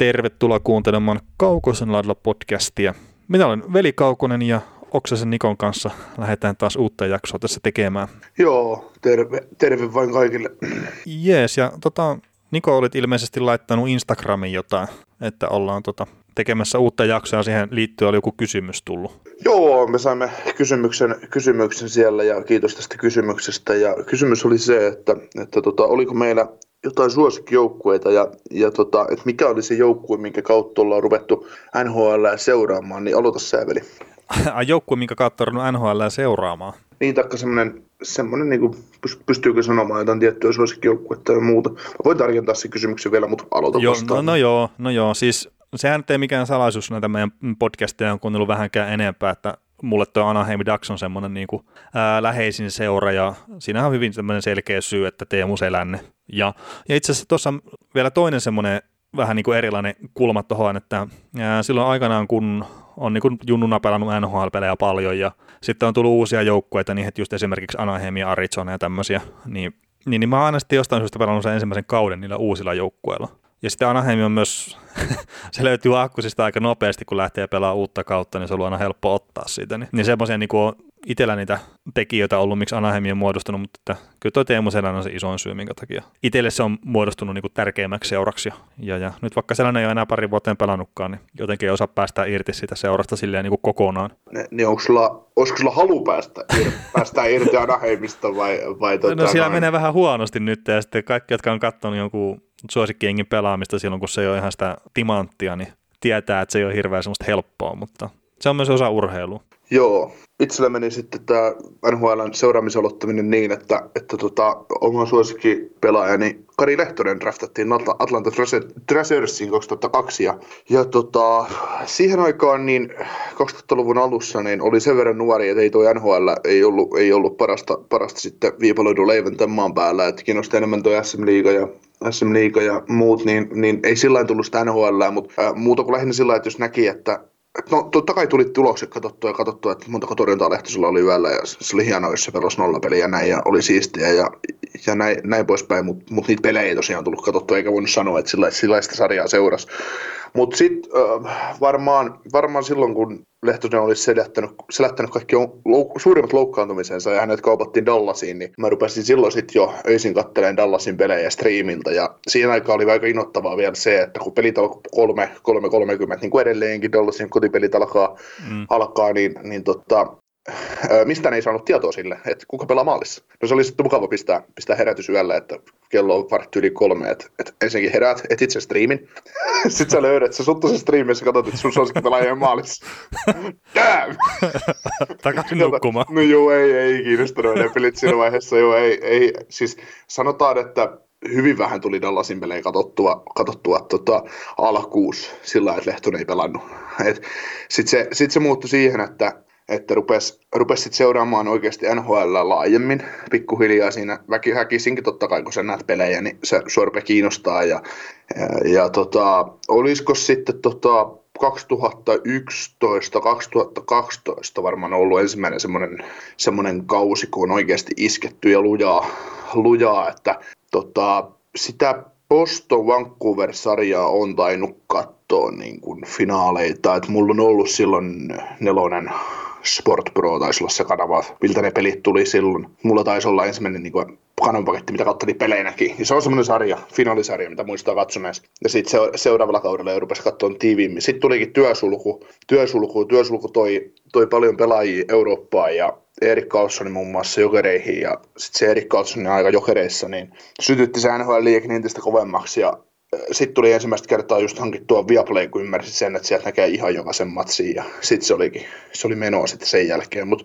Tervetuloa kuuntelemaan Kaukosen laidalla podcastia. Minä olen Veli Kaukonen ja Oksasen Nikon kanssa lähdetään taas uutta jaksoa tässä tekemään. Joo, terve, terve vain kaikille. Jees, ja tota, Niko olit ilmeisesti laittanut Instagramiin jotain, että ollaan tota, tekemässä uutta jaksoa ja siihen liittyen oli joku kysymys tullut. Joo, me saimme kysymyksen, kysymyksen siellä ja kiitos tästä kysymyksestä. Ja kysymys oli se, että, että tota, oliko meillä jotain suosikkijoukkueita ja, ja tota, että mikä oli se joukkue, minkä kautta ollaan ruvettu NHL seuraamaan, niin aloita sä, Veli. joukkue, minkä kautta on NHL seuraamaan? Niin, taikka semmoinen, semmoinen niin kuin, pystyykö sanomaan jotain tiettyä suosikkijoukkuetta ja muuta. Mä voin tarkentaa se kysymyksen vielä, mutta aloita joo, no, no, joo, no joo, siis sehän ei mikään salaisuus näitä meidän podcasteja on kuunnellut vähänkään enempää, että mulle tuo Anaheim Ducks on semmoinen niin kuin, ää, läheisin seura ja siinä on hyvin semmoinen selkeä syy, että Teemu Selänne. Ja, ja itse asiassa tuossa vielä toinen semmoinen vähän niin kuin erilainen kulma tuohon, että ää, silloin aikanaan kun on niin kuin junnuna pelannut NHL-pelejä paljon ja sitten on tullut uusia joukkueita, niin just esimerkiksi Anaheim ja Arizona ja tämmöisiä, niin, niin, niin mä oon aina sitten jostain syystä pelannut sen ensimmäisen kauden niillä uusilla joukkueilla. Ja sitten Anaheim on myös, se löytyy akkusista aika nopeasti, kun lähtee pelaamaan uutta kautta, niin se on aina helppo ottaa siitä. Niin, niin semmoisia niin kuin itsellä niitä tekijöitä ollut, miksi Anaheim on muodostunut, mutta että kyllä tuo Teemu Selän on se isoin syy, minkä takia. Itselle se on muodostunut niin kuin tärkeimmäksi seuraksi. Ja, ja nyt vaikka Selän ei ole enää pari vuoteen pelannutkaan, niin jotenkin ei osaa päästä irti siitä seurasta silleen niin kuin kokonaan. Ne, niin onko sulla, olisiko sulla halu päästä, ir, päästä irti Anaheimista vai, vai tota, No siellä noin... menee vähän huonosti nyt ja sitten kaikki, jotka on katsonut jonkun suosikkiengin pelaamista silloin, kun se ei ole ihan sitä timanttia, niin tietää, että se ei ole hirveän semmoista helppoa, mutta se on myös osa urheilua. Joo, itsellä meni sitten tämä NHLn seuraamisen aloittaminen niin, että, että tota, oma suosikki pelaajani Kari Lehtonen draftattiin Atlanta Thrashersiin 2002 ja, ja tota, siihen aikaan niin 2000-luvun alussa niin oli sen verran nuori, että ei tuo NHL ei ollut, ei ollut parasta, parasta sitten viipaloidun leivän tämän maan päällä, että kiinnosti enemmän tuo SM Liiga ja SM Liiga ja muut, niin, niin ei sillä tullut sitä NHL, mutta ää, muuta kuin lähinnä sillä että jos näki, että No totta kai tuli tulokset katsottua ja katsottua, että montako torjuntaa Lehtosella oli yöllä ja se oli hienoa, jos se pelasi nollapeliä ja näin ja oli siistiä ja, ja näin, näin poispäin, mutta mut niitä pelejä ei tosiaan tullut katsottua eikä voinut sanoa, että sillä, sillä sitä sarjaa seurasi. Mutta sitten varmaan, varmaan silloin, kun Lehtonen olisi selättänyt, selättänyt kaikki louk- suurimmat loukkaantumisensa ja hänet kaupattiin Dallasiin, niin mä rupesin silloin sitten jo öisin katteleen Dallasin pelejä striimiltä. Ja siinä aikaa oli aika innoittavaa vielä se, että kun pelit alkoi 3, 3.30, niin kuin edelleenkin Dallasin kotipelit alkaa, mm. alkaa niin, niin tota, mistä ei saanut tietoa sille, että kuka pelaa maalissa. No se oli sitten mukava pistää, pistää herätys yöllä, että kello on vartti yli kolme, että, että ensinnäkin herät, etit sen striimin, sitten sä löydät se suttu sen striimin ja katsot, että sun suosikki pelaa maalissa. Damn! Takaisin nukkumaan. No joo, ei, ei kiinnostanut ne pelit siinä vaiheessa, joo, ei, ei, siis sanotaan, että hyvin vähän tuli Dallasin pelejä katsottua, katsottua tota, alkuus sillä että Lehtonen ei pelannut. Sitten se, sit se muuttui siihen, että että rupesi rupes sit seuraamaan oikeasti NHL laajemmin. Pikkuhiljaa siinä väki, väkisinkin totta kai, kun sä näet pelejä, niin se sua kiinnostaa. Ja, ja, ja tota, olisiko sitten tota, 2011-2012 varmaan ollut ensimmäinen semmoinen, semmoinen kausi, kun on oikeasti isketty ja lujaa, lujaa että tota, sitä Boston Vancouver-sarjaa on tainnut katsoa niin kuin finaaleita, että mulla on ollut silloin nelonen Sport Pro taisi olla se kanava, miltä ne pelit tuli silloin. Mulla taisi olla ensimmäinen niin kuin, kanavapaketti, mitä katsottiin pelejäkin. Ja se on semmoinen sarja, finaalisarja, mitä muistaa katsoneessa. Ja sitten se, seuraavalla kaudella rupesi katsomaan tiiviimmin. Sitten tulikin työsulku, työsulku, työsulku toi, toi paljon pelaajia Eurooppaan ja Erik Karlsson muun muassa jokereihin ja sitten se Erik Karlsson aika jokereissa, niin sytytti se NHL liikin entistä kovemmaksi ja sitten tuli ensimmäistä kertaa just hankittua Viaplay, kun ymmärsin sen, että sieltä näkee ihan jokaisen matsin ja sitten se olikin, se oli menoa sitten sen jälkeen, mutta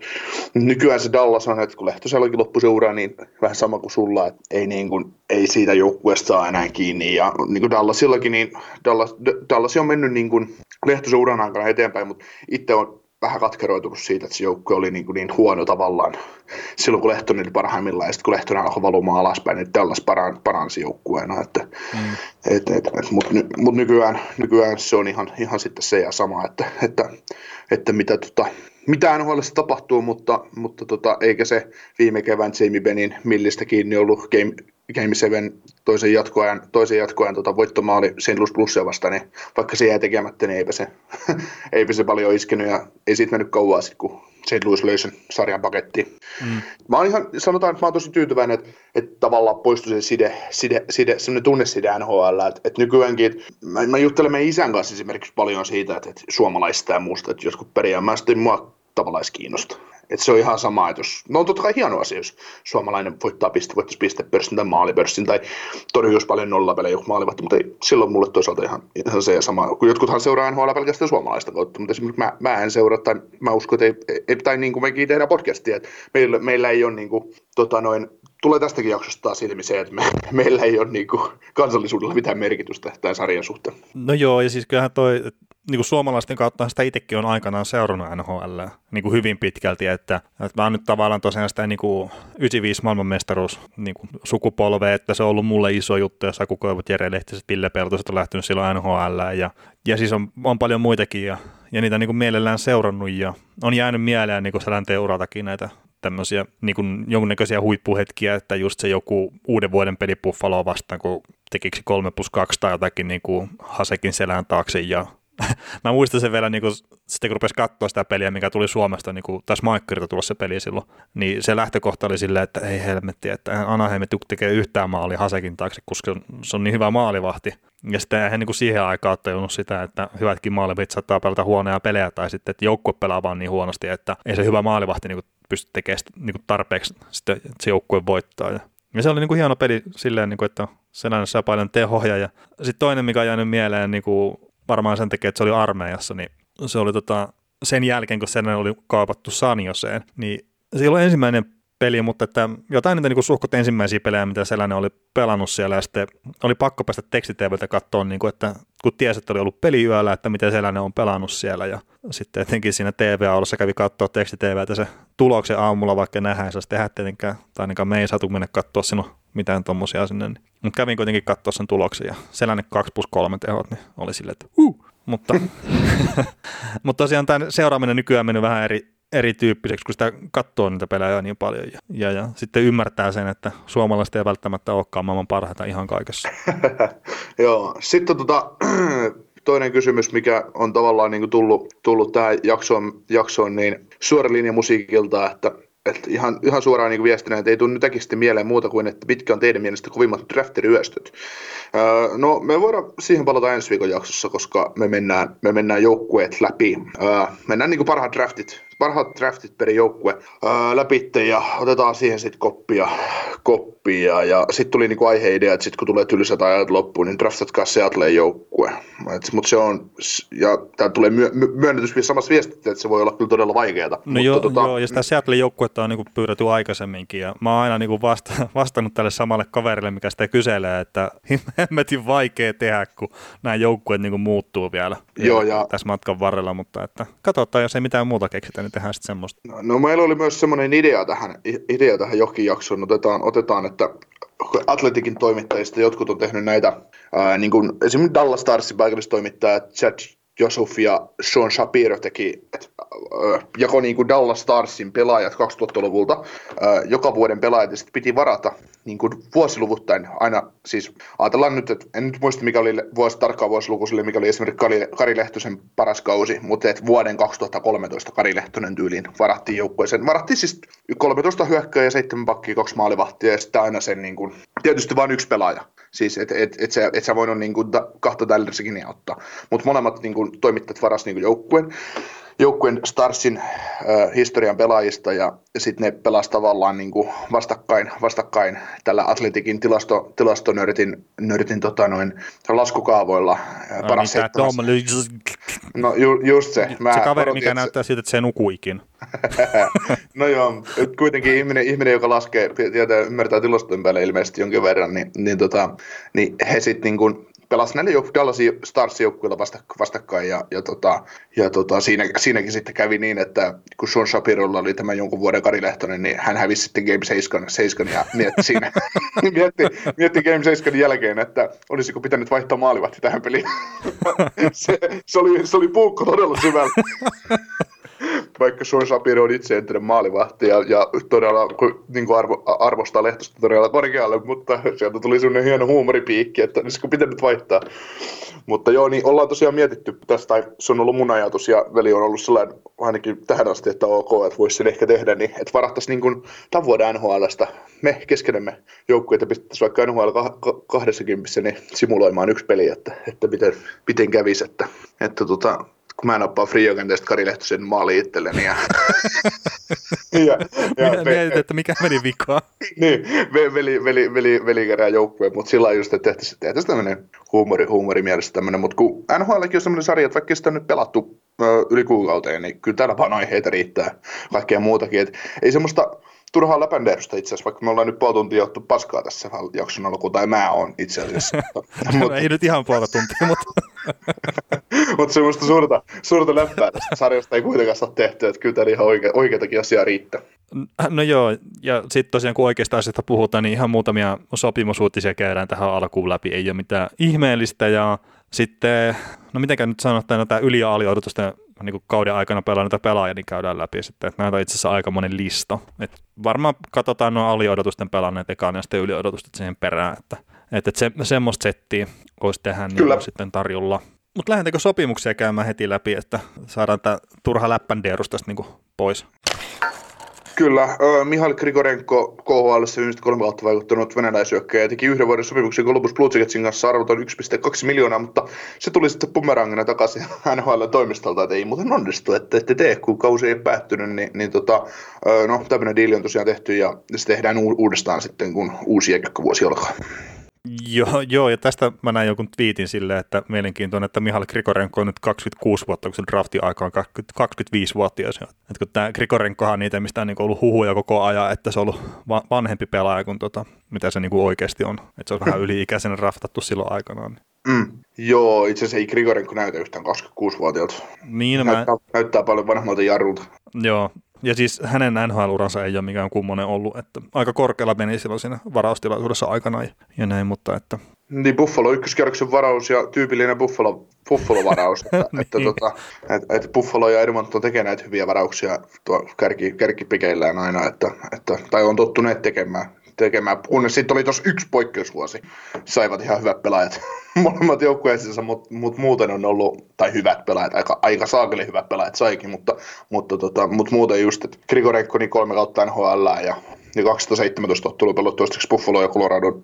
nykyään se Dallas on, että kun Lehtosellakin loppui se ura, niin vähän sama kuin sulla, että ei, niin kuin, ei siitä joukkueesta saa enää kiinni. Ja niin kuin Dallasillakin, niin Dallas, Dallas on mennyt niin kuin Lehtosen uran aikana eteenpäin, mutta itse on vähän katkeroitunut siitä, että se joukkue oli niin, kuin niin huono tavallaan silloin, kun Lehtonen oli parhaimmillaan, ja sitten kun Lehtonen alkoi valumaan alaspäin, niin Dallas paran, paransi joukkueena. Että, mm. et, et, et, Mutta mut nykyään, nykyään, se on ihan, ihan sitten se ja sama, että, että, että mitä, tota, mitä NHL tapahtuu, mutta, mutta tota, eikä se viime kevään Jamie Benin millistä kiinni ollut game, Game 7 toisen jatkoajan, toisen jatkoajan tota voittomaali St. Louis Plusia vastaan, niin vaikka se jäi tekemättä, niin eipä se, eipä se paljon iskenyt ja ei siitä mennyt kauan sitten, kun St. Louis löi sen sarjan pakettiin. Mm. Mä oon ihan, sanotaan, että mä oon tosi tyytyväinen, että, että tavallaan poistui se side, side, side semmoinen tunneside NHL, että, että nykyäänkin, että mä, mä juttelen meidän isän kanssa esimerkiksi paljon siitä, että, että suomalaista ja muusta, että jotkut periaan, mä sitten mua tavallaan kiinnosta. Et se on ihan sama, että jos, no on totta kai hieno asia, jos suomalainen voittaa piste, voittaisi pistepörssin tai maalipörssin tai torjuisi paljon nollapelejä joku maalivahti, mutta ei, silloin mulle toisaalta ihan, ihan se sama. Kun jotkuthan seuraa NHL pelkästään suomalaista kautta, mutta esimerkiksi mä, mä en seuraa, tai mä uskon, että ei, ei tai niin kuin mekin tehdään podcastia, että meillä, meillä ei ole niin kuin, tota noin, tulee tästäkin jaksosta taas ilmi se, että me, meillä ei ole niin kuin, kansallisuudella mitään merkitystä tämän sarjan suhteen. No joo, ja siis kyllähän toi, niin kuin suomalaisten kautta sitä itsekin on aikanaan seurannut NHL niin kuin hyvin pitkälti, että, että mä oon nyt tavallaan tosiaan sitä niin kuin 95 maailmanmestaruus niin kuin sukupolve, että se on ollut mulle iso juttu, ja Saku Koivut, Jere Lehtiset, Ville Peltoset on lähtenyt silloin NHL, ja, ja siis on, on paljon muitakin, ja, ja niitä niin kuin mielellään seurannut, ja on jäänyt mieleen niin kuin selänteen uratakin näitä tämmöisiä niin kuin jonkunnäköisiä huippuhetkiä, että just se joku uuden vuoden peli Buffalo vastaan, kun tekiksi 3 plus 2 tai jotakin niin kuin Hasekin selän taakse ja mä muistan sen vielä, niin kun, sitten kun rupesi katsoa sitä peliä, mikä tuli Suomesta, niin kun taas Maikkarilta tulla se peli silloin, niin se lähtökohta oli silleen, että ei helmetti, että Anaheim tekee yhtään maali Hasekin taakse, koska se on niin hyvä maalivahti. Ja sitten eihän niin kuin siihen aikaan tajunnut sitä, että hyvätkin maalivahtit saattaa pelata huonoja pelejä, tai sitten, että joukkue pelaa vaan niin huonosti, että ei se hyvä maalivahti niin kuin pysty tekemään niin kuin tarpeeksi, sitten, että se joukkue voittaa. Ja, se oli niin kuin hieno peli silleen, niin kuin, että Selänne saa paljon tehoja. Ja sitten toinen, mikä on jäänyt mieleen niin kuin varmaan sen takia, että se oli armeijassa, niin se oli tota, sen jälkeen, kun sen oli kaupattu Sanjoseen, niin oli ensimmäinen peli, mutta että jotain niitä niin suhkot ensimmäisiä pelejä, mitä sellainen oli pelannut siellä, ja sitten oli pakko päästä tekstiteveltä katsoa, niin kuin, että kun tiesi, että oli ollut peliyöllä, että miten sellainen on pelannut siellä, ja sitten etenkin siinä TV-aulussa kävi katsoa tekstiteveltä se tuloksen aamulla, vaikka nähdään, se tehdä tietenkään, tai ainakaan me ei saatu mennä katsoa sinun mitään tuommoisia sinne, niin. mutta kävin kuitenkin katsoa sen tuloksen, ja sellainen 2 plus 3 tehot, niin oli silleen, että uh, mutta, mutta tosiaan tämän seuraaminen nykyään mennyt vähän eri, erityyppiseksi, kun sitä katsoo niitä pelejä niin paljon ja, ja, ja sitten ymmärtää sen, että suomalaiset ei välttämättä olekaan maailman parhaita ihan kaikessa. Joo, sitten tota, toinen kysymys, mikä on tavallaan niin kuin tullut, tullut tähän jaksoon, jaksoon niin suora linja musiikilta, että että ihan, ihan suoraan niin viestinä, että ei tule nyt mieleen muuta kuin, että mitkä on teidän mielestä kovimmat draftiryöstöt. Öö, no, me voidaan siihen palata ensi viikon jaksossa, koska me mennään, me mennään joukkueet läpi. Öö, mennään niin kuin parhaat draftit parhaat draftit per joukkue läpi ja otetaan siihen sitten koppia, koppia ja sitten tuli niinku aiheidea, että sitten kun tulee tylsät ajat loppuun, niin draftatkaa Seattleen joukkue. Mutta se on, ja tämä tulee myö, myönnetysti samassa viestissä, että se voi olla kyllä todella vaikeaa. No joo, tota, joo, ja sitä Seattleen joukkuetta on niinku pyydetty aikaisemminkin, ja mä oon aina niinku vasta, vastannut tälle samalle kaverille, mikä sitä kyselee, että hemmetin vaikea tehdä, kun nämä joukkueet niinku muuttuu vielä, joo, ja, tässä matkan varrella, mutta että katsotaan, jos ei mitään muuta keksitä, niin tehdään sitten semmoista. No, no meillä oli myös semmoinen idea tähän, idea tähän jokin jaksoon. Otetaan, otetaan, että Atletikin toimittajista jotkut on tehnyt näitä, ää, niin kuin esimerkiksi Dallas Starsin paikallistoimittaja Chad Josuf ja Sean Shapiro teki, että jako niin kuin Dallas Starsin pelaajat 2000-luvulta, joka vuoden pelaajat, ja piti varata niin kuin vuosiluvuttain aina, siis ajatellaan nyt, että en nyt muista mikä oli vuosi, tarkkaan vuosiluku sille, mikä oli esimerkiksi Kari, Kari Lehtosen paras kausi, mutta että vuoden 2013 Kari Lehtonen tyyliin varattiin joukkueeseen. Varattiin siis 13 hyökköä ja 7 pakkia, kaksi maalivahtia ja sitten aina sen niin kuin, tietysti vain yksi pelaaja. Siis et, et, et, sä, et sä voinut niin kuin, kahta tällersikin ottaa. Mutta molemmat niin kuin, toimittajat varas niin joukkueen joukkueen Starsin äh, historian pelaajista ja sitten ne pelasivat tavallaan niin kuin vastakkain, vastakkain tällä Atletikin tilasto, tilastonörtin nörtin, tota noin, laskukaavoilla. No, paras niin, no ju, just se. Mä se kaveri, mikä että... näyttää siltä, että se nukuikin. no joo, kuitenkin ihminen, ihminen joka laskee, tietää, ymmärtää tilastojen päälle ilmeisesti jonkin verran, niin, niin, tota, niin he sitten niin pelasi näille jouk- Dallas Stars joukkueilla vastakkain ja, ja, tota, ja tota, siinä, siinäkin sitten kävi niin, että kun Sean Shapirolla oli tämä jonkun vuoden Kari Lehtonen, niin hän hävisi sitten Game 7, 7 ja mietti siinä, mietti, mietti Game 7 jälkeen, että olisiko pitänyt vaihtaa maalivahti tähän peliin. se, se, oli, se oli puukko todella syvällä. vaikka Sean Sapiro on itse entinen maalivahti ja, ja todella niin kuin arvo, arvostaa Lehtosta todella korkealle, mutta sieltä tuli sellainen hieno huumoripiikki, että olisiko pitänyt vaihtaa. Mutta joo, niin ollaan tosiaan mietitty tästä, tai se on ollut mun ajatus, ja veli on ollut sellainen ainakin tähän asti, että ok, että voisi sen ehkä tehdä, niin että varattaisiin niin tämän vuoden NHLstä, me keskenemme joukkueita pistettäisiin vaikka NHL 20, niin simuloimaan yksi peli, että, että miten, miten kävisi, että, että tota, kun mä nappaan Free Agenteista Kari Lehtosen maali itselleni. Ja, ja, ja Minä mietit, että mikä meni vikaan. niin, veli, veli, veli, veli kerää joukkueen, mutta sillä just, että tehtäisiin, tehtäisiin tämmöinen huumori, huumori mielessä tämmöinen, mutta kun NHLkin on semmoinen sarja, että vaikka sitä on nyt pelattu ö, yli kuukauteen, niin kyllä täällä vaan aiheita riittää kaikkea muutakin. Et ei semmoista turhaa läpänderusta itse asiassa, vaikka me ollaan nyt puoli tuntia ottu paskaa tässä jakson alkuun, tai mä oon itse asiassa. mutta, ei nyt ihan puoli tuntia, mutta... mutta semmoista suurta, suurta läppää tästä sarjasta ei kuitenkaan saa tehty, että kyllä täällä ihan oike, oikeitakin asiaa riittää. No joo, ja sitten tosiaan kun oikeasta asiasta puhutaan, niin ihan muutamia sopimusuutisia käydään tähän alkuun läpi, ei ole mitään ihmeellistä, ja sitten, no mitenkään nyt sanotaan, tämä yli- ja aliodotusten niin kuin kauden aikana pelaaneita pelaajia, niin käydään läpi sitten. Että näitä on itse asiassa aika monen lista. Et varmaan katsotaan nuo aliodotusten pelanneet ekaan ja sitten yliodotukset siihen perään, että, että, se, semmoista settiä olisi tehdä niin sitten tarjolla. Mutta lähdetäänkö sopimuksia käymään heti läpi, että saadaan tämä turha läppändeerus tästä niin pois? Kyllä, Mihail Grigorenko KHL viimeiset kolme kautta vaikuttanut venäläisyökkäjä teki yhden vuoden sopimuksen Columbus Blue Jacketsin kanssa arvoton 1,2 miljoonaa, mutta se tuli sitten bumerangina takaisin NHL-toimistolta, että ei muuten onnistu, että ette tee, kun kausi ei päättynyt, niin, niin tota, no tämmöinen diili on tosiaan tehty ja se tehdään uudestaan sitten, kun uusi vuosi alkaa. Joo, joo, ja tästä mä näin jonkun twiitin silleen, että mielenkiintoinen, että Mihal Grigorenko on nyt 26 vuotta, kun se drafti aika on 25 vuotta. Että kun tämä Grigorenkohan on niitä, mistä on niin ollut huhuja koko ajan, että se on ollut vanhempi pelaaja kuin tota, mitä se niin kuin oikeasti on. Että se on vähän yli-ikäisenä draftattu silloin aikanaan. Mm. Joo, itse asiassa ei Grigorenko näytä yhtään 26-vuotiaalta. Niin, näyttää, mä... näyttää paljon vanhemmalta jarrulta. Joo, ja siis hänen NHL-uransa ei ole mikään kummonen ollut, että aika korkealla meni silloin siinä varaustilaisuudessa aikana ja, ja näin, mutta että... Niin Buffalo ykköskierroksen varaus ja tyypillinen Buffalo, Buffalo-varaus, että, niin. että, tota, että, että Buffalo ja Edmonton tekee näitä hyviä varauksia tuo kärki, kärkipikeillään aina, että, että, tai on tottuneet tekemään tekemään, kunnes sitten oli tuossa yksi poikkeusvuosi. Saivat ihan hyvät pelaajat molemmat joukkueissansa, mutta mut muuten on ollut, tai hyvät pelaajat, aika, aika saakeli hyvät pelaajat saikin, mutta, mutta, tota, mutta muuten just, että Grigorenko niin kolme kautta NHL ja, ja 2017 ottelu pelattu toistaiseksi Buffalo ja Colorado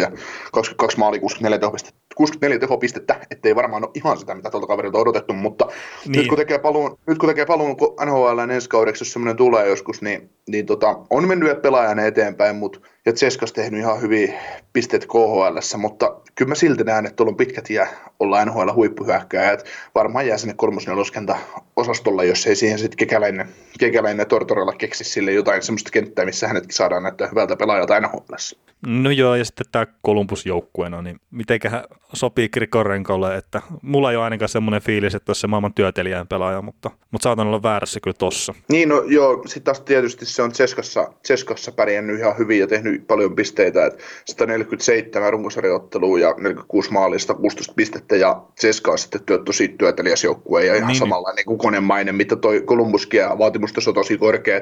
ja 22 maali, 64 tehopistettä 64 tehopistettä, ettei varmaan ole ihan sitä, mitä tuolta kaverilta on odotettu, mutta niin. nyt, kun tekee paluun, nyt kun tekee paluun NHL ensi kaudeksi, jos semmoinen tulee joskus, niin, niin tota, on mennyt pelaajana eteenpäin, mutta ja Tseskas tehnyt ihan hyvin pisteet KHL, mutta kyllä mä silti näen, että tuolla on pitkät ja olla NHL huippuhyökkääjä, varmaan jää sinne kolmosneloskenta osastolle, jos ei siihen sitten kekäläinen, kekäläinen Tortorella keksi sille jotain semmoista kenttää, missä hänetkin saadaan näyttää hyvältä pelaajalta NHL. No joo, ja sitten tämä Columbus-joukkueena, niin mitenköhän sopii Grikorenkolle, että mulla ei ole ainakaan semmoinen fiilis, että olisi se maailman työtelijän pelaaja, mutta, mutta saatan olla väärässä kyllä tossa. Niin, no joo, sitten taas tietysti se on Ceskassa, Ceskassa pärjännyt ihan hyvin ja tehnyt paljon pisteitä, että 147 runkosarjoittelua ja 46 maalista 16 pistettä ja Ceska on sitten työ, tosi työtelijäs joukkue ja ihan niin. samalla niin kuin konemainen, mitä toi Columbuskin ja vaatimustaso tosi korkea,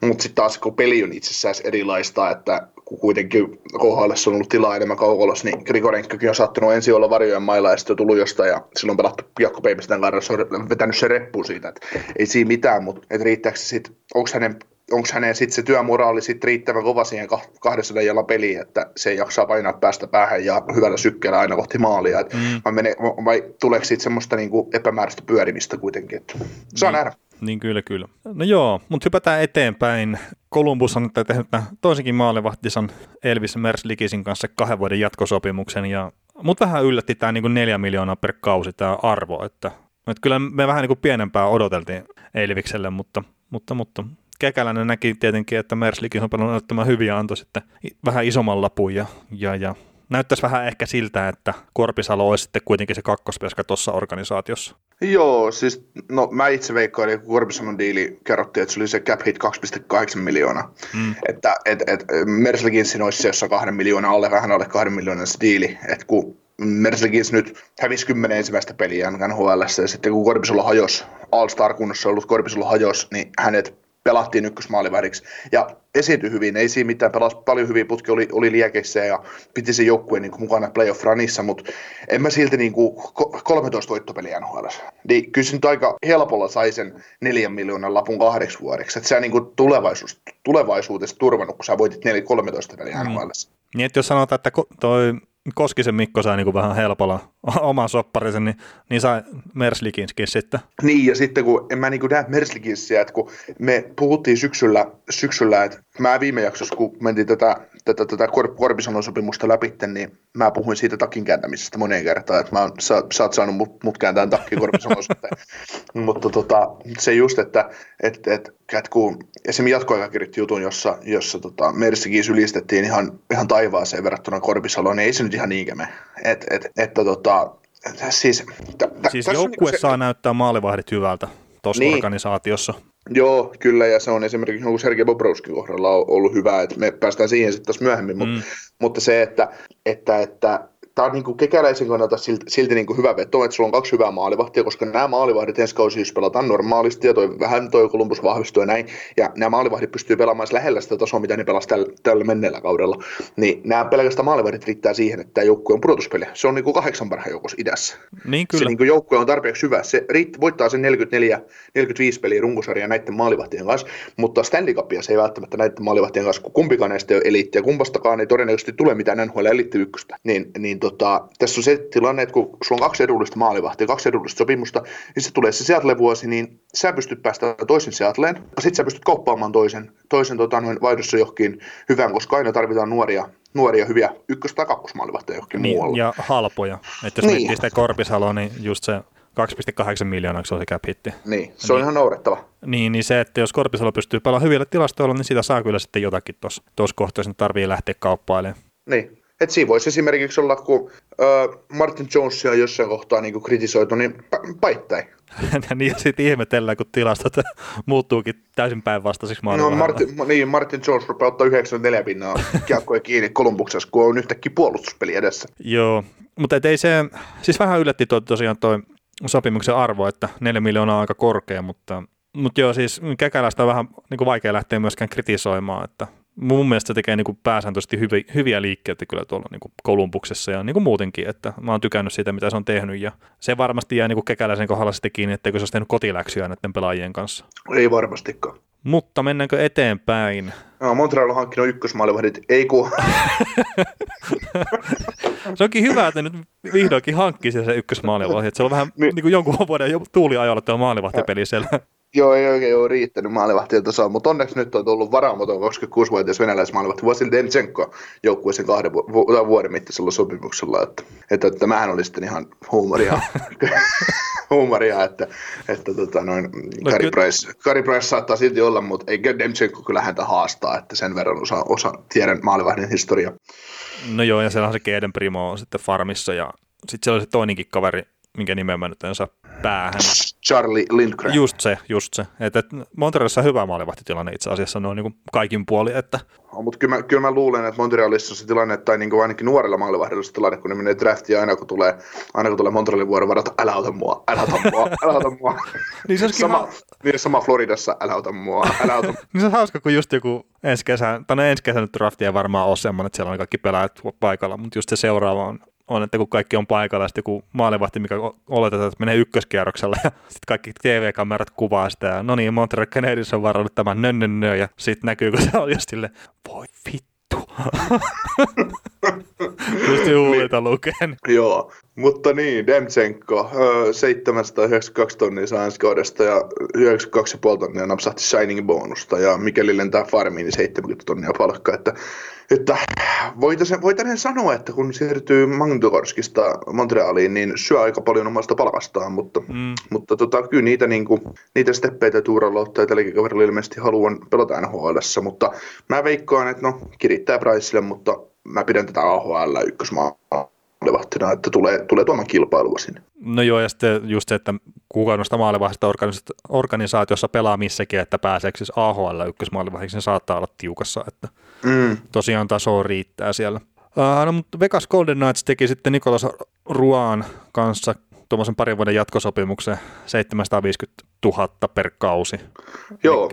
mutta sitten taas kun peli on itsessään erilaista, että kun kuitenkin KHL on ollut tilaa enemmän kaukolossa, niin Grigorenkokin on saattanut ensin olla varjojen mailla ja sitten tullut jostain ja silloin pelattu Jakko Peipisten kanssa on vetänyt se reppu siitä, että ei siinä mitään, mutta et riittääkö se sitten, onko hänen onko hänen sitten se työmoraali sit riittävän kova siihen 200 jalan peliin, että se jaksaa painaa päästä päähän ja hyvällä sykkeellä aina kohti maalia. mm. vai, mene, vai tuleeko siitä semmoista niinku epämääräistä pyörimistä kuitenkin? Että saa niin. nähdä. Niin kyllä, kyllä. No joo, mutta hypätään eteenpäin. Columbus on tehnyt toisenkin maalivahtisan Elvis Merslikisin kanssa kahden vuoden jatkosopimuksen, ja mut vähän yllätti tämä niin neljä miljoonaa per kausi tämä arvo, että, että kyllä me vähän niin kuin pienempää odoteltiin Elvikselle, mutta, mutta, mutta Kekäläinen näki tietenkin, että Merslikin on pelannut näyttämään hyviä antoi sitten vähän isomman lapun ja, ja, ja näyttäisi vähän ehkä siltä, että Korpisalo olisi sitten kuitenkin se kakkospeska tuossa organisaatiossa. Joo, siis no mä itse veikkaan, kun Korpisalon diili kerrottiin, että se oli se cap hit 2,8 miljoonaa. Mm. Että et, et, Merslikinsin olisi se jossa kahden miljoonaa alle, vähän alle kahden miljoonan se diili. Että kun Merslikins nyt hävisi kymmenen ensimmäistä peliä NHL, ja sitten kun Korpisolo hajos, All-Star kunnossa ollut Korpisolo hajos, niin hänet pelattiin ykkösmaalivääriksi ja esiintyi hyvin, ei siinä mitään, pelasi paljon hyviä putki, oli, oli liekeissä ja piti se joukkueen niin mukana playoff runissa, mutta en mä silti niin kuin 13 voittopeliä NHL. Niin kyllä se nyt aika helpolla sai sen neljän miljoonan lapun kahdeksi vuodeksi, että se on niin kuin tulevaisuus, tulevaisuudessa turvannut, kun sä voitit 4, 13 peliä mm. NHL. Niin, että jos sanotaan, että toi Koskisen Mikko sai niin vähän helpolla oman sopparisen, niin, niin sai Merslikinskin sitten. Niin, ja sitten kun en mä niin näe Merslikinsiä, että kun me puhuttiin syksyllä, syksyllä että mä viime jaksossa, kun mentiin tätä, tätä, tätä Kor- Korpisanon sopimusta läpi, niin mä puhuin siitä takin kääntämisestä moneen kertaan, että mä oon, sä, sä oot saanut mut, mut kääntää takki Korpisanon Mutta tota, se just, että et, et, et kun esimerkiksi jatkoaika kirjoitti jutun, jossa, jossa tota, Mersikin sylistettiin ihan, ihan taivaaseen verrattuna Korpisaloon, niin ei se nyt ihan niinkään me. Et, et, että tota, siis, t- t- siis joukkue niinku saa se... näyttää maalivahdit hyvältä tuossa niin. organisaatiossa. Joo, kyllä, ja se on esimerkiksi joku Sergei Bobrovskin kohdalla ollut hyvä, että me päästään siihen sitten taas myöhemmin, mm. mutta, mutta se, että, että, että tämä on niin kekäläisen kannalta silti, silti niin kuin hyvä veto, että sulla on kaksi hyvää maalivahtia, koska nämä maalivahdit ensi kausi jos pelataan normaalisti ja toi, vähän toi Columbus vahvistuu ja näin, ja nämä maalivahdit pystyy pelaamaan lähellä sitä tasoa, mitä ne pelasivat tällä, tällä menneellä kaudella, niin nämä pelkästään maalivahdit riittää siihen, että tämä joukkue on pudotuspeli. Se on niin kuin kahdeksan parhaan joukossa idässä. Niin kyllä. Se niin kuin joukkue on tarpeeksi hyvä. Se riitt, voittaa sen 44-45 peliä runkosarja näiden maalivahtien kanssa, mutta Stanley Cupia se ei välttämättä näiden maalivahtien kanssa, kun kumpikaan näistä ei ole eliittiä, kumpastakaan ei todennäköisesti tule mitään NHL eliitti ykköstä. Niin, niin tota, tässä on se tilanne, että kun sulla on kaksi edullista maalivahtia, kaksi edullista sopimusta, niin se tulee se Seattle-vuosi, niin sä pystyt päästä toisen Seattleen, sitten sä pystyt kauppaamaan toisen, toisen tota, noin vaihdossa johonkin hyvän, koska aina tarvitaan nuoria, nuoria hyviä ykkös- tai kakkosmaalivahtia johonkin niin, muualle. Ja halpoja. Että jos niin. miettii sitä Korpisaloa, niin just se 2,8 miljoonaa, se on se cap hitti. Niin, se on niin, ihan naurettava. Niin, niin se, että jos Korpisalo pystyy pelaamaan hyvillä tilastoilla, niin sitä saa kyllä sitten jotakin tuossa kohtaa, jos tarvii lähteä kauppailemaan. Niin, et siinä voisi esimerkiksi olla, kun äh, Martin Jonesia jossain kohtaa niin kritisoitu, niin paittain. niin ja sitten ihmetellään, kun tilastot muuttuukin täysin päinvastaisiksi No Martin, niin, Martin Jones rupeaa ottaa 94 pinnaa kiekkoja kiinni Kolumbuksessa, kun on yhtäkkiä puolustuspeli edessä. Joo, mutta ei se, siis vähän yllätti to, tosiaan toi sopimuksen arvo, että 4 miljoonaa on aika korkea, mutta, mutta joo, siis Kekälästä on vähän niin kuin vaikea lähteä myöskään kritisoimaan, että mun mielestä se tekee niin kuin pääsääntöisesti hyviä, hyviä liikkeitä kyllä tuolla niin kuin Kolumbuksessa ja niin kuin muutenkin, että mä oon tykännyt siitä, mitä se on tehnyt ja se varmasti jää niin kuin kekäläisen kohdalla sitten kiinni, etteikö se olisi tehnyt kotiläksyä näiden pelaajien kanssa. Ei varmastikaan. Mutta mennäänkö eteenpäin? No, Montreal on hankkinut ykkösmaalivahdit, ei kun... se onkin hyvä, että nyt vihdoinkin hankki se ykkösmaalivahti. Se on vähän niin, kuin jonkun vuoden tuuliajolla tuo maalivahtipeli siellä. Joo, ei oikein ole riittänyt maalivahtien tasoa, mutta onneksi nyt on tullut varaamaton 26-vuotias venäläismaalivahti Vasil Demchenko joukkueeseen kahden vu- vuoden mittaisella sopimuksella, että, että, että tämähän oli sitten ihan huumoria, huumoria että, että tota, noin, no, Kari, Price, Kari Price saattaa silti olla, mutta ei Demchenko kyllä häntä haastaa, että sen verran osa, osa tiedän maalivahdin historiaa. No joo, ja siellä on se Keeden Primo on sitten farmissa, ja sitten siellä on se toinenkin kaveri, minkä nimen mä nyt en saa päähän. Charlie Lindgren. Just se, just se. Että et Montrealissa on hyvä maalivahtitilanne itse asiassa noin niin kaikin puoli. Että... No, mutta kyllä mä, kyllä mä luulen, että Montrealissa on se tilanne, tai niin kuin ainakin nuorella maalivahdilla se tilanne, kun ne menee draftiin aina kun tulee, aina kun tulee Montrealin vuoron varata, älä ota mua, älä ota mua, älä ota mua. niin se sama, ha- niin sama Floridassa, älä ota mua, älä ota mua. niin se on hauska, kun just joku ensi kesän, tai no ensi kesän drafti ei varmaan ole semmoinen, että siellä on kaikki pelaajat paikalla, mutta just se seuraava on on, että kun kaikki on paikalla, sitten joku maalivahti, mikä oletetaan, että menee ykköskierroksella, ja sitten kaikki TV-kamerat kuvaa sitä, ja no niin, Montreal Canadiens on varannut tämän nönnönnö, ja sitten näkyy, kun se on just sille, voi vittu. Just huulita lukeen. Joo, mutta niin, Demtsenko, 792 tonnia saa ensi kaudesta ja 92,5 tonnia napsahti signing bonusta ja mikäli lentää farmiin, niin 70 tonnia palkka, että että voitaisiin, voitaisiin sanoa, että kun siirtyy Magnitogorskista Montrealiin, niin syö aika paljon omasta palkastaan, mutta, mm. mutta tota, kyllä niitä, niin kuin, niitä steppeitä Tuuralla ottaa tälläkin kaverilla ilmeisesti haluan pelata nhl mutta mä veikkaan, että no kirittää Priceille, mutta mä pidän tätä AHL ykkösmaa maalivahtina, että tulee, tulee tuomaan kilpailua sinne. No joo, ja sitten just se, että kuka noista maalivahdista organisaatiossa pelaa missäkin, että pääseekö siis AHL ykkösmaalivahdiksi, niin saattaa olla tiukassa, että mm. tosiaan taso riittää siellä. Uh, no, mutta Vegas Golden Knights teki sitten Nikolas Ruaan kanssa tuommoisen parin vuoden jatkosopimuksen 750 000 per kausi. Joo.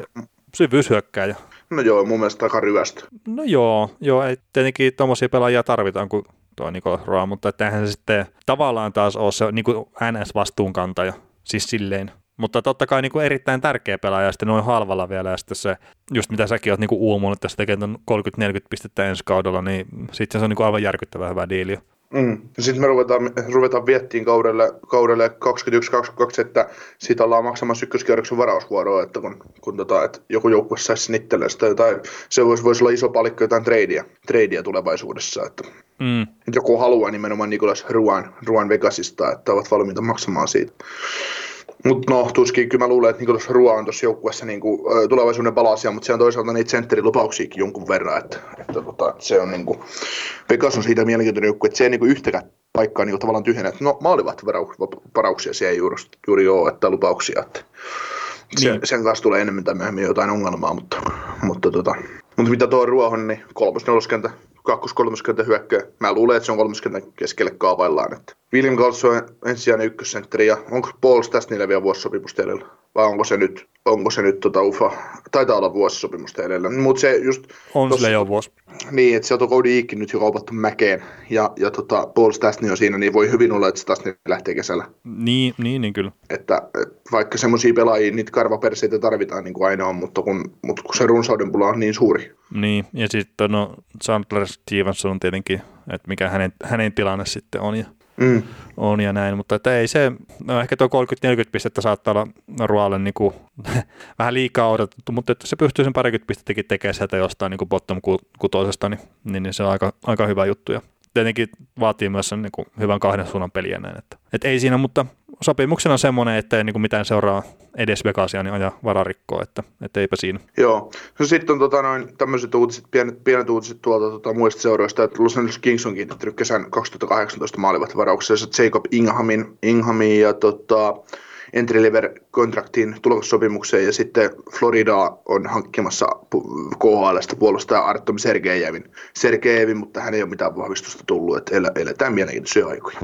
Syvyyshyökkääjä. No joo, mun mielestä aika ryvästä. No joo, joo ei, tietenkin tuommoisia pelaajia tarvitaan kuin tuo Nikolas Roa, mutta eihän se sitten tavallaan taas ole se niin kuin NS-vastuunkantaja, siis silleen. Mutta totta kai niin kuin erittäin tärkeä pelaaja, ja sitten noin halvalla vielä, ja sitten se, just mitä säkin oot niin kuin uumunut, että se tekee 30-40 pistettä ensi kaudella, niin sitten se on niin kuin aivan järkyttävän hyvä diili. Mm. Sitten me ruvetaan, ruvetaan viettiin kaudelle, kaudelle 21-22, että siitä ollaan maksamassa ykköskierroksen varausvuoroa, että kun, kun tota, että joku joukkue saisi sen itselleen sitä jotain, se voisi, voisi olla iso palikko jotain tradea, tradea tulevaisuudessa, että, mm. että joku haluaa nimenomaan Nikolas Ruan, Ruan Vegasista, että ovat valmiita maksamaan siitä. Mutta no, tuskin kyllä mä luulen, että Nikolas Rua on tuossa joukkueessa niinku, tulevaisuuden palasia, mutta se on toisaalta niitä sentterilupauksiakin jonkun verran, että, että, tota, se on niinku, Vegas on siitä mielenkiintoinen joukkue, että se ei niinku yhtäkään paikkaa niinku tavallaan tyhjennä, no maalivat varauksia se ei juuri, juuri ole, että lupauksia, että se, niin. sen kanssa tulee enemmän tai myöhemmin jotain ongelmaa, mutta, mutta, tota, mutta mitä tuo Ruohon, niin kolmas neloskentä kakkos-kolmoskenttä hyökkää. Mä luulen, että se on kolmoskentän keskelle kaavaillaan. Että William Galtz on ensisijainen ykkössentteri ja onko Paul tästä niillä vielä vuosisopimusta edellä? Vai onko se nyt, onko se nyt tota UFA? Taitaa olla vuosisopimusta edellä. Mutta se just... On tossa, jo vuosi. Niin, että se on Cody Iikki nyt jo kaupattu mäkeen ja, ja tota, Paul Stastny on siinä, niin voi hyvin olla, että Stastny lähtee kesällä. Niin, niin, niin kyllä. Että, että vaikka semmoisia pelaajia, niitä karvaperseitä tarvitaan niin kuin aina on, mutta kun, mutta kun se runsauden pula on niin suuri. Niin, ja sitten no Chandler Stevenson on tietenkin, että mikä hänen, hänen tilanne sitten on ja, mm. on ja näin, mutta että ei se, no ehkä tuo 30-40 pistettä saattaa olla Rualle niin kuin, vähän liikaa odotettu, mutta että se pystyy sen parikymmentä pistettäkin tekemään sieltä jostain niin kuin bottom kutoisesta, niin, niin, niin, se on aika, aika hyvä juttu ja tietenkin vaatii myös sen niin kuin hyvän kahden suunnan peliä näin, että, että ei siinä, mutta sopimuksena on semmoinen, että ei niin kuin mitään seuraa edes Vegasia, niin aja vararikkoa, että, että eipä siinä. Joo. No sitten on tota, noin, tämmöiset uutiset, pienet, pienet uutiset tuolta tota, muista seuroista, että Los Angeles Kings on kiinnittänyt kesän 2018 maalivat varauksessa Jacob Inghamin, Inghamin ja tota, entry level kontraktiin tulossopimukseen ja sitten Florida on hankkimassa KHLstä puolustaja Artem Sergejevin. Sergejevin, mutta hän ei ole mitään vahvistusta tullut, että eletään mielenkiintoisia aikoja.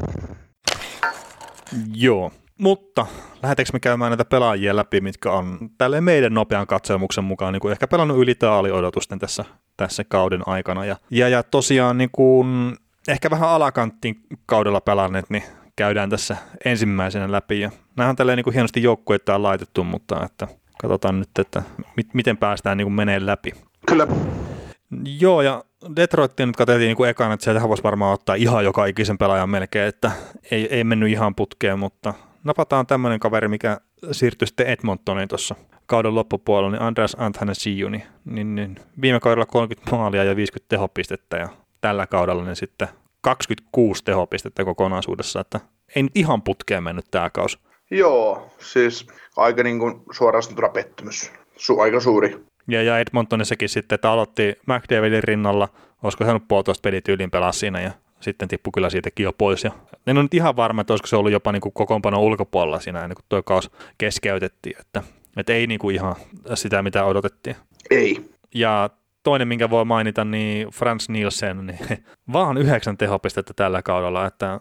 Joo, mutta lähdetäänkö me käymään näitä pelaajia läpi, mitkä on tälle meidän nopean katselmuksen mukaan niin kuin ehkä pelannut yli odotusten tässä, tässä kauden aikana. Ja, ja, ja tosiaan niin kuin, ehkä vähän alakanttiin kaudella pelanneet, niin käydään tässä ensimmäisenä läpi. Ja nämä on tälleen niin kuin hienosti joukkueita on laitettu, mutta että katsotaan nyt, että mit, miten päästään niin kuin menee läpi. Kyllä. Joo, ja Detroitin nyt katsottiin niin kuin ekana, että sieltä voisi varmaan ottaa ihan joka ikisen pelaajan melkein, että ei, ei mennyt ihan putkeen, mutta napataan tämmöinen kaveri, mikä siirtyi sitten Edmontoniin tuossa kauden loppupuolella, niin Andreas Antanesiu, niin, niin, niin viime kaudella 30 maalia ja 50 tehopistettä ja tällä kaudella niin sitten 26 tehopistettä kokonaisuudessa, että ei nyt ihan putkeen mennyt tämä kausi. Joo, siis aika niin kuin suoraan sanottuna pettymys, Su- aika suuri. Ja, ja Edmontonissakin sitten, että aloitti McDavidin rinnalla, olisiko saanut puolitoista pelityyliin pelaa siinä ja sitten tippui kyllä siitäkin jo pois. Ja en ole nyt ihan varma, että olisiko se ollut jopa niin kuin kokoonpano ulkopuolella siinä ennen kuin tuo kaus keskeytettiin, että, että ei niin kuin ihan sitä, mitä odotettiin. Ei. Ja toinen, minkä voi mainita, niin Frans Nielsen, niin vaan yhdeksän tehopistettä tällä kaudella, että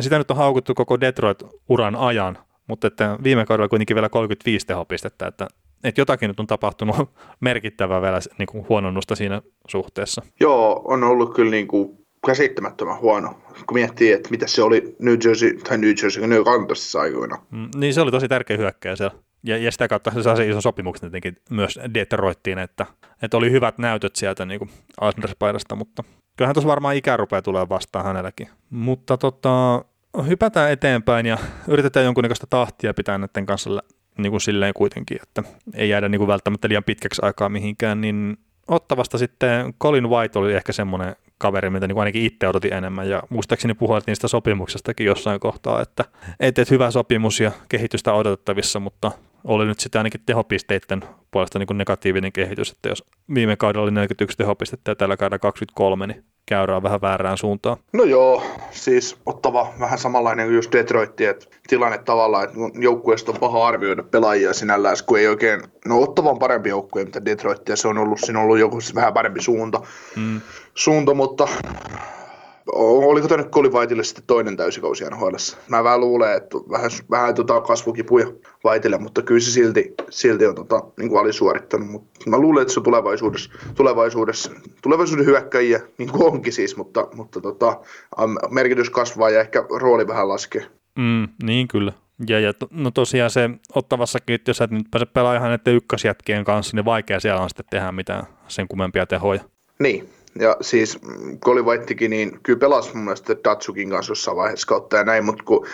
sitä nyt on haukuttu koko Detroit-uran ajan, mutta että viime kaudella kuitenkin vielä 35 tehopistettä, että, että jotakin nyt on tapahtunut merkittävää vielä niin kuin huononnusta siinä suhteessa. Joo, on ollut kyllä niin kuin käsittämättömän huono, kun miettii, että mitä se oli New Jersey, tai New Jersey, New Orleansissa aikoina. Mm, niin se oli tosi tärkeä hyökkäjä siellä. Ja, ja sitä kautta se sai ison sopimuksen tietenkin myös Detroittiin, että, että oli hyvät näytöt sieltä niin kuin Islanders-paidasta, mutta kyllähän tuossa varmaan ikä rupeaa tulemaan vastaan hänelläkin. Mutta tota, hypätään eteenpäin ja yritetään jonkunnäköistä tahtia pitää näiden kanssa niin kuin silleen kuitenkin, että ei jäädä niin kuin välttämättä liian pitkäksi aikaa mihinkään, niin Ottavasta sitten Colin White oli ehkä semmoinen kaveri, mitä niin ainakin itse odotin enemmän, ja muistaakseni puhuit niistä sopimuksestakin jossain kohtaa, että et, et hyvä sopimus ja kehitystä odotettavissa, mutta oli nyt sitten ainakin tehopisteiden puolesta niin kuin negatiivinen kehitys, että jos viime kaudella oli 41 tehopistettä ja tällä kaudella 23, niin käyrää vähän väärään suuntaan. No joo, siis ottava vähän samanlainen kuin just Detroit, että tilanne tavallaan, että joukkueesta on paha arvioida pelaajia sinällään, kun ei oikein, no ottava on parempi joukkue, mitä Detroit, ja se on ollut, siinä on ollut joku vähän parempi suunta, mm. suunta mutta oliko tänne Colin Whiteille sitten toinen täysikausi nhl Mä vähän luulen, että vähän, vähän tota kasvukipuja Whiteille, mutta kyllä se silti, silti on tota, niin kuin alisuorittanut. Mutta mä luulen, että se on tulevaisuudessa, tulevaisuudessa tulevaisuuden hyökkäjiä, niin kuin onkin siis, mutta, mutta tota, merkitys kasvaa ja ehkä rooli vähän laskee. Mm, niin kyllä. Ja, ja no tosiaan se ottavassakin, jos et nyt pääse pelaamaan ihan näiden ykkösjätkien kanssa, niin vaikea siellä on sitten tehdä mitään sen kummempia tehoja. Niin, ja siis Colin Whitekin, niin kyllä pelasi mun mielestä Datsukin kanssa jossain vaiheessa kautta ja näin, mutta kun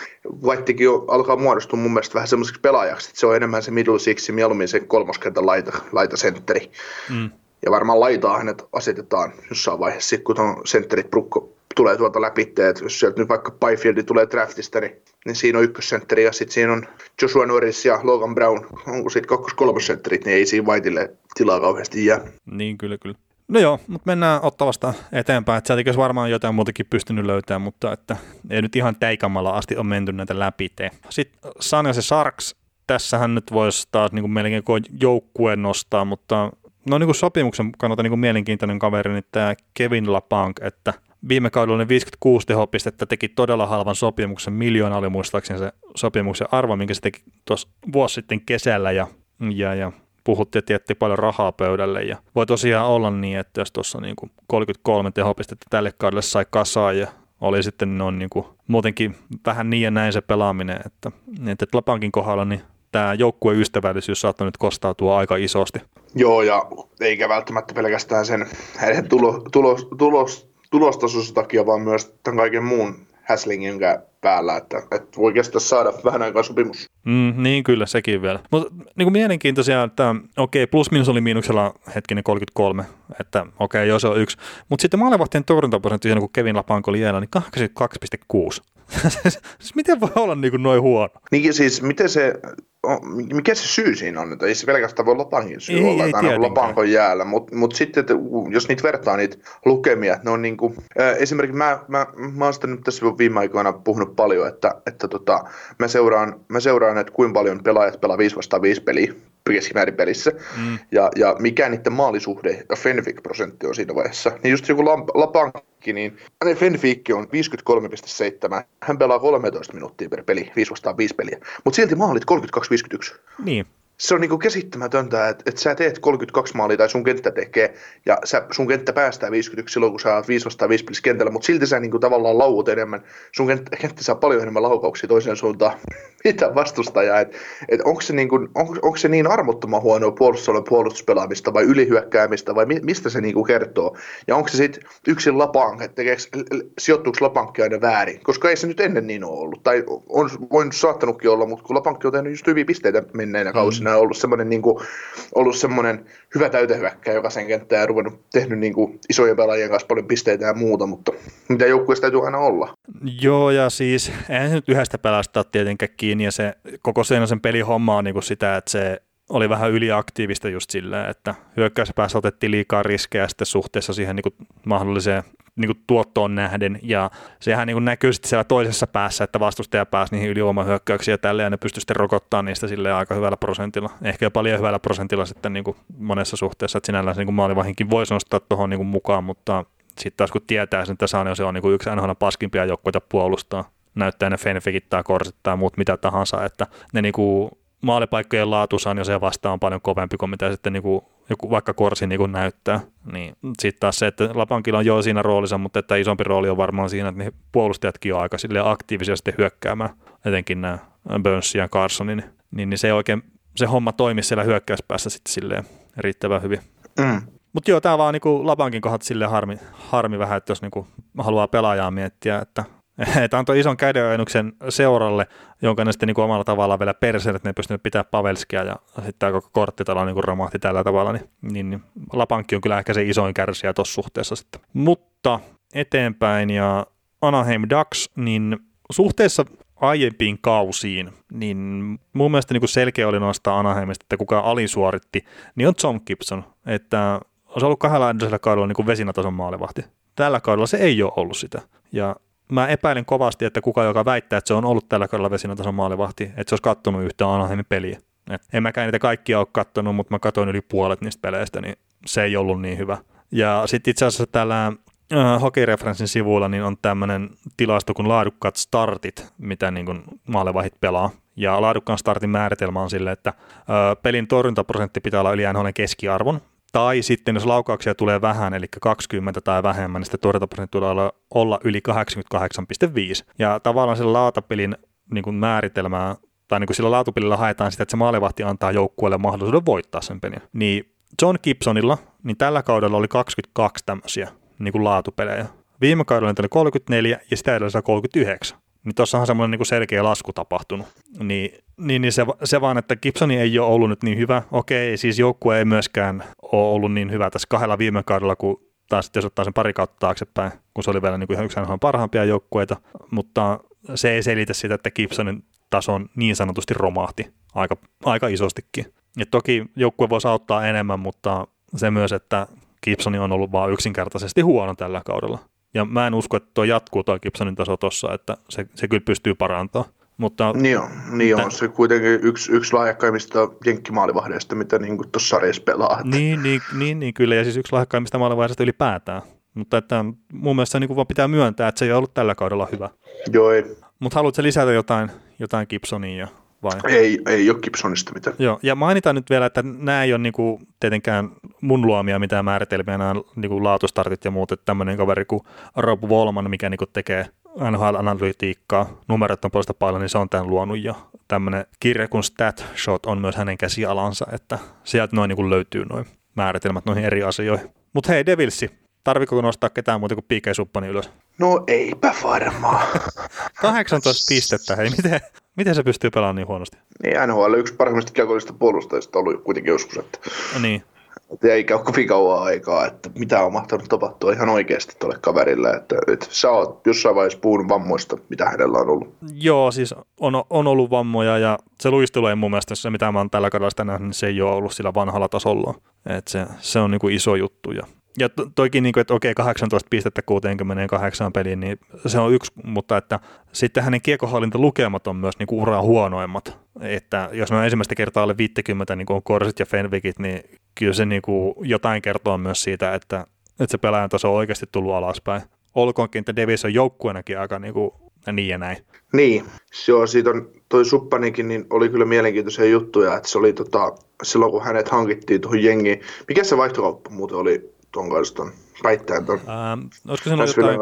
Whitekin alkaa muodostua mun mielestä vähän semmoiseksi pelaajaksi, että se on enemmän se middle six, mieluummin se kolmoskentän laita, laita sentteri. Mm. Ja varmaan laitaa hänet asetetaan jossain vaiheessa, kun tuon sentterit brukko tulee tuolta läpi, että jos sieltä nyt vaikka Byfield tulee draftista, niin, niin siinä on ykkössentteri ja sitten siinä on Joshua Norris ja Logan Brown. Onko sitten kakkos kolmosentterit, niin ei siinä Whiteille tilaa kauheasti jää. Niin, kyllä, kyllä. No joo, mutta mennään ottavasta eteenpäin. Että sieltäkin olisi varmaan jotain muutakin pystynyt löytämään, mutta että ei nyt ihan täikamalla asti on menty näitä läpi. Sitten San se Sarks, tässähän nyt voisi taas niin kuin melkein joukkueen nostaa, mutta no niin kuin sopimuksen kannalta niin kuin mielenkiintoinen kaveri, niin tämä Kevin LaPank, että viime kaudella ne 56 tehopistettä teki todella halvan sopimuksen, miljoona oli muistaakseni se sopimuksen arvo, minkä se teki tuossa vuosi sitten kesällä ja, ja, ja puhuttiin, että jätti paljon rahaa pöydälle ja voi tosiaan olla niin, että jos tuossa niin 33 tehopistettä tälle kaudelle sai kasaan ja oli sitten noin niin kuin muutenkin vähän niin ja näin se pelaaminen, että, että Lapankin kohdalla niin tämä joukkueen ystävällisyys saattaa nyt kostautua aika isosti. Joo, ja eikä välttämättä pelkästään sen heidän tulo, tulos, tulos, tulostasossa takia, vaan myös tämän kaiken muun häslingin päällä, että, että voi kestää saada vähän aikaa sopimus. Mm, niin kyllä, sekin vielä. Mutta niin kuin mielenkiintoisia, että okei, plus minus oli miinuksella hetkinen 33, että okei, okay, joo se on yksi. Mutta sitten maalevahtien torjuntaprosentti, kun Kevin Lapanko oli jäällä, niin 82,6. Siis miten voi olla niin kuin noin huono? Niin siis miten se, mikä se syy siinä on, että ei se pelkästään voi Lapankin syy ei, olla, ei, että Lapankon jäällä, mutta mut sitten, että jos niitä vertaa niitä lukemia, ne on niin kuin, äh, esimerkiksi mä, mä, mä oon sitä nyt tässä viime aikoina puhunut paljon, että, että tota, mä, seuraan, mä seuraan, että kuinka paljon pelaajat pelaa 5 vastaan 5 peliä keskimäärin pelissä, mm. ja, ja mikä niiden maalisuhde ja Fenwick-prosentti on siinä vaiheessa. Niin just joku Lapankki, niin hänen Fenwick on 53,7, hän pelaa 13 minuuttia per peli, 5 vastaan 5 peliä, mutta silti maalit 32-51. Niin, se on niinku käsittämätöntä, että, että sä teet 32 maalia tai sun kenttä tekee, ja sä, sun kenttä päästää 51 silloin, kun sä oot 5 vastaan 5 pelissä kentällä, mutta silti sä niinku tavallaan lauut enemmän. Sun kenttä, kenttä saa paljon enemmän laukauksia toiseen suuntaan, mitä vastustajaa. Et, et onko, se niinku, on, onko se niin armottoman huonoa puolustusalueen puolustuspelaamista vai ylihyökkäämistä vai mi, mistä se niinku kertoo? Ja onko se sitten yksin Lapank, että sijoittuuko Lapankki aina väärin? Koska ei se nyt ennen niin ole ollut. Tai on, on saattanutkin olla, mutta kun Lapankki on tehnyt just hyviä pisteitä menneinä kausina, on ollut semmoinen, niin kuin, ollut semmoinen hyvä täytehyökkäjä, joka sen kenttää ja ruvennut tehnyt niin kuin, isojen pelaajien kanssa paljon pisteitä ja muuta, mutta mitä joukkueessa täytyy aina olla. Joo, ja siis eihän se nyt yhdestä pelasta tietenkään kiinni, ja se koko sen pelihomma on niin kuin sitä, että se oli vähän yliaktiivista just silleen, että hyökkäyspäässä otettiin liikaa riskejä sitten suhteessa siihen niin kuin mahdolliseen niin kuin tuottoon nähden, ja sehän niin kuin näkyy sitten siellä toisessa päässä, että vastustaja pääsi niihin ylivoimahyökkäyksiin ja tälleen, ja ne pystyi sitten rokottamaan niistä sille aika hyvällä prosentilla, ehkä paljon hyvällä prosentilla sitten niin kuin monessa suhteessa, että sinällään se niin kuin maalivahinkin voisi nostaa tuohon niin mukaan, mutta sitten taas kun tietää sen, että Sane se on niin kuin yksi NHL paskimpia joukkoita puolustaa, näyttää ne Fenfikit tai Korsit tai muut mitä tahansa, että ne niin kuin maalipaikkojen laatuus on jo se vastaan paljon kovempi kuin mitä sitten niin kuin joku vaikka korsi niin kuin näyttää. Niin sitten taas se, että Lapankilla on jo siinä roolissa, mutta että isompi rooli on varmaan siinä, että ne puolustajatkin on aika sille aktiivisesti hyökkäämään, etenkin nämä Burns ja Carsonin, niin, niin, niin se oikein se homma toimii siellä hyökkäyspäässä sitten silleen riittävän hyvin. Mm. Mutta joo, tämä vaan niinku Lapankin kohdat sille harmi, harmi vähän, että jos niinku haluaa pelaajaa miettiä, että että antoi ison kädenojennuksen seuralle, jonka ne sitten niin kuin omalla tavallaan vielä perseen, että ne pystynyt pitää Pavelskia ja sitten tämä koko korttitalo niin kuin romahti tällä tavalla, niin, niin, niin Lapankki on kyllä ehkä se isoin kärsijä tuossa suhteessa sitten. Mutta eteenpäin ja Anaheim Ducks, niin suhteessa aiempiin kausiin, niin mun mielestä niin kuin selkeä oli nostaa Anaheimista, että kuka alisuoritti, niin on John Gibson, että olisi ollut kahdella edellisellä kaudella niin kuin vesinatason maalivahti. Tällä kaudella se ei ole ollut sitä. Ja mä epäilen kovasti, että kuka, joka väittää, että se on ollut tällä kaudella vesinatason maalivahti, että se olisi kattonut yhtään Anaheimin peliä. Et en mäkään niitä kaikkia ole kattonut, mutta mä katsoin yli puolet niistä peleistä, niin se ei ollut niin hyvä. Ja sitten itse asiassa täällä äh, hockey-referenssin sivuilla niin on tämmöinen tilasto kuin laadukkaat startit, mitä niin kuin maalevahit pelaa. Ja laadukkaan startin määritelmä on sille, että ö, pelin torjuntaprosentti pitää olla yli NHL keskiarvon, tai sitten jos laukauksia tulee vähän, eli 20 tai vähemmän, niin sitten torjuntaprosentti tulee olla, olla yli 88,5. Ja tavallaan sillä laatapelin niin kuin määritelmää, tai niin kuin sillä laatupelillä haetaan sitä, että se maalevahti antaa joukkueelle mahdollisuuden voittaa sen pelin. Niin John Gibsonilla, niin tällä kaudella oli 22 tämmöisiä niin kuin laatupelejä. Viime kaudella niitä oli 34 ja sitä edellisellä 39 niin tuossa on semmoinen niin selkeä lasku tapahtunut. Niin, niin, niin se, se, vaan, että Gibsoni ei ole ollut nyt niin hyvä. Okei, siis joukkue ei myöskään ole ollut niin hyvä tässä kahdella viime kaudella, kun taas jos ottaa sen pari kautta taaksepäin, kun se oli vielä niin kuin yksi parhaimpia joukkueita, mutta se ei selitä sitä, että Gibsonin on niin sanotusti romahti aika, aika isostikin. Ja toki joukkue voisi auttaa enemmän, mutta se myös, että Gibsoni on ollut vain yksinkertaisesti huono tällä kaudella. Ja mä en usko, että tuo jatkuu tuo Gibsonin taso tuossa, että se, se kyllä pystyy parantamaan. Mutta, niin on, niin on. se kuitenkin yksi, yksi lahjakkaimmista jenkkimaalivahdeista, mitä niin tuossa sarjassa pelaa. Niin, niin, niin, niin, kyllä, ja siis yksi lahjakkaimmista maalivahdeista ylipäätään. Mutta että mun mielestä niin vaan pitää myöntää, että se ei ollut tällä kaudella hyvä. Joo, ei. Mutta haluatko lisätä jotain, jotain Gibsonia ja vai? Ei, ei ole Gibsonista mitään. Joo, ja mainitaan nyt vielä, että nämä ei ole niinku tietenkään mun luomia mitään määritelmiä, nämä niinku laatustartit ja muut, että tämmöinen kaveri kuin Rob Wolman, mikä niinku tekee NHL-analytiikkaa, numerot on puolesta paljon, niin se on tämän luonut ja tämmöinen kirja kuin Stat Shot on myös hänen käsialansa, että sieltä noin niinku löytyy noin määritelmät noihin eri asioihin. Mutta hei Devilsi, tarviko nostaa ketään muuta kuin P.K. Suppani ylös? No eipä varmaan. 18 pistettä, hei miten, Miten se pystyy pelaamaan niin huonosti? Niin, NHL yksi parhaimmista kiekollista puolustajista ollut kuitenkin joskus, että... Niin. Että ei käy kovin kauan aikaa, että mitä on mahtanut tapahtua ihan oikeasti tuolle kaverille, että, että sä oot jossain vaiheessa puhunut vammoista, mitä hänellä on ollut. Joo, siis on, on ollut vammoja ja se luistelu ei mun mielestä se, mitä mä oon tällä kaudella nähnyt, niin se ei ole ollut sillä vanhalla tasolla. että se, se on niinku iso juttu ja ja to, toikin, niin kuin, että okei, 18 pistettä 68 peliin, niin se on yksi, mutta että sitten hänen kiekohallintalukemat on myös niin kuin uraa huonoimmat. Että jos me ensimmäistä kertaa alle 50, niin kuin on Korsit ja Fenvikit, niin kyllä se niin kuin jotain kertoo myös siitä, että, että se pelaajan taso on oikeasti tullut alaspäin. Olkoonkin, että Davis on joukkueenakin aika niin, kuin, niin ja näin. Niin, joo, siitä on toi Suppanikin, niin oli kyllä mielenkiintoisia juttuja, että se oli tota, silloin kun hänet hankittiin tuohon jengiin. Mikä se vaihtokauppa muuten oli tuon kanssa ton väittäen ton. Ähm, olisiko ollut jotain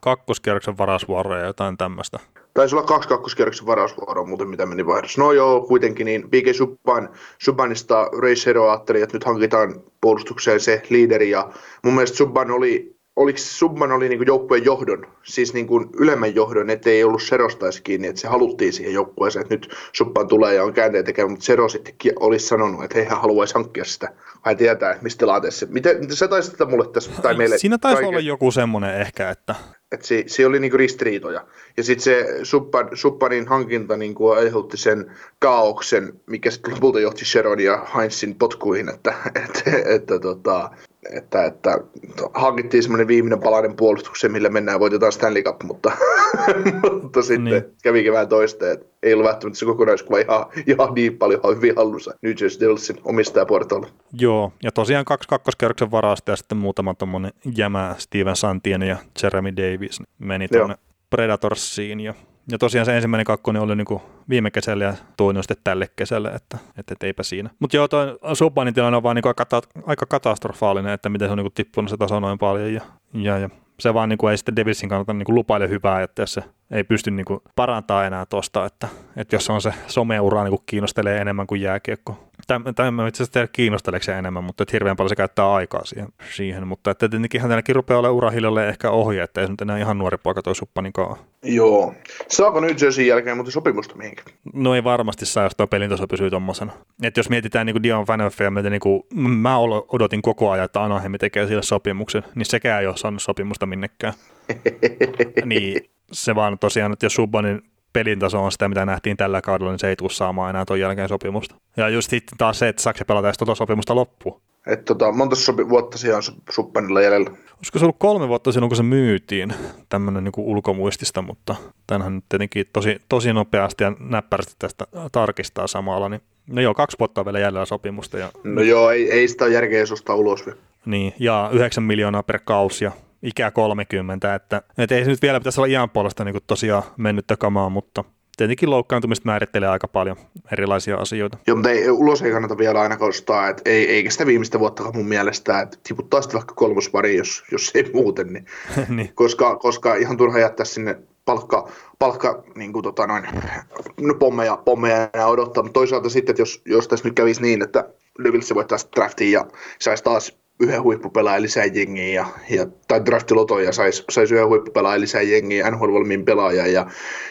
kakkoskierroksen varasvuoroja ja jotain tämmöistä? Taisi olla kaksi kakkoskierroksen varasvuoroa muuten, mitä meni vaihdossa. No joo, kuitenkin niin P.K. Subban, Subbanista Ray Shero ajatteli, että nyt hankitaan puolustukseen se liideri ja mun mielestä Subban oli oliko Subban oli niin joukkueen johdon, siis niin kuin ylemmän johdon, ettei ollut Serostaisi kiinni, että se haluttiin siihen joukkueeseen, että nyt Subban tulee ja on käänteen tekevä, mutta Sero sitten olisi sanonut, että he haluaisi hankkia sitä. Ai tietää, mistä tilanteessa. Miten, miten sä taisit sitä mulle tässä, tai meille Siinä taisi kaiken. olla joku semmoinen ehkä, että... Että se, se oli niinku ristiriitoja. Ja sitten se Subban, Subbanin hankinta niinku aiheutti sen kaauksen, mikä sitten lopulta johti Sheron ja Heinzin potkuihin, että, että, että, että tota, että, että hankittiin semmoinen viimeinen palainen puolustukseen, millä mennään voitetaan Stanley Cup, mutta, mutta sitten niin. kävikin vähän toista, että ei ollut välttämättä se kokonaiskuva ihan, ihan niin paljon hyvin hallussa New Jersey Devilsin omistajaportaalla. Joo, ja tosiaan kaksi kakkoskerroksen varasta ja sitten muutama tuommoinen jämä Steven Santien ja Jeremy Davis meni tuonne Predatorsiin ja ja tosiaan se ensimmäinen kakkonen oli niin viime kesällä ja toinen sitten tälle kesälle, että, että, että eipä siinä. Mutta joo, tuo Subbanin tilanne on vaan niin aika, aika katastrofaalinen, että miten se on niin tippunut se taso noin paljon ja, ja, ja se vaan niin kuin ei sitten Devilsin kannalta niin kuin lupaile hyvää, että jos se ei pysty niin kuin parantaa enää tuosta, että, että jos on se someura niin kuin kiinnostelee enemmän kuin jääkiekko. Tämä mä itse asiassa kiinnosteleeko se enemmän, mutta että hirveän paljon se käyttää aikaa siihen. siihen. Mutta että tietenkin hänelläkin rupeaa olemaan urahiljalle ehkä ohje, että ei se nyt enää ihan nuori poika toi suppanikaan. Joo. Saako nyt Jerseyn jälkeen mutta sopimusta mihinkään? No ei varmasti saa, jos tuo pelin taso pysyy tuommoisena. Että jos mietitään niin kuin Dion Faneffia, niin kuin, mä odotin koko ajan, että Anaheim tekee sille sopimuksen, niin sekään ei ole saanut sopimusta minnekään. niin se vaan tosiaan, että jos Subbanin pelin taso on sitä, mitä nähtiin tällä kaudella, niin se ei tule saamaan enää tuon jälkeen sopimusta. Ja just sitten taas se, että saako se pelata edes tuota sopimusta loppuun. Että tota, monta sopi- vuotta siellä on Subbanilla jäljellä? Olisiko se ollut kolme vuotta silloin, kun se myytiin, tämmöinen niin ulkomuistista, mutta tänhän nyt tietenkin tosi, tosi nopeasti ja näppärästi tästä tarkistaa samalla, niin no joo, kaksi vuotta on vielä jäljellä sopimusta. Ja... No joo, ei, ei sitä järkeä ulos vielä. Niin, ja 9 miljoonaa per kausi ja ikä 30, että, että ei se nyt vielä pitäisi olla iän puolesta niin tosiaan mennyttä kamaa, mutta tietenkin loukkaantumista määrittelee aika paljon erilaisia asioita. Joo, mutta ei, ulos ei kannata vielä aina kostaa, että ei, eikä sitä viimeistä vuotta mun mielestä, että tiputtaa sitten vaikka kolmospari, jos, jos ei muuten, niin, niin. Koska, koska ihan turha jättää sinne palkka, palkka niin kuin, tota, noin, no, pommeja, pommeja ja odottaa, mutta toisaalta sitten, että jos, jos tässä nyt kävisi niin, että Devils voittaisi draftiin ja saisi taas yhden huippupelaajan lisää jengiä, ja, ja, tai draftiloto ja saisi sais yhden huippupelaajan lisää jengiä, NHL-valmiin pelaajan ja,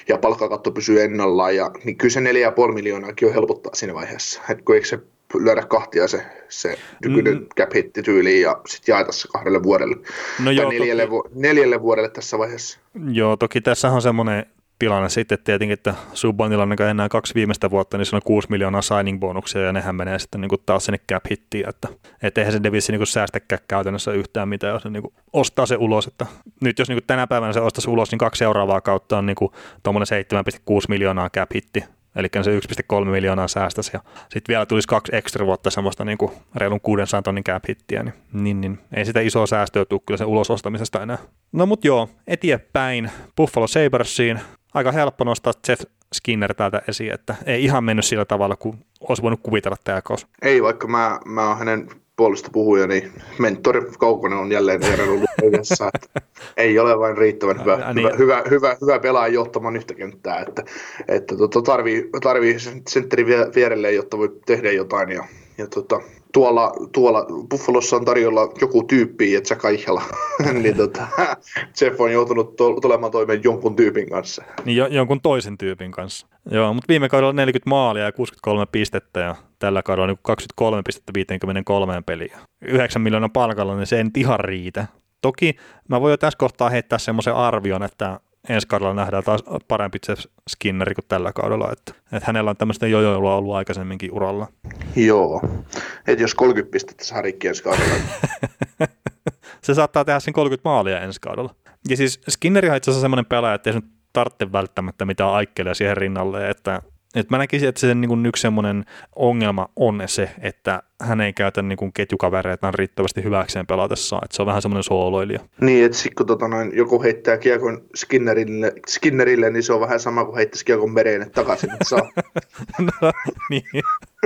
ja palkkakatto pysyy ennallaan, ja, niin kyllä se 4,5 miljoonaakin on helpottaa siinä vaiheessa, että kun eikö se lyödä kahtia se, se nykyinen mm. cap tyyliin ja sitten jaeta se kahdelle vuodelle. No joo, neljälle, toki... neljälle vuodelle tässä vaiheessa. Joo, toki tässä on semmoinen tilanne sitten tietenkin, että Subbanilla on enää kaksi viimeistä vuotta, niin se on 6 miljoonaa signing-bonuksia ja nehän menee sitten niin kuin taas sinne cap hittiin, että et eihän se Devissi niin säästäkään käytännössä yhtään mitään, jos ne niin kuin ostaa se ulos, että nyt jos niin kuin tänä päivänä se ostaisi ulos, niin kaksi seuraavaa kautta on niin kuin 7,6 miljoonaa cap hitti, eli se 1,3 miljoonaa säästäisi, ja sitten vielä tulisi kaksi ekstra vuotta semmoista niin kuin reilun 600 tonnin cap hittiä, niin, niin, niin, ei sitä isoa säästöä tule kyllä sen ulosostamisesta enää. No mut joo, eteenpäin Buffalo Sabersiin, aika helppo nostaa Jeff Skinner täältä esiin, että ei ihan mennyt sillä tavalla, kuin olisi voinut kuvitella tämä kausi. Ei, vaikka mä, mä oon hänen puolesta puhuja, niin mentori Kaukonen on jälleen kerran ollut edessä. ei ole vain riittävän hyvä, ja, niin. hyvä, hyvä, hyvä, hyvä pelaaja johtamaan yhtä kenttää, että, että tota, tarvii, tarvii sentteri vierelle, jotta voi tehdä jotain ja, ja tota, tuolla, tuolla Buffalossa on tarjolla joku tyyppi, että sä kaihella, niin tota, Jeff on joutunut to- tulemaan toimeen jonkun tyypin kanssa. Niin jo, jonkun toisen tyypin kanssa. Joo, mutta viime kaudella 40 maalia ja 63 pistettä ja tällä kaudella niin 23 pistettä 53 peliä. 9 miljoonan palkalla, niin se ei nyt ihan riitä. Toki mä voin jo tässä kohtaa heittää semmoisen arvion, että ensi kaudella nähdään taas parempi Jeff Skinneri kuin tällä kaudella, että, että hänellä on tämmöistä jojoilua ollut aikaisemminkin uralla. Joo, että jos 30 pistettä saa rikki ensi kaudella. se saattaa tehdä sen 30 maalia ensi kaudella. Ja siis Skinneri on itse asiassa semmoinen pelaaja, että ei se nyt tarvitse välttämättä mitään aikkelia siihen rinnalle, että et mä näkisin, että se niin yksi semmoinen ongelma on se, että hän ei käytä niin kuin ketjukavereitaan riittävästi hyväkseen pelatessaan, että se on vähän semmoinen sooloilija. Niin, että sitten kun tota noin, joku heittää kiekon Skinnerille, Skinnerille, niin se on vähän sama kuin heittäisi kiekon mereen takaisin, että saa. no, niin.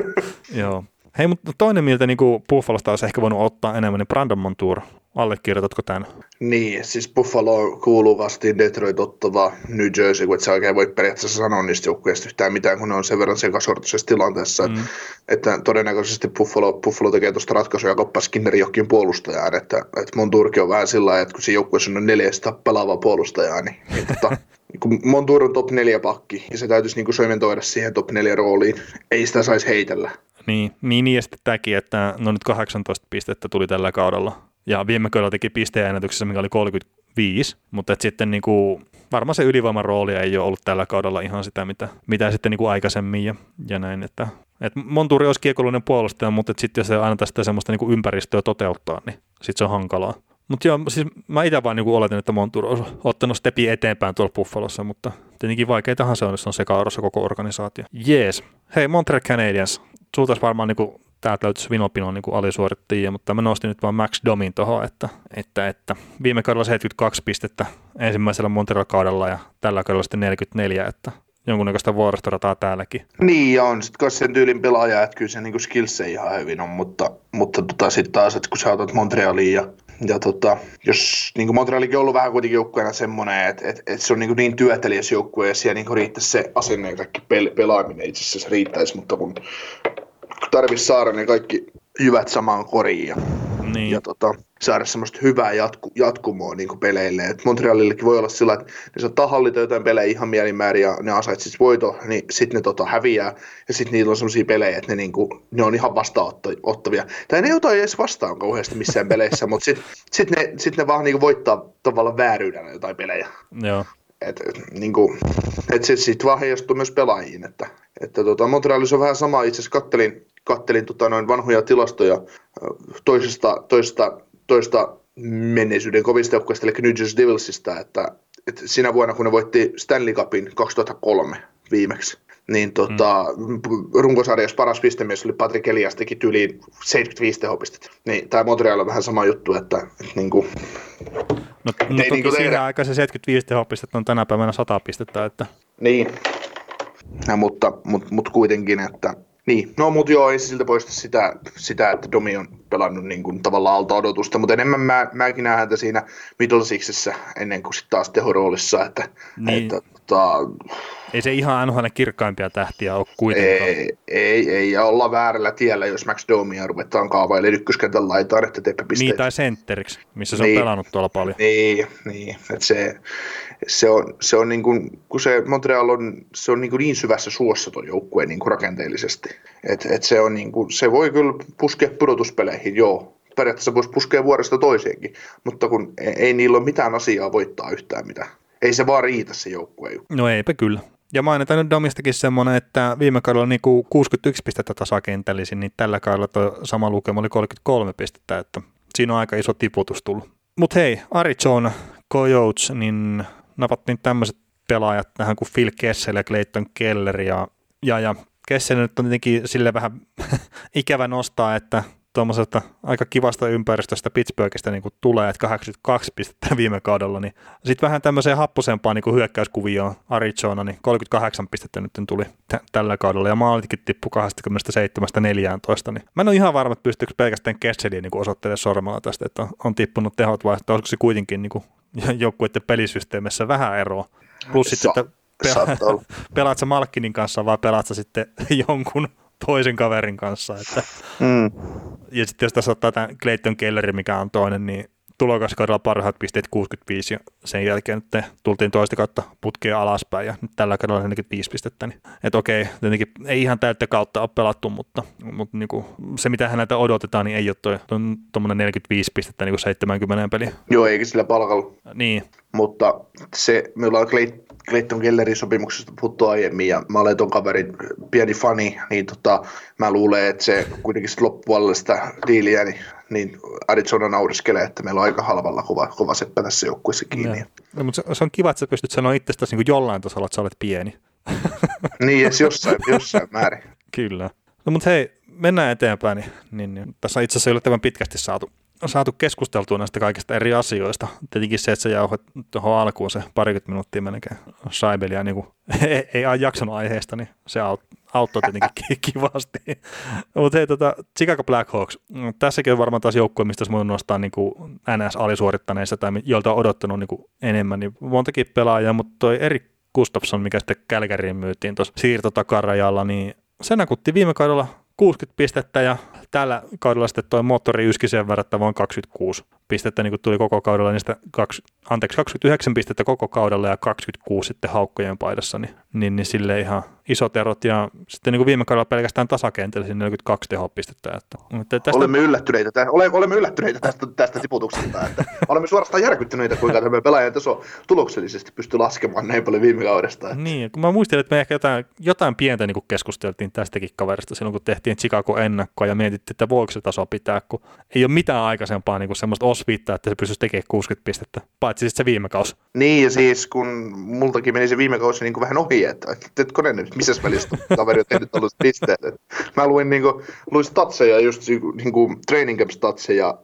Joo. Hei, mutta toinen, miltä niin Buffalosta olisi ehkä voinut ottaa enemmän, niin Brandon Montour. Allekirjoitatko tämän? Niin, siis Buffalo kuuluu vastiin Detroit, Ottava, New Jersey, kun et sä oikein voi periaatteessa sanoa niistä joukkueista yhtään mitään, kun ne on sen verran sekasortoisessa tilanteessa, mm. että todennäköisesti Buffalo, Buffalo tekee tuosta ratkaisuja ja koppaa Skinnerin johonkin puolustajaan, että, että Montourkin on vähän sillä että kun se joukkueessa on neljästä pelaavaa puolustajaa, niin, niin tota, kun Montour on top 4 pakki ja se täytyisi niin soimentoida siihen top 4 rooliin, ei sitä saisi heitellä. Niin, niin, niin ja sitten tämäkin, että no nyt 18 pistettä tuli tällä kaudella. Ja viime kaudella teki pisteennätyksessä, mikä oli 35, mutta et sitten niin kuin, varmaan se ylivoiman rooli ei ole ollut tällä kaudella ihan sitä, mitä, mitä sitten niin kuin aikaisemmin ja, ja näin. Että, et Monturi olisi kiekollinen puolustaja, mutta sitten jos se aina tästä semmoista niin kuin ympäristöä toteuttaa, niin sitten se on hankalaa. Mutta joo, siis mä itse vaan niin oletin, että Montour olisi ottanut stepi eteenpäin tuolla Buffalossa, mutta tietenkin vaikeitahan se on, jos se on sekaorossa koko organisaatio. Jees. Hei, Montreal Canadiens, sulta varmaan niin täältä löytyisi Vinopinon niin alisuorittajia, mutta mä nostin nyt vaan Max Domin tuohon, että, että, että, viime kaudella 72 pistettä ensimmäisellä Montreal-kaudella ja tällä kaudella sitten 44, että jonkunnäköistä vuoristorataa täälläkin. Niin, ja on sitten sen tyylin pelaaja, että kyllä se niin skills ihan hyvin on, mutta, mutta tota, sitten taas, että kun sä otat Montrealiin ja ja tota, jos niin Montrealikin on ollut vähän kuitenkin joukkueena semmoinen, että, että, että se on niin, kuin niin työtelijäs joukkue ja siellä niin riittäisi se asenne ja kaikki pel- pelaaminen itse asiassa riittäisi, mutta kun tarvitsisi saada ne kaikki jyvät samaan koriin ja, niin. ja tota, saada semmoista hyvää jatku, jatkumoa niin peleille. Et Montrealillekin voi olla sillä, että ne saattaa hallita jotain pelejä ihan mielimäärin ja ne ansaitsisi voito, niin sitten ne tota häviää ja sitten niillä on semmoisia pelejä, että ne, niinku, ne on ihan vastaanottavia. Tai ne jotain edes vastaan kauheasti missään peleissä, mutta sitten sit ne, sit ne vaan niinku voittaa tavallaan vääryydellä jotain pelejä. Joo. Et, et, niinku, et se sitten vaan heijastuu myös pelaajiin. Että, että tota, Montrealissa on vähän sama, itse asiassa kattelin, kattelin tota, noin vanhoja tilastoja toisesta, toisesta toista menneisyyden kovista joukkueista, eli New Jersey Devilsista, että, että siinä vuonna, kun ne voitti Stanley Cupin 2003 viimeksi, niin tota, mm. runkosarjassa paras pistemies oli Patrick Elias, teki yli 75 tehopistettä. Niin, tämä Montreal on vähän sama juttu, että, että niin kuin, No, no toki niin siinä se 75 tehopistettä on tänä päivänä 100 pistettä. Että... Niin, ja, mutta, mutta, mutta kuitenkin, että niin, no mutta joo, ei siltä poista sitä, sitä, että Domi on pelannut niin kuin, tavallaan alta odotusta, mutta enemmän mä, mäkin näen häntä siinä Middle Sixessä ennen kuin sitten taas tehoroolissa, että, niin. että tota, ei se ihan NHL kirkkaimpia tähtiä ole kuitenkaan. Ei, ei, ei, ja olla väärällä tiellä, jos Max Domia ruvetaan kaavailemaan ykköskentän laitaan, että teepä pisteitä. Niin, tai sentteriksi, missä se niin, on pelannut tuolla paljon. Niin, niin että se, se on, se on niin kuin, kun se Montreal on, se on niin, kuin niin syvässä suossa tuon joukkueen niin kuin rakenteellisesti. Et, et se, on niin kuin, se voi kyllä puskea pudotuspeleihin, joo, periaatteessa voisi puskea vuodesta toiseenkin, mutta kun ei, ei niillä ole mitään asiaa voittaa yhtään mitään. Ei se vaan riitä se joukkue. No eipä kyllä. Ja mainitaan nyt Domistakin semmoinen, että viime kaudella niin 61 pistettä tasakentällisin, niin tällä kaudella tuo sama lukema oli 33 pistettä, että siinä on aika iso tiputus tullut. Mutta hei, Arizona Coyotes, niin napattiin tämmöiset pelaajat tähän kuin Phil Kessel ja Clayton Keller ja, ja, ja Kessel nyt on tietenkin sille vähän ikävä nostaa, että tuommoisesta aika kivasta ympäristöstä Pittsburghista niin tulee, että 82 pistettä viime kaudella, niin sitten vähän tämmöiseen happosempaan niin hyökkäyskuvioon Arizona, niin 38 pistettä nyt tuli t- tällä kaudella, ja maalitikin tippu 27-14, niin mä en ole ihan varma, että pystyykö pelkästään Kesseliä niin osoittelemaan sormella tästä, että on tippunut tehot vai että olisiko se kuitenkin niin joukkueiden pelisysteemissä vähän eroa. Plus sitten, että pelaat sä Malkkinin kanssa vai pelaat sä sitten jonkun toisen kaverin kanssa. Että. Mm. Ja sitten jos tässä ottaa tämän Clayton Kelleri, mikä on toinen, niin tulokaskaudella parhaat pisteet 65 ja sen jälkeen nyt tultiin toista kautta putkeen alaspäin ja nyt tällä kaudella 45 pistettä. Niin, että okei, tietenkin ei ihan täyttä kautta ole pelattu, mutta, mutta niin kuin, se mitä häneltä odotetaan, niin ei ole toi, tuommoinen 45 pistettä niin kuin 70 peliä. Joo, eikä sillä palkalla. Niin. Mutta se, me ollaan Clayton Kellerin sopimuksesta puhuttu aiemmin ja mä olen ton kaverin pieni fani, niin tota, mä luulen, että se kuitenkin loppupuolella sitä diiliä, niin niin Arizona nauriskelee, että meillä on aika halvalla kova, kova seppä tässä joukkueessa kiinni. No, no, mutta se, se, on kiva, että sä pystyt sanoa itsestäsi niin jollain tasolla, että sä olet pieni. niin, edes jossain, jossain määrin. Kyllä. No mutta hei, mennään eteenpäin. Niin, niin, niin. Tässä itse asiassa yllättävän pitkästi saatu, saatu keskusteltua näistä kaikista eri asioista. Tietenkin se, että sä jauhat tuohon alkuun se parikymmentä minuuttia melkein Saibelia niin kuin, ei, ei jaksanut aiheesta, niin se auttaa auttoi tietenkin kivasti. Mutta hei, tota, Chicago Blackhawks, tässäkin on varmaan taas joukkue, mistä olisi nostaa niin kuin NS-alisuorittaneista tai joilta on odottanut niin kuin enemmän, niin montakin pelaajaa, mutta toi Erik Gustafsson, mikä sitten Kälkäriin myytiin tuossa siirtotakarajalla, niin se nakutti viime kaudella 60 pistettä ja tällä kaudella sitten toi moottori yski sen verran, että vain 26 pistettä niin tuli koko kaudella, niistä kaksi, anteeksi, 29 pistettä koko kaudella ja 26 sitten haukkojen paidassa, niin, niin, niin sille ihan isot erot ja sitten niin kuin viime kaudella pelkästään tasakentällä 42 tehopistettä. Että, että tästä... olemme yllättyneitä, olemme, olemme yllättyneitä tästä, tästä tiputuksesta, että olemme suorastaan järkyttyneitä, kuinka tämä pelaajan taso tuloksellisesti pystyy laskemaan näin paljon viime kaudesta. Että... Niin, kun mä muistelin, että me ehkä jotain, jotain pientä niin kuin keskusteltiin tästäkin kaverista silloin, kun tehtiin Chicago ennakkoa ja mietittiin, että voiko se taso pitää, kun ei ole mitään aikaisempaa niin kuin semmoista osviittaa, että se pystyisi tekemään 60 pistettä, paitsi sitten se viime kausi. Niin, ja siis kun multakin meni se viime kausi niin kuin vähän ohi, että teetkö ne nyt, missä välissä kaveri on tehnyt tällaiset pisteet. Mä luin, niin kuin, luin statseja, just niin kuin training camp statseja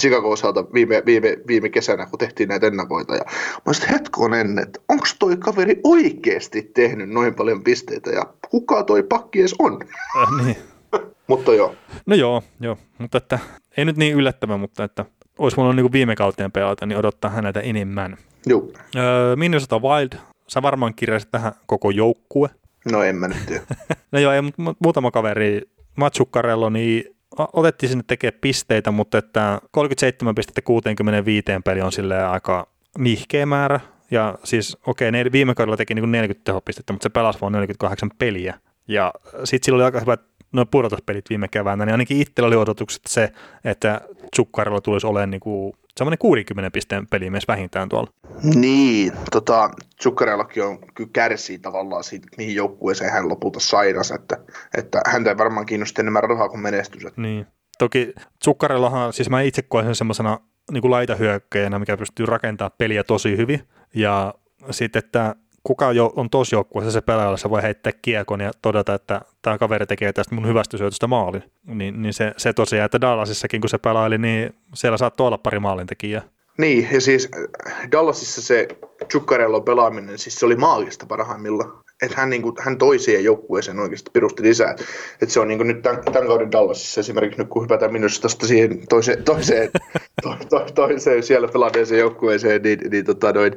Chicago osalta viime, viime, viime kesänä, kun tehtiin näitä ennakoita. Ja mä olisin, hetkonen, että onko toi kaveri oikeasti tehnyt noin paljon pisteitä ja kuka toi pakki edes on? Äh, niin. mutta joo. No joo, joo, mutta että ei nyt niin yllättävä, mutta että olisi voinut niin viime kauteen pelata, niin odottaa häneltä enemmän. Joo. Öö, Minnesota Wild, sä varmaan kirjasit tähän koko joukkue. No en mä nyt no joo, ei, mutta muutama kaveri, Matsukkarello, niin otettiin sinne tekemään pisteitä, mutta että 37 pistettä 65 peli on silleen aika nihkeä määrä. Ja siis okei, okay, viime kaudella teki niin 40 tehopistettä, mutta se pelasi vain 48 peliä. Ja sitten sillä oli aika hyvät noin pudotuspelit viime keväänä, niin ainakin itsellä oli odotukset se, että Tsukkarilla tulisi olemaan niin kuin semmoinen 60 pisteen pelimies vähintään tuolla. Niin, tota, Zuccarellakin on kyllä kärsii tavallaan siitä, mihin joukkueeseen hän lopulta sairas, että, että häntä ei varmaan kiinnosta enemmän rahaa kuin menestys. Niin, toki Zuccarellahan, siis mä itse koen sen semmoisena niin laitahyökkäjänä, mikä pystyy rakentamaan peliä tosi hyvin, ja sitten, että kuka jo on tosi joukkueessa se pelaaja, se voi heittää kiekon ja todeta, että tämä kaveri tekee tästä mun hyvästä syötöstä maalin. Niin, niin se, se tosiaan, että Dallasissakin kun se pelaili, niin siellä saattoi olla pari maalintekijää. Niin, ja siis Dallasissa se Zuccarellon pelaaminen, siis se oli maagista parhaimmillaan että hän, niin kuin, hän toi siihen joukkueeseen oikeasti pirusti lisää. Että se on niin kuin nyt tämän, tämän kauden Dallasissa esimerkiksi nyt kun hypätään Minnesotasta siihen toiseen, toiseen, to, to, toiseen siellä pelanneeseen joukkueeseen, niin, niin tota noin,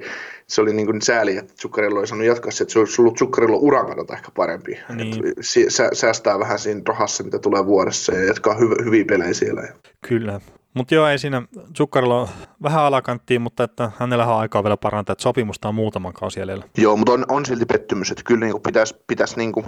se oli niin kuin sääli, että Zuccarello ei saanut jatkaa se, että se olisi ollut Zuccarello uran kannalta ehkä parempi. Niin. Et sä, säästää vähän siinä rahassa, mitä tulee vuodessa ja jatkaa hyv- hyviä pelejä siellä. Kyllä, mutta joo, ei siinä Zuccarello vähän alakanttiin, mutta että hänellä on aikaa vielä parantaa, että sopimusta on muutaman kausi jäljellä. Joo, mutta on, on silti pettymys, että kyllä niin pitäisi, pitäisi niin kuin,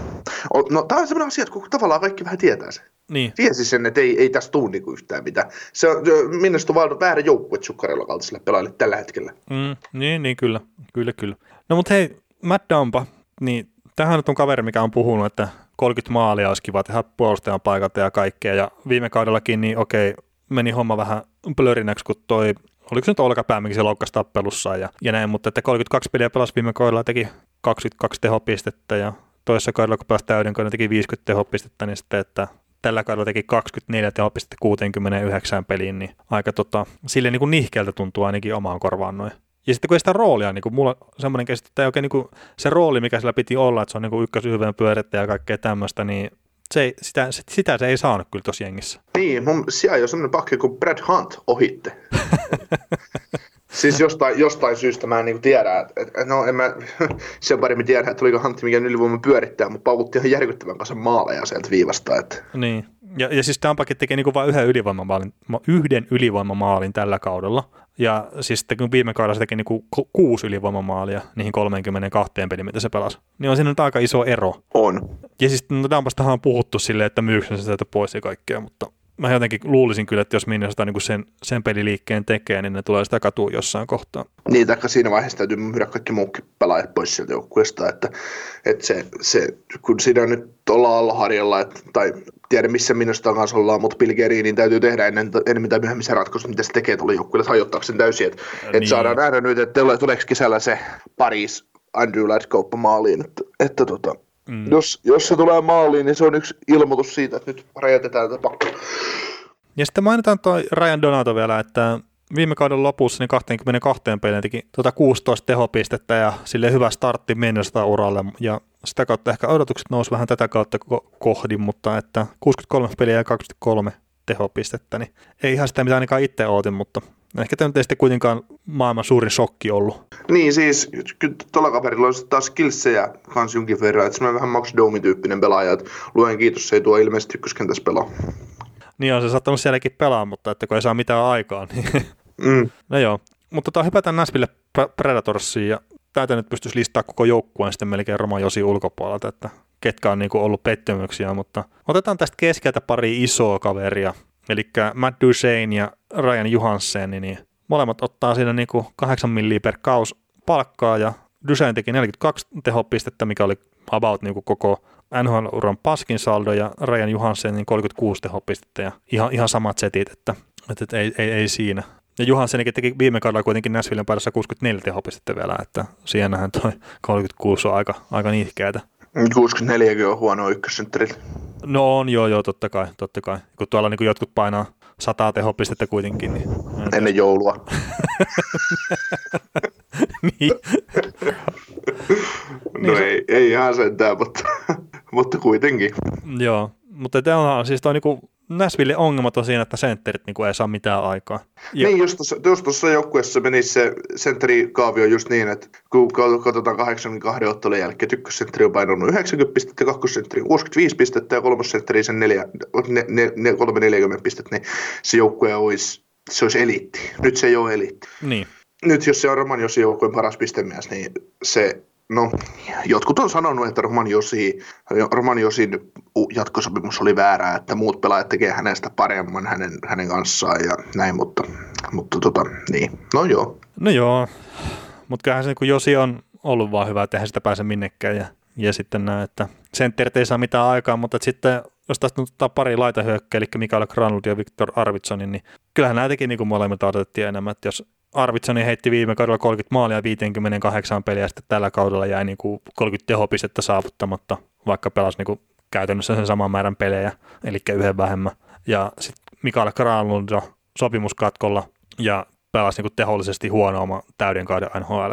no tämä on sellainen asia, että kun tavallaan kaikki vähän tietää sen. Niin. Tiesi sen, että ei, ei tässä tule niin yhtään mitään. Se on, minusta vaan väärä joukkue Zuccarello kaltaiselle pelaajille tällä hetkellä. Mm, niin, niin kyllä, kyllä, kyllä. No mutta hei, Matt Dampa, niin tähän nyt on kaveri, mikä on puhunut, että 30 maalia olisi kiva tehdä puolustajan paikalta ja kaikkea, ja viime kaudellakin, niin okei, meni homma vähän plörinäksi, kun toi oliko se nyt olkapää, mikä se loukkasi tappelussa ja, ja näin, mutta että 32 peliä pelasi viime kaudella, teki 22 tehopistettä ja toisessa kaudella, kun pääsi täyden kaudella, teki 50 tehopistettä, niin sitten, että tällä kaudella teki 24 tehopistettä 69 peliin, niin aika tota, sille niin kuin nihkeältä tuntuu ainakin omaan korvaan noin. Ja sitten kun ei sitä roolia, niin kuin mulla semmoinen käsitys, että oikein niin kuin se rooli, mikä sillä piti olla, että se on niin ykkösyhden pyörittä ja kaikkea tämmöistä, niin se ei, sitä, sitä se ei saanut kyllä tuossa jengissä. Niin, mun sijaan on semmoinen pakki kuin Brad Hunt ohitte. siis jostain, jostain syystä mä en niin tiedä, että, että no en mä sen paremmin tiedä, että oliko Hunt mikä ylivoima pyörittää, mutta paukutti ihan järkyttävän kanssa maaleja sieltä viivasta. Että. Niin, ja, ja siis Tampakin teki niin vain yhden ylivoimamaalin, yhden ylivoimamaalin tällä kaudella. Ja siis sitten kun viime kaudella se teki niin kuin kuusi ylivoimamaalia niihin 32 peliin, mitä se pelasi, niin on siinä nyt aika iso ero. On. Ja siis no, Dampastahan on puhuttu silleen, että myykö se sieltä pois ja kaikkea, mutta mä jotenkin luulisin kyllä, että jos Minnesota niin sen, sen peliliikkeen tekee, niin ne tulee sitä katua jossain kohtaa. Niin, taikka siinä vaiheessa täytyy myydä kaikki muukin pelaajat pois sieltä joukkueesta, että, että se, se, kun siinä nyt ollaan alloharjalla, että, tai tiedä missä minusta kanssa ollaan, mutta Pilgeriin niin täytyy tehdä ennen, ennen mitä myöhemmin se ratkaisu, mitä se tekee tuolla joukkueelle, hajottaako sen täysin, että, niin. että saadaan nähdä nyt, että tuleeko kesällä se Paris Andrew Ladd maaliin, että, että tota, Mm. Jos, jos se tulee maaliin, niin se on yksi ilmoitus siitä, että nyt räjätetään tätä pakko. Ja sitten mainitaan tuo Ryan Donato vielä, että viime kauden lopussa niin 22 peliin teki tuota 16 tehopistettä ja sille hyvä startti mennessä uralle ja sitä kautta ehkä odotukset nousi vähän tätä kautta kohdin, mutta että 63 peliä ja 23 tehopistettä, niin ei ihan sitä mitä ainakaan itse ootin, mutta Ehkä tämä ei sitten kuitenkaan maailman suurin shokki ollut. Niin siis, kyllä tuolla kaverilla on taas skillsejä kans jonkin verran, että semmoinen vähän Max Domi-tyyppinen pelaaja, että luen kiitos, se ei tuo ilmeisesti ykköskentässä pelaa. Niin on se saattanut sielläkin pelaa, mutta että kun ei saa mitään aikaa, niin mm. no joo. Mutta tota, hypätään Näspille Predatorsiin ja täältä nyt pystyisi listaa koko joukkueen sitten melkein Roma Josi ulkopuolelta, että ketkä on niin kuin ollut pettymyksiä, mutta otetaan tästä keskeltä pari isoa kaveria, eli Matt Duchesne ja Ryan Johansen, niin molemmat ottaa siinä niin kuin 8 milliä per kaus palkkaa ja Duchesne teki 42 tehopistettä, mikä oli about niin kuin koko NHL-uran paskin saldo ja Ryan Johansen niin 36 tehopistettä ja ihan, ihan samat setit, että, että, ei, ei, ei, siinä. Ja Johanssenikin teki viime kaudella kuitenkin Nashvillen päässä 64 tehopistettä vielä, että siinähän toi 36 on aika, aika nihkeätä. 64 on huono ykkössentterillä. No on, joo, joo, totta kai, totta kai. Kun tuolla niin jotkut painaa sataa tehopistettä kuitenkin. Niin, Ennen joulua. niin. no niin ei, ei ihan sentään, mutta, mutta kuitenkin. Joo, mutta tämä on siis toi niinku Näsville ongelmat on siinä, että sentterit niin ei saa mitään aikaa. Ja... Niin, just tuossa, just tuossa joukkueessa meni se sentterikaavio just niin, että kun katsotaan 82 ottelun jälkeen, että ykkössentteri on painanut 90 pistettä, kakkosentteri 65 pistettä ja kolmosentteri sen 4, ne, ne, ne 340 pistettä, niin se joukkue olisi, se olisi eliitti. Nyt se ei ole eliitti. Niin. Nyt jos se on Roman Josi joukkueen paras pistemies, niin se No, jotkut on sanonut, että Roman, Josi, Roman Josin jatkosopimus oli väärä, että muut pelaajat tekee hänestä paremman hänen, hänen kanssaan ja näin, mutta, mutta tota, niin, no joo. No joo, mutta kyllähän se, kun Josi on ollut vaan hyvä, että eihän sitä pääse minnekään ja, ja sitten näin, että sentterit ei saa mitään aikaa, mutta sitten jos tästä nyt ottaa pari laitahyökkäjä, eli Mikael Granlund ja Viktor Arvidssonin, niin kyllähän nämä teki niin kuin molemmilta odotettiin enemmän, että jos Arvitsoni heitti viime kaudella 30 maalia 58 peliä, sitten tällä kaudella jäi niin kuin 30 tehopistettä saavuttamatta, vaikka pelasi niin kuin käytännössä sen saman määrän pelejä, eli yhden vähemmän. Ja sitten Mikael Granlund sopimuskatkolla ja pelasi niin kuin tehollisesti huono oma täyden kauden NHL.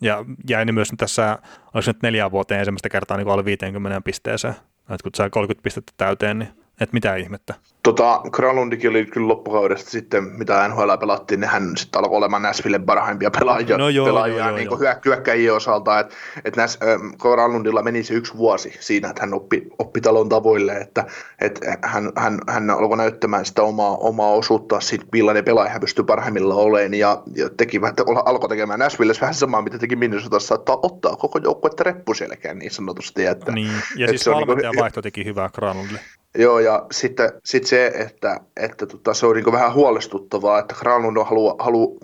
Ja jäi niin myös tässä, oliko nyt neljän vuoteen ensimmäistä kertaa niin alle 50 pisteeseen. Että kun sai 30 pistettä täyteen, niin et mitä ihmettä. Tota, Kralundikin oli kyllä loppukaudesta sitten, mitä NHL pelattiin, niin hän sitten alkoi olemaan Näsvillen parhaimpia pelaajia, no joo, pelaajia joo, joo, niin joo. hyökkäjien osalta. Että et Näs, äh, Kralundilla meni se yksi vuosi siinä, että hän oppi, oppi talon tavoille, että et hän, hän, hän alkoi näyttämään sitä omaa, omaa osuutta, siitä, millainen pelaaja hän pystyi parhaimmilla olemaan ja, ja teki, alkoi tekemään Näsvillessä vähän samaa, mitä teki Minnesotassa, että ottaa koko joukkuetta reppuselkään niin sanotusti. Että, niin, ja siis valmentajan niin vaihto teki hyvää Granlundille. Joo, ja sitten sit se, että, että tota, se on niin vähän huolestuttavaa, että Granlund, halu, halu,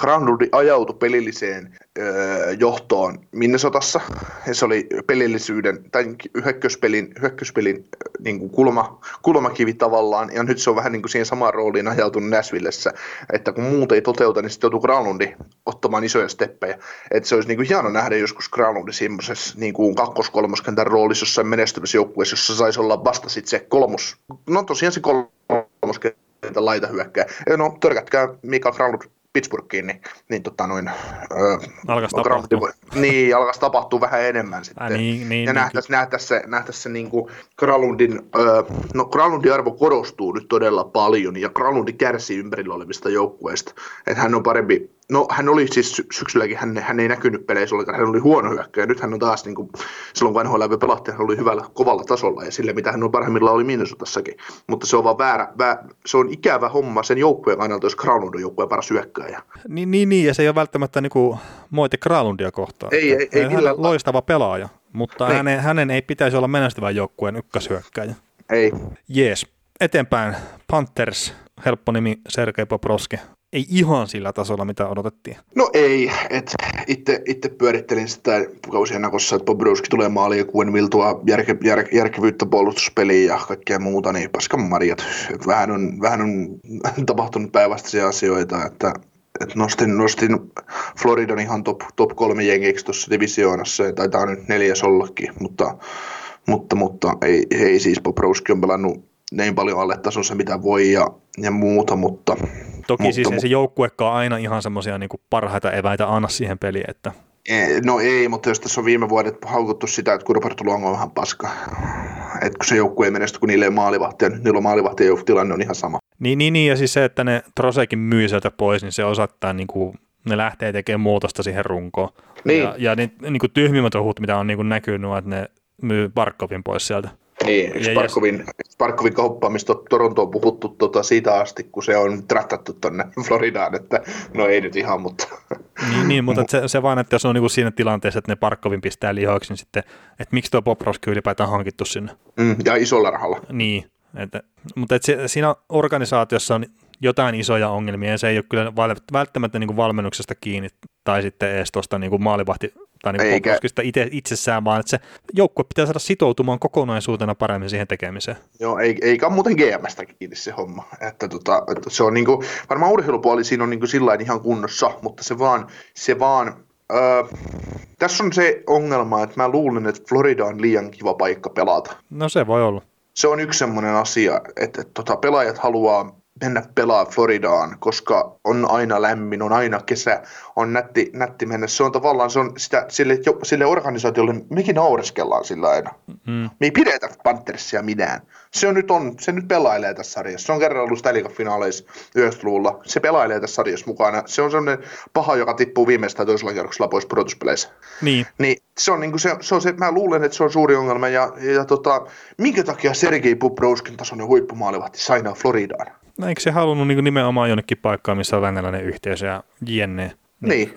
Granlund ajautui pelilliseen öö, johtoon Minnesotassa. Ja se oli pelillisyyden, tai hyökköspelin, hyökköspelin niin kuin kulma, kulmakivi tavallaan, ja nyt se on vähän niin kuin siihen samaan rooliin ajautunut Näsvillessä, että kun muut ei toteuta, niin sitten joutuu Granlundi ottamaan isoja steppejä. Että se olisi niin kuin hieno nähdä joskus Granlundi semmoisessa niin kakkos-kolmoskentän roolissa jossain menestymisjoukkueessa, jossa saisi olla vasta sitten se kolmos, no tosiaan se kolmoskentän laita hyökkää. No törkätkää Mika Granlund Pittsburghiin, niin, niin tota noin, alkaisi tapahtua. Niin, alkaisi tapahtua vähän enemmän sitten. Äh, niin, niin, ja nähtäisi, niin, nähtäisi se, nähtäisi se niin kuin Kralundin, no Kralundin arvo korostuu nyt todella paljon, ja Kralundi kärsii ympärillä olevista joukkueista. Että hän on parempi, no hän oli siis syksylläkin, hän, hän ei näkynyt peleissä ollenkaan, hän oli huono hyökkäjä. Nyt hän on taas, niin kuin, silloin kun NHL pelattiin, hän oli hyvällä, kovalla tasolla ja sille, mitä hän on parhaimmillaan oli Minnesotassakin. Mutta se on vaan väärä, väärä, se on ikävä homma sen joukkueen kannalta, jos Kralund on joukkueen paras hyökkäjä. Niin, niin, niin, ja se ei ole välttämättä niin kuin moite Kralundia kohtaan. Ei, ei, ei, hän on loistava pelaaja, mutta niin. hänen, hänen ei pitäisi olla menestyvän joukkueen ykköshyökkäjä. Ei. Jees. Eteenpäin. Panthers, helppo nimi Sergei Poproski ei ihan sillä tasolla, mitä odotettiin. No ei, että itse, pyörittelin sitä kausien nakossa, että Bobrovski tulee maaliin ja Quenville tuo järke, jär, järkevyyttä puolustuspeliin ja kaikkea muuta, niin paskan marjat. Vähän on, vähän on tapahtunut päinvastaisia asioita, että et nostin, nostin Floridan ihan top, top kolme jengiksi tuossa divisioonassa, ja taitaa nyt neljäs ollakin, mutta, mutta, mutta ei, ei siis Bobrovski on pelannut niin paljon alle tasonsa mitä voi ja, ja muuta, mutta... Toki mutta, siis ei se joukkuekaan aina ihan semmoisia niin parhaita eväitä anna siihen peliin, että... No ei, mutta jos tässä on viime vuodet haukuttu sitä, että Kurpert Luongo on vähän paska. Että kun se joukkue ei menesty, kun niille ei maalivahti, ja niillä on maalivahti ja tilanne on ihan sama. Niin, niin, niin, ja siis se, että ne Trosekin myy sieltä pois, niin se osoittaa, niin kuin, ne lähtee tekemään muutosta siihen runkoon. Niin. Ja, ja niin, niin kuin tyhmimmät ohut, mitä on niin kuin näkynyt, että ne myy Barkovin pois sieltä. Niin, Sparkovin, Sparkovin kauppa, mistä Toronto on puhuttu tota siitä asti, kun se on trattattu tuonne Floridaan, että no ei nyt ihan, mutta... Niin, niin mutta se, se vaan, että jos on niin kuin siinä tilanteessa, että ne Parkkovin pistää lihoiksi, niin sitten, että miksi tuo Poproski ylipäätään hankittu sinne? Mm, ja isolla rahalla. Niin, että, mutta että se, siinä organisaatiossa on jotain isoja ongelmia, ja se ei ole kyllä välttämättä niin kuin valmennuksesta kiinni, tai sitten edes tuosta niin maalivahti tai niin Eikä... itse, itsessään, vaan että se joukkue pitää saada sitoutumaan kokonaisuutena paremmin siihen tekemiseen. Joo, ei, eikä muuten GMstä kiinni se homma. Että tota, että se on niin kuin, varmaan urheilupuoli siinä on niin kuin sillä ihan kunnossa, mutta se vaan, se vaan Öö, tässä on se ongelma, että mä luulen, että Florida on liian kiva paikka pelata. No se voi olla. Se on yksi semmoinen asia, että, että tota, pelaajat haluaa mennä pelaa Floridaan, koska on aina lämmin, on aina kesä, on nätti, nätti mennä. Se on tavallaan se on sitä, sille, sille organisaatiolle, mekin naureskellaan sillä aina. Mm. Me ei pidetä Panthersia minään. Se on nyt on, se nyt pelailee tässä sarjassa. Se on kerran ollut Stanley finaaleissa 90-luvulla. Se pelailee tässä sarjassa mukana. Se on sellainen paha, joka tippuu viimeistään toisella kierroksella pois pudotuspeleissä. Niin. niin se on, niin kuin se, se on se, mä luulen, että se on suuri ongelma. Ja, ja tota, minkä takia Sergei Bubrovskin tasoinen huippumaalivahti sainaa Floridaan? Eikö se halunnut niin nimenomaan jonnekin paikkaan, missä on venäläinen yhteisö ja jenne? Niin.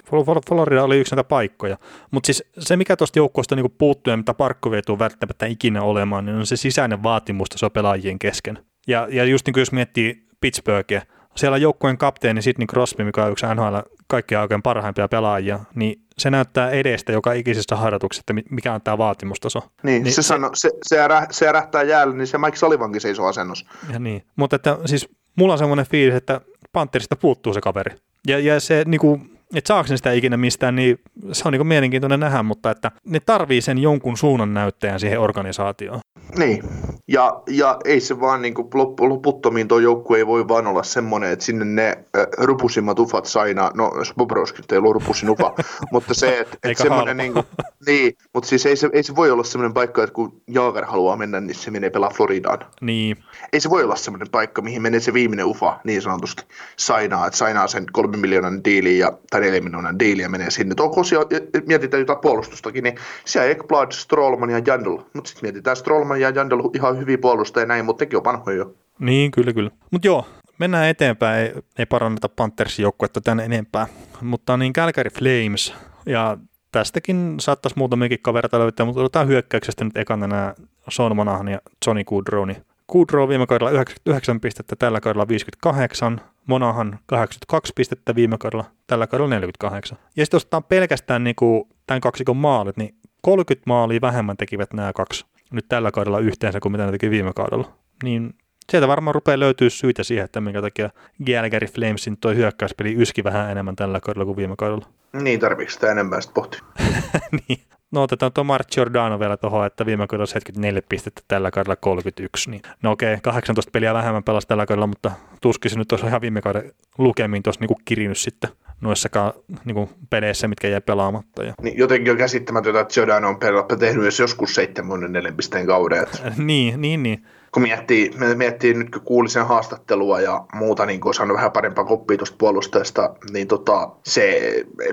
Florida oli yksi näitä paikkoja. Mutta siis se, mikä tuosta joukkueesta niinku puuttuu ja mitä Parkkovi ei tule välttämättä ikinä olemaan, niin on se sisäinen vaatimustaso pelaajien kesken. Ja, ja just niin kuin jos miettii Pittsburghia, siellä on joukkueen kapteeni Sidney Crosby, mikä on yksi NHL kaikkia oikein parhaimpia pelaajia, niin se näyttää edestä joka ikisessä harjoituksessa, että mikä on tämä vaatimustaso. Niin, niin se, se, sano, se, se, ärä, se ärähtää jäällä, niin se Mike Sullivankin seisoo asennossa. Ja niin, mutta että siis mulla on semmoinen fiilis, että Panthersista puuttuu se kaveri. Ja, ja se niin kuin, että saako sitä ikinä mistään, niin se on niin mielenkiintoinen nähdä, mutta että ne tarvii sen jonkun suunnan näyttäjän siihen organisaatioon. Niin, ja, ja ei se vaan niin loputtomiin tuo joukkue ei voi vaan olla semmoinen, että sinne ne äh, rupusimmat ufat saina, no Bobrovski ei ollut rupusin ufa, mutta se, että et semmoinen niin kuin, niin, mutta siis ei se, ei se voi olla semmoinen paikka, että kun Jaager haluaa mennä, niin se menee pelaa Floridaan. Niin. Ei se voi olla semmoinen paikka, mihin menee se viimeinen ufa niin sanotusti sainaa, että sainaa sen kolme miljoonan diiliin ja, tai neljä miljoonan diiliin ja menee sinne. Onko siellä, mietitään jotain puolustustakin, niin siellä Ekblad, Strollman ja Jandl, mutta sitten mietitään Strollman ja Jandl ihan hyviä puolustajia näin, mutta tekin on vanhoja jo. Niin, kyllä, kyllä. Mutta joo, mennään eteenpäin, ei, ei paranneta Panthersin joukkuetta tänne enempää, mutta niin Calgary Flames, ja tästäkin saattaisi muutamiakin kavereita löytää, mutta otetaan hyökkäyksestä nyt ekana nämä Sean Monahan ja Johnny Goodrow. Goodrow viime kaudella 99 pistettä, tällä kaudella 58, Monahan 82 pistettä viime kaudella, tällä kaudella 48. Ja sitten jos otetaan pelkästään niin kuin tämän kaksikon maalit, niin 30 maalia vähemmän tekivät nämä kaksi nyt tällä kaudella yhteensä kuin mitä ne teki viime kaudella. Niin sieltä varmaan rupeaa löytyä syitä siihen, että minkä takia Galgary Flamesin toi hyökkäyspeli yski vähän enemmän tällä kaudella kuin viime kaudella. Niin, tarvitsetko sitä enemmän sitten pohtia? niin. No otetaan tuo Mark Giordano vielä tuohon, että viime kaudella 74 pistettä, tällä kaudella 31. Niin, no okei, okay, 18 peliä vähemmän pelasi tällä kaudella, mutta tuskin se nyt olisi ihan viime kauden lukemiin tuossa niinku kirinyt sitten noissakaan niinku peleissä, mitkä jäi pelaamatta. Ja. Niin, jotenkin on käsittämätöntä, että Giordano on tehnyt myös joskus 74 pisteen kauden. niin, niin, niin kun miettii, miettii nyt kun kuulin sen haastattelua ja muuta, niin kun saanut vähän parempaa koppia tuosta puolustajasta, niin tota, se,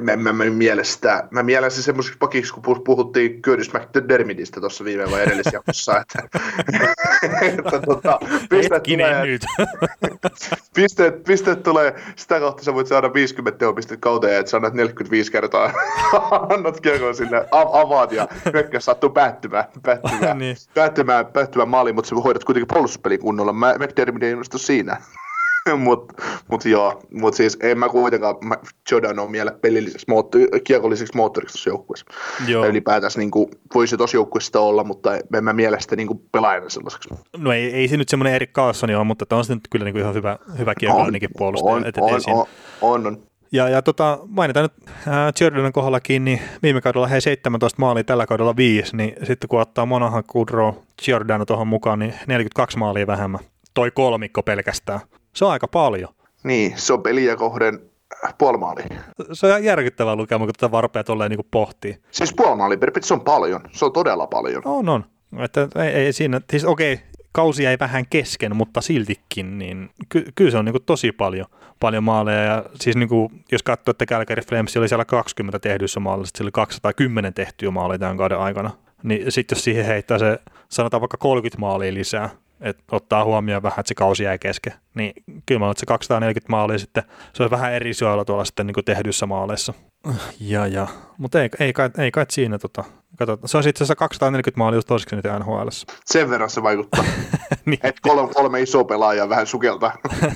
mä, mä, mä, mielestä, mä mielestä semmoisiksi pakiksi, kun puhuttiin Curtis McDermittistä tuossa viime vai edellisjaksossa, että, että tota, pisteet tulee, nyt. pisteet, pisteet, tulee, sitä kautta sä voit saada 50 teopistet kauteen, että sä annat 45 kertaa, annat kiekon sinne, avaat ja hyökkäys sattuu päättymään, päättymään, niin. päättymään, päättymään maaliin, mutta sä hoidat kuitenkin puolustuspeli kunnolla. Mä, McDermott ei innostu siinä. mutta mut joo, mut siis en mä kuitenkaan Jordan on miele pelilliseksi, moottori, kiekolliseksi moottoriksi tuossa joukkueessa. Joo. Ylipäätänsä niin kuin, voisi tuossa joukkueessa olla, mutta en mä mielestä niin kuin, pelaajana sellaiseksi. No ei, ei se nyt semmoinen Erik Carlson ole, mutta on se nyt kyllä niin kuin ihan hyvä, hyvä kiekollinen puolustaja. On, et, on, on, on, on, ja, ja tota, mainitaan nyt äh, Jordanin kohdallakin, niin viime kaudella he 17 maalia, tällä kaudella 5, niin sitten kun ottaa Monahan, Kudrow, Giordano tuohon mukaan, niin 42 maalia vähemmän. Toi kolmikko pelkästään. Se on aika paljon. Niin, se on peliä kohden puoli maalia. Se on järkyttävää lukema, kun tätä varpea tolleen niin pohtii. Siis puoli maalia per se on paljon. Se on todella paljon. On, on. Että ei, ei siinä, siis okei, okay, kausi jäi vähän kesken, mutta siltikin, niin ky- kyllä se on niin tosi paljon, paljon maaleja. Ja siis niin kuin, jos katsoo, että Calgary Flames oli siellä 20 tehdyissä maalissa, sillä oli 210 tehtyä maalia tämän kauden aikana. Niin sitten jos siihen heittää se, sanotaan vaikka 30 maalia lisää, että ottaa huomioon vähän, että se kausi jäi kesken, niin kyllä mä että se 240 maalia sitten, se on vähän eri syöllä tuolla sitten niin kuin tehdyissä maaleissa. Ja, ja. Mutta ei, ei, kai, ei kai siinä tota, katsotaan. Se on itse asiassa 240 maalia just toiseksi nyt NHL. Sen verran se vaikuttaa. niin. Että kolme, kolme isoa pelaajaa vähän sukeltaa.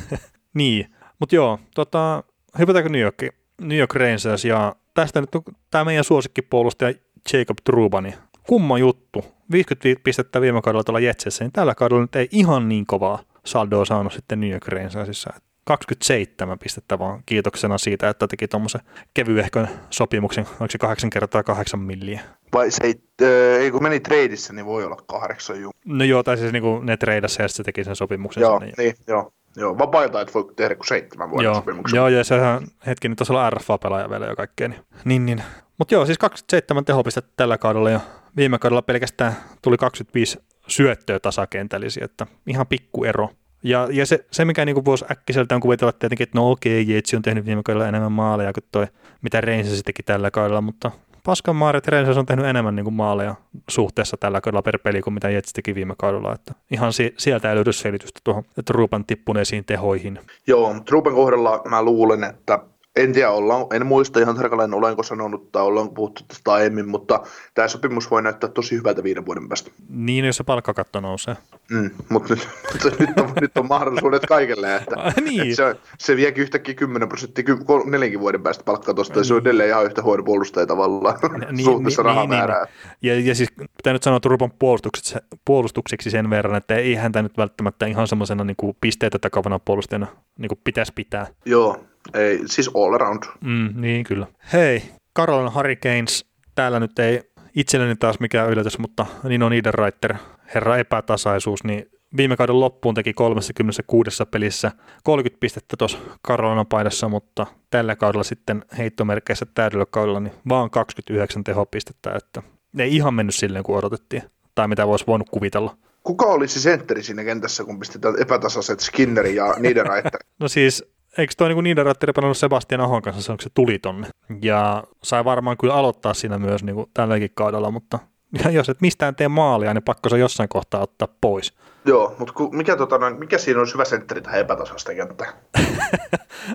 niin, mutta joo, tota, hypätäänkö New York, New York Rangers ja tästä nyt tämä meidän suosikkipuolustaja Jacob Trubani. Kumma juttu. 55 pistettä viime kaudella tuolla Jetsissä, niin tällä kaudella nyt ei ihan niin kovaa saldoa saanut sitten New York Rangersissa. 27 pistettä vaan kiitoksena siitä, että teki tuommoisen kevyehkön sopimuksen, onko se 8 kertaa 8 milliä. Vai se ei, äh, ei kun meni treidissä, niin voi olla kahdeksan juu. No joo, tai siis niin kuin ne treidassa ja se teki sen sopimuksen. Joo, niin, niin joo. Joo, vapailta et voi tehdä kuin seitsemän vuoden joo, sopimuksen. Joo, ja sehän hetki nyt tuossa olla RFA-pelaaja vielä jo kaikkea. Niin, niin. niin. Mutta joo, siis 27 tehopistettä tällä kaudella ja viime kaudella pelkästään tuli 25 syöttöä tasakentällisiä, että ihan pikku ero. Ja, ja se, se, mikä niin voisi äkkiseltään kuvitella tietenkin, että no okei, Jetsi on tehnyt viime kaudella enemmän maaleja kuin toi, mitä Rangers teki tällä kaudella, mutta paskan maarit Rangers on tehnyt enemmän niin kuin maaleja suhteessa tällä kaudella per peli kuin mitä Jets teki viime kaudella. Että ihan si- sieltä ei löydy selitystä tuohon Trupan tippuneisiin tehoihin. Joo, Trupan kohdalla mä luulen, että en tiedä, ollaan, en muista ihan tarkalleen olenko sanonut tai ollaan puhuttu tästä aiemmin, mutta tämä sopimus voi näyttää tosi hyvältä viiden vuoden päästä. Niin, jos se palkkakatto nousee. Mm, mutta nyt, nyt, on, nyt on mahdollisuudet kaikille, että, niin. että se, se viekin yhtäkkiä 10 prosenttia neljänkin vuoden päästä palkkaa tuosta, niin. se on niin. edelleen ihan yhtä huono puolustaja tavallaan niin, suhteessa niin, rahamäärää. Niin, niin. Ja, ja siis pitää nyt sanoa Turpan puolustukseksi, puolustukseksi sen verran, että ei häntä nyt välttämättä ihan semmoisena niin pisteitä takavana puolustajana niin pitäisi pitää. Joo, Ei, siis all around. Mm, niin kyllä. Hei, Carolina Hurricanes, täällä nyt ei itselleni taas mikään yllätys, mutta Nino Niederreiter, herra epätasaisuus, niin viime kauden loppuun teki 36 pelissä 30 pistettä tuossa Karolanan paidassa, mutta tällä kaudella sitten heittomerkeissä täydellä kaudella niin vaan 29 tehopistettä, että ei ihan mennyt silleen kuin odotettiin, tai mitä voisi voinut kuvitella. Kuka olisi sentteri siinä kentässä, kun pistetään epätasaiset Skinneri ja Niederreiter? no siis eikö toi niinku Niederreiter pelannut Sebastian Ahon kanssa, se onko se tuli tonne. Ja sai varmaan kyllä aloittaa siinä myös niinku tälläkin kaudella, mutta jos et mistään tee maalia, niin pakko se jossain kohtaa ottaa pois. Joo, mutta ku, mikä, tota, mikä siinä on hyvä sentteri tähän epätasaisten kenttään?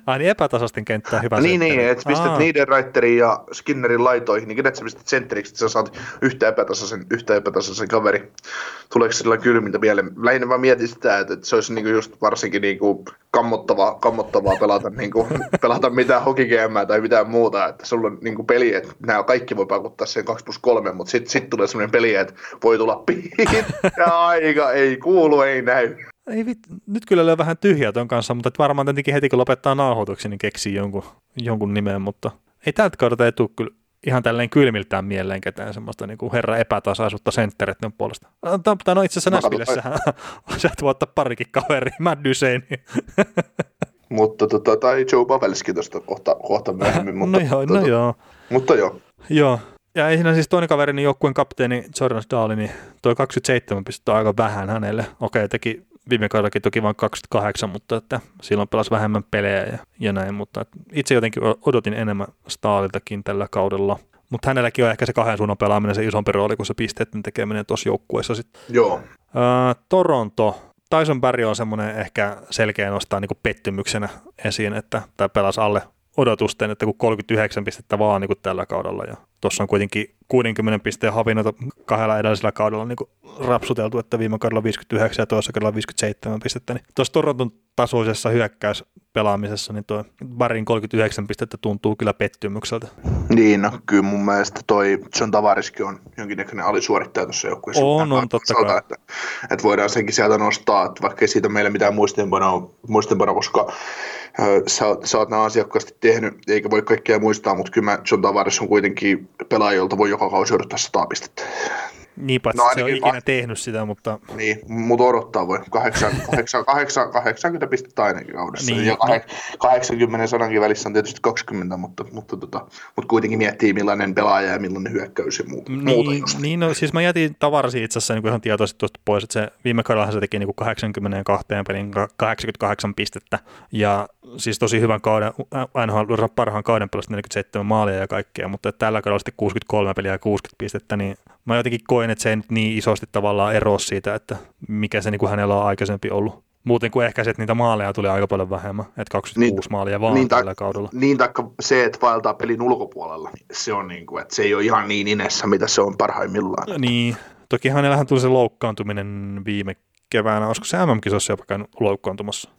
Ai niin epätasaisten kenttää hyvä Niin, sentteri. niin, että pistät niiden Reiterin ja Skinnerin laitoihin, niin kenet sä pistät sentteriksi, että sä saat yhtä epätasaisen, yhtä epätasaisen kaveri. Tuleeko sillä kylmintä mieleen? Lähinnä mä mietin sitä, että, että se olisi niinku just varsinkin niinku kammottavaa, kammottavaa pelata, niinku, pelata mitään hokikeemää tai mitään muuta, että sulla on niinku peli, että nämä kaikki voi pakuttaa sen 2 plus 3, mutta sitten sit tulee sellainen peli, että voi tulla pitkä aika, ei kuulu, ei näy. Ei vit, nyt kyllä löy vähän tyhjää ton kanssa, mutta et varmaan tietenkin heti kun lopettaa nauhoituksen, niin keksii jonkun, jonkun nimen, mutta ei tältä kaudelta ei tule kyllä ihan tälleen kylmiltään mieleen ketään semmoista niin kuin herra epätasaisuutta senttereiden puolesta. Tai no itse asiassa Näsvillessähän sä voit ottaa parikin kaveri, Matt Dusein. mutta tota, tai Joe Pavelski tuosta kohta, kohta myöhemmin. Mutta, no joo, tota, no joo. Mutta joo. Joo, ja ei siinä siis toinen kaveri, niin joukkueen kapteeni Jordan Stahl, niin toi 27 pistettä aika vähän hänelle. Okei, teki viime kaudellakin toki vain 28, mutta että silloin pelasi vähemmän pelejä ja, ja näin, mutta itse jotenkin odotin enemmän Stahliltakin tällä kaudella. Mutta hänelläkin on ehkä se kahden suunnan pelaaminen se isompi rooli kuin se pisteiden tekeminen tuossa joukkueessa sitten. Joo. Ää, Toronto, Tyson Barry on semmoinen ehkä selkeä nostaa niin pettymyksenä esiin, että tämä pelasi alle odotusten, että kun 39 pistettä vaan niin kuin tällä kaudella ja tuossa on kuitenkin 60 pisteen havinoita kahdella edellisellä kaudella niin kuin rapsuteltu, että viime kaudella 59 ja toisessa kaudella 57 pistettä, niin tuossa Toronton tasoisessa hyökkäyspelaamisessa, niin tuo Barin 39 pistettä tuntuu kyllä pettymykseltä. Niin, no kyllä mun mielestä toi John Tavariskin on jonkinnäköinen alisuorittaja tuossa joukkueessa. On, on, totta kai. Että, että, voidaan senkin sieltä nostaa, että vaikka ei siitä meillä mitään muistinpanoa, koska sä, sä oot nämä asiakkaasti tehnyt, eikä voi kaikkea muistaa, mutta kyllä mä John Tavares on kuitenkin pelaaja, jolta voi joka kausi odottaa 100 pistettä. Niin, paitsi no, se on ikinä va- tehnyt sitä, mutta... Niin, mutta odottaa voi. 8, 8, 8, 80 pistettä ainakin kaudessa. Niin, ja 80 sanankin välissä on tietysti 20, mutta, mutta, tota, mutta kuitenkin miettii millainen pelaaja ja millainen hyökkäys ja muuta. Niin, muuta just. niin no, siis mä jätin tavarasi itse asiassa niin ihan tietoisesti tuosta pois, että se viime kaudella se teki niin 82 pelin 88 pistettä ja siis tosi hyvän kauden, aina parhaan kauden pelasta 47 maalia ja kaikkea, mutta tällä kaudella sitten 63 peliä ja 60 pistettä, niin mä jotenkin koin, että se ei nyt niin isosti tavallaan eroa siitä, että mikä se niin kuin hänellä on aikaisempi ollut. Muuten kuin ehkä se, että niitä maaleja tuli aika paljon vähemmän, että 26 niin, maalia vaan niin, tällä kaudella. Niin, taikka se, että vaeltaa pelin ulkopuolella, se on niin kuin, että se ei ole ihan niin inessä, mitä se on parhaimmillaan. Niin, toki hänellähän tuli se loukkaantuminen viime keväänä, olisiko se MM-kisossa jopa käynyt loukkaantumassa?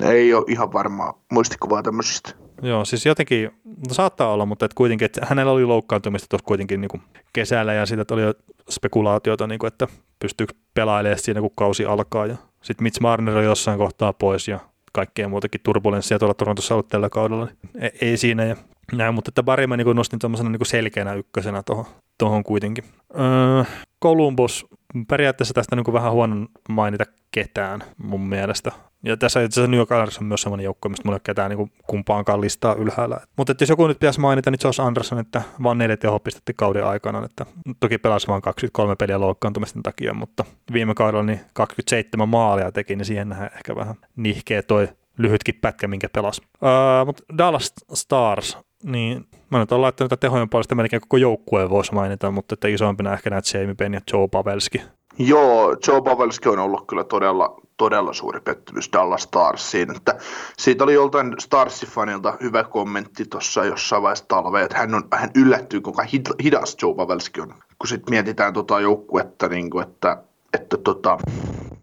Ei ole ihan varmaa muistikuvaa tämmöisistä. Joo, siis jotenkin, no saattaa olla, mutta et kuitenkin, että hänellä oli loukkaantumista tuossa kuitenkin niin kesällä ja siitä oli jo spekulaatiota, niin kuin, että pystyykö pelailemaan siinä, kun kausi alkaa. Ja sitten Mitch Marner on jossain kohtaa pois ja kaikkea muutakin turbulenssia tuolla Torontossa ollut tällä kaudella. Niin ei, ei siinä ja näin, mutta että Barry mä niin nostin tuommoisena niin selkeänä ykkösenä tuohon tohon kuitenkin. Öö, Columbus, periaatteessa tästä niin vähän huono mainita ketään mun mielestä. Ja tässä itse asiassa New York Islanders on myös sellainen joukko, mistä mulla ei ole ketään niin kumpaankaan listaa ylhäällä. Mutta jos joku nyt pitäisi mainita, niin Josh Anderson, että vaan neljä teho pistettiin kauden aikana. Että toki pelasi vain 23 peliä loukkaantumisten takia, mutta viime kaudella niin 27 maalia teki, niin siihen nähdään ehkä vähän nihkeä toi lyhytkin pätkä, minkä pelasi. Uh, mutta Dallas Stars, niin mä nyt olen laittanut tehojen puolesta melkein koko joukkueen voisi mainita, mutta että isompina ehkä näitä Jamie Benn ja Joe Pavelski. Joo, Joe Pavelski on ollut kyllä todella, todella suuri pettymys Dallas Starsiin. Että siitä oli joltain Starsi-fanilta hyvä kommentti tuossa jossain vaiheessa talvea, että hän, on, hän yllättyy, kuinka hidas Joe Pavelski on. Kun sitten mietitään tota joukkuetta, niin kuin, että, että tota,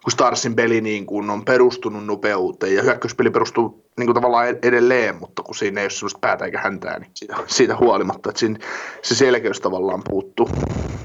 kun Starsin peli niin kuin on perustunut nopeuteen ja hyökkäyspeli perustuu niin kuin tavallaan edelleen, mutta kun siinä ei ole sellaista päätä eikä häntää, niin siitä, siitä huolimatta, että siinä se selkeys tavallaan puuttuu,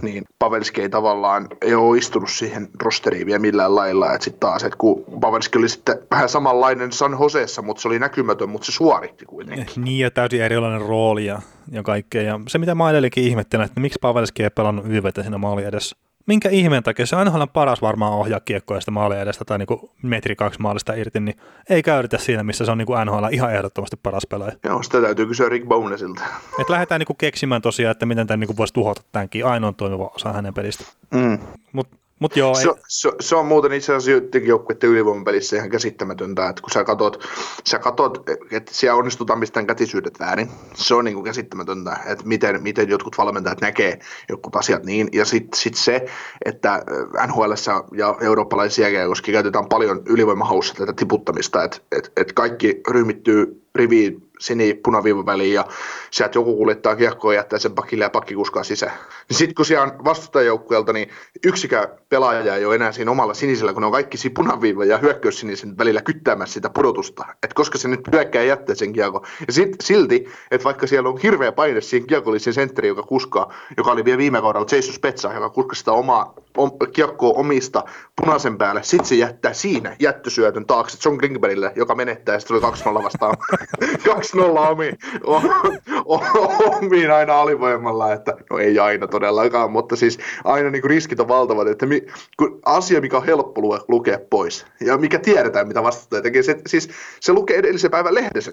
niin Pavelski ei tavallaan ei ole istunut siihen rosteriin vielä millään lailla, että sitten taas, että kun Pavelski oli sitten vähän samanlainen San Joseessa, mutta se oli näkymätön, mutta se suoritti kuitenkin. Niin ja täysin erilainen rooli ja, ja kaikkea. Ja se mitä mä edellekin ihmettelen, että miksi Pavelski ei pelannut YVtä siinä maali edessä minkä ihmeen takia se aina paras varmaan ohjaa kiekkoja sitä maalia edestä tai niinku metri kaksi maalista irti, niin ei käytetä siinä, missä se on niinku NHL ihan ehdottomasti paras pelaaja. Joo, sitä täytyy kysyä Rick Bonesilta. Et lähdetään niinku keksimään tosiaan, että miten tämän niinku voisi tuhota tämänkin ainoan toimiva osa hänen pelistä. Mm. Mutta Mut joo, se, se, se, on muuten itse asiassa joidenkin joukkueiden ylivoimapelissä ihan käsittämätöntä, että kun sä katot, sä katot että siellä onnistutaan mistään kätisyydet väärin, se on niin kuin käsittämätöntä, että miten, miten jotkut valmentajat näkee jotkut asiat niin, ja sitten sit se, että NHL ja eurooppalaisia koska käytetään paljon ylivoimahaussa tätä tiputtamista, että et, et kaikki ryhmittyy riviin sini punaviivan väliin ja sieltä joku kuljettaa kiekkoa ja jättää sen pakille ja pakki kuskaa sisään. Niin sitten kun siellä on vastustajajoukkueelta, niin yksikään pelaaja ei ole enää siinä omalla sinisellä, kun ne on kaikki siinä punaviivan ja hyökkäyssinisen välillä kyttäämässä sitä pudotusta. Että koska se nyt hyökkää jättää sen kiekko. Ja sit, silti, että vaikka siellä on hirveä paine siinä kiekollisen sentteri, joka kuskaa, joka oli vielä viime kaudella Jason Spetsa, joka kuskaa sitä omaa om, kiekkoa omista punaisen päälle, sitten se jättää siinä jättösyötön taakse John Klingbergille, joka menettää ja sitten tuli 2-0 vastaan. 2-0 omi, omiin aina alivoimalla, että no ei aina todellakaan, mutta siis aina niin kuin riskit on valtavat, että mi, kun asia, mikä on helppo lue, lukea pois ja mikä tiedetään, mitä vastustaja tekee, se, siis se lukee edellisen päivän lehdessä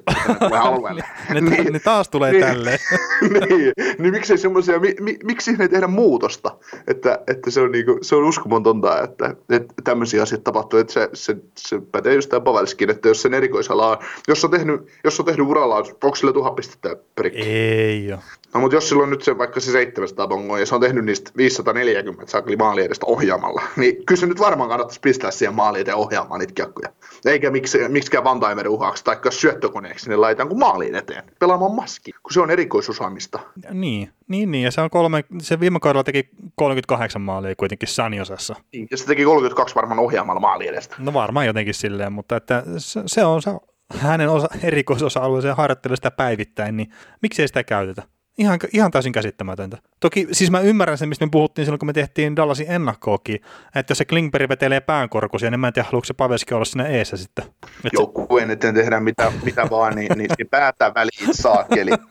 alueelle. ne, niin, ne, taas tulee niin, tälleen. niin, niin miksei semmoisia, mi, mi, miksi ei tehdä muutosta, että, että se on niin kuin, se on uskomatonta, että, että tämmöisiä asioita tapahtuu, että se, se, se pätee just tämä Pavelskiin, että jos sen erikoisala on, jos on tehnyt, jos on tehnyt uralla, onko sille tuhat pistettä perikki? Ei ole. No mutta jos sillä on nyt se vaikka se 700 bongoa ja se on tehnyt niistä 540 saakeli maali edestä ohjaamalla, niin kyllä se nyt varmaan kannattaisi pistää siihen maali eteen ohjaamaan niitä kiekkoja. Eikä miksi, miksikään Vantaimer uhaksi tai syöttökoneeksi, niin laitetaan kuin maaliin eteen pelaamaan maski, kun se on erikoisusaamista. Niin, niin, niin, ja se, on kolme, se viime kaudella teki 38 maalia kuitenkin Sanjosessa. Niin, ja se teki 32 varmaan ohjaamalla maali edestä. No varmaan jotenkin silleen, mutta että se, se on se hänen osa, erikoisosa-alueeseen harjoittelee sitä päivittäin, niin miksei sitä käytetä? Ihan, ihan täysin käsittämätöntä. Toki siis mä ymmärrän sen, mistä me puhuttiin silloin, kun me tehtiin Dallasin ennakkookin, että jos se Klingberg vetelee päänkorkuisia, niin mä en tiedä, haluatko se Paveski olla siinä eessä sitten. Joukkueen eteen tehdä mitä, mitä vaan, niin, niin se päättää väliin saakeli.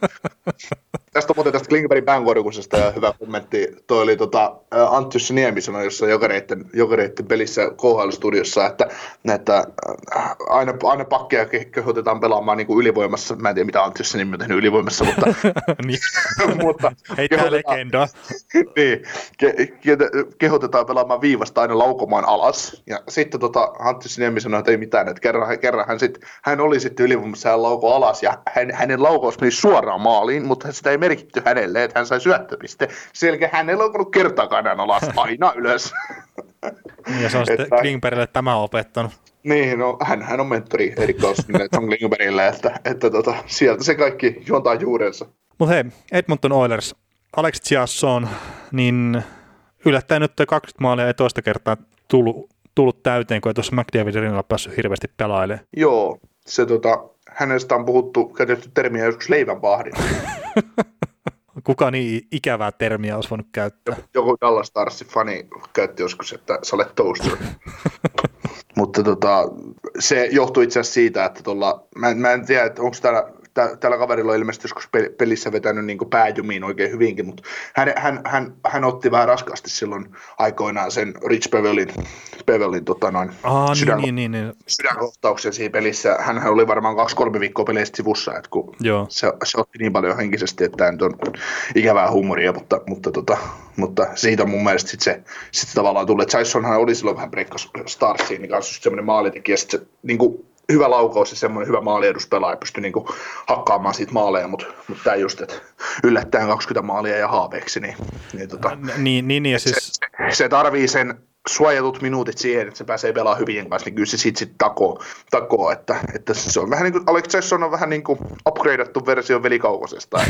tästä on muuten tästä Klingbergin päänkorkusesta ja hyvä kommentti. Toi oli tota, Antti Niemi sanoi jossain jokereiden, jokereiden pelissä KHL-studiossa, että, että aina, aina pakkeja kehotetaan pelaamaan niin kuin ylivoimassa. Mä en tiedä, mitä Antti Niemi on tehnyt ylivoimassa, mutta... niin. mutta Heittää legenda. niin, ke, ke, kehotetaan pelaamaan viivasta aina laukomaan alas. Ja sitten tota, Antti Niemi sanoi, että ei mitään, että kerran, kerran hän, sit, hän oli sitten ylivoimassa ja lauko alas ja hän, hänen laukaus meni suoraan maaliin, mutta sitä ei merkitty hänelle, että hän sai syöttöpiste. Selkeä hän ei loukannut kertaakaan alas, aina ylös. ja se on sitten Klingbergille tämä opettanut. Niin, no hän, hän on mentori erikois Tom Klingbergille, että, että tota, sieltä se kaikki juontaa juurensa. Mutta hei, Edmonton Oilers, Alex Chiasson, niin yllättäen nyt 20 maalia ei toista kertaa tullut, tullut täyteen, kun ei tuossa McDavidin rinnalla päässyt hirveästi pelailemaan. Joo, se tota, hänestä on puhuttu, käytetty termiä joskus leivänpahdin. Kuka niin ikävää termiä olisi voinut käyttää? Joku Dallas Starsin fani käytti joskus, että sä olet toaster. Mutta tota, se johtuu itse asiassa siitä, että tuolla, mä, mä en tiedä, että onko täällä tä, tällä kaverilla on ilmeisesti joskus pelissä vetänyt niin pääjumiin oikein hyvinkin, mutta hän, hän, hän, hän, otti vähän raskaasti silloin aikoinaan sen Rich Bevelin, Bevelin tota noin, Aa, sydän, niin, niin, niin. sydänkohtauksen siinä pelissä. Hän oli varmaan kaksi-kolme viikkoa peleistä sivussa, että kun Joo. Se, se, otti niin paljon henkisesti, että tämä on ikävää huumoria, mutta, mutta, tota, mutta siitä on mun mielestä sit se sit tavallaan tullut, että Jasonhan oli silloin vähän breikkas Starsiin, niin kanssa semmoinen maalitekijä, sitten se niin kuin hyvä laukaus ja semmoinen hyvä maalieduspelaaja pystyi niinku hakkaamaan siitä maaleja, mutta mut tämä just, että yllättäen 20 maalia ja haaveeksi, niin, niin, tota, niin, niin, niin ja siis... se, se tarvii sen suojatut minuutit siihen, että se pääsee pelaamaan hyvien kanssa, niin kyllä se sitten sit takoo, takoo että, että, se on vähän niin kuin, Alex Jackson on vähän niin kuin upgradeattu versio velikaukosesta.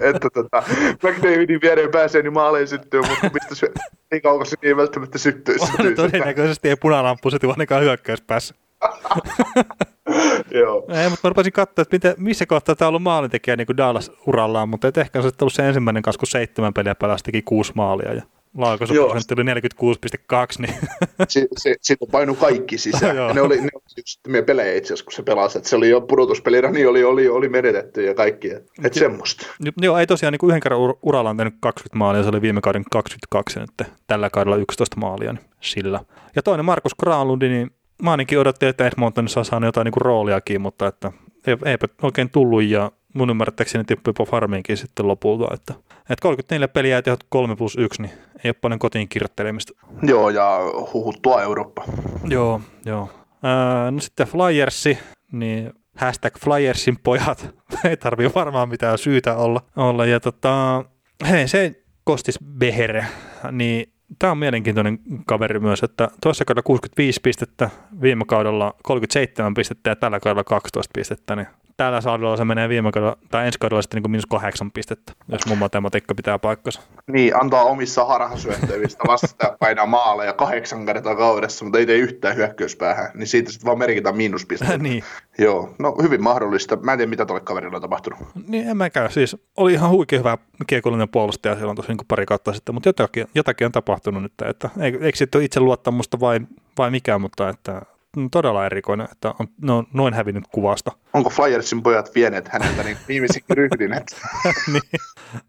Että, tota, McDavidin viereen pääsee, niin maaleen syttyy, mutta mistä se niin kaukas niin ei välttämättä syttyisi. On todennäköisesti ei punalamppu syty ainakaan hyökkäyspäässä. Joo. Ei, mutta mä rupesin katsoa, että miten, missä kohtaa tämä on ollut maalintekijä niin Dallas-urallaan, mutta et ehkä se on ollut se ensimmäinen kanssa, kun seitsemän peliä pelasi, teki kuusi maalia ja laukaisuprosentti oli 46,2, niin si, si, siitä painu kaikki sisään. Ja ne oli, ne oli yksittämiä pelejä itse asiassa, kun se pelasi. Että se oli jo pudotuspelillä, niin oli, oli, oli menetetty ja kaikki. Että et semmoista. Joo, ei tosiaan niin kuin yhden kerran ur- uralla on tehnyt 20 maalia, se oli viime kauden 22, ja nyt tällä kaudella 11 maalia, niin sillä. Ja toinen Markus Granlundi, niin mä ainakin odotin, että Edmontonissa on saanut jotain niin kuin rooliakin, mutta että ei- eipä oikein tullut, ja mun ymmärrettäkseni tippui jopa farmiinkin sitten lopulta, että, että 34 peliä ja tehot 3 plus 1, niin ei ole paljon kotiin kirjoittelemista. Joo, ja huhuttua Eurooppa. Joo, joo. Ää, no sitten Flyersi, niin hashtag Flyersin pojat, ei tarvii varmaan mitään syytä olla. olla. Ja tota, hei, se Kostis Beher, niin tämä on mielenkiintoinen kaveri myös, että toisessa kaudella 65 pistettä, viime kaudella 37 pistettä ja tällä kaudella 12 pistettä, niin tällä saudella se menee viime kaudella, tai ensi kaudella sitten niin miinus kahdeksan pistettä, jos mun matematiikka pitää paikkansa. Niin, antaa omissa harhasyöttävistä vastaan painaa maaleja kahdeksan kertaa kaudessa, mutta ei tee yhtään hyökkäyspäähän, niin siitä sitten vaan merkitään miinuspisteitä. niin, Joo, no hyvin mahdollista. Mä en tiedä, mitä tuolle kaverille on tapahtunut. Niin en mäkään. Siis oli ihan huikea hyvä kiekollinen puolustaja silloin tuossa niin pari kautta sitten, mutta jotakin, jotakin on tapahtunut nyt. Että, eikö, eikö sitten ole itse luottamusta vai, vai mikä, mutta että todella erikoinen, että on, ne on noin hävinnyt kuvasta. Onko Flyersin pojat vieneet häneltä niin viimeisin ryhdin, niin,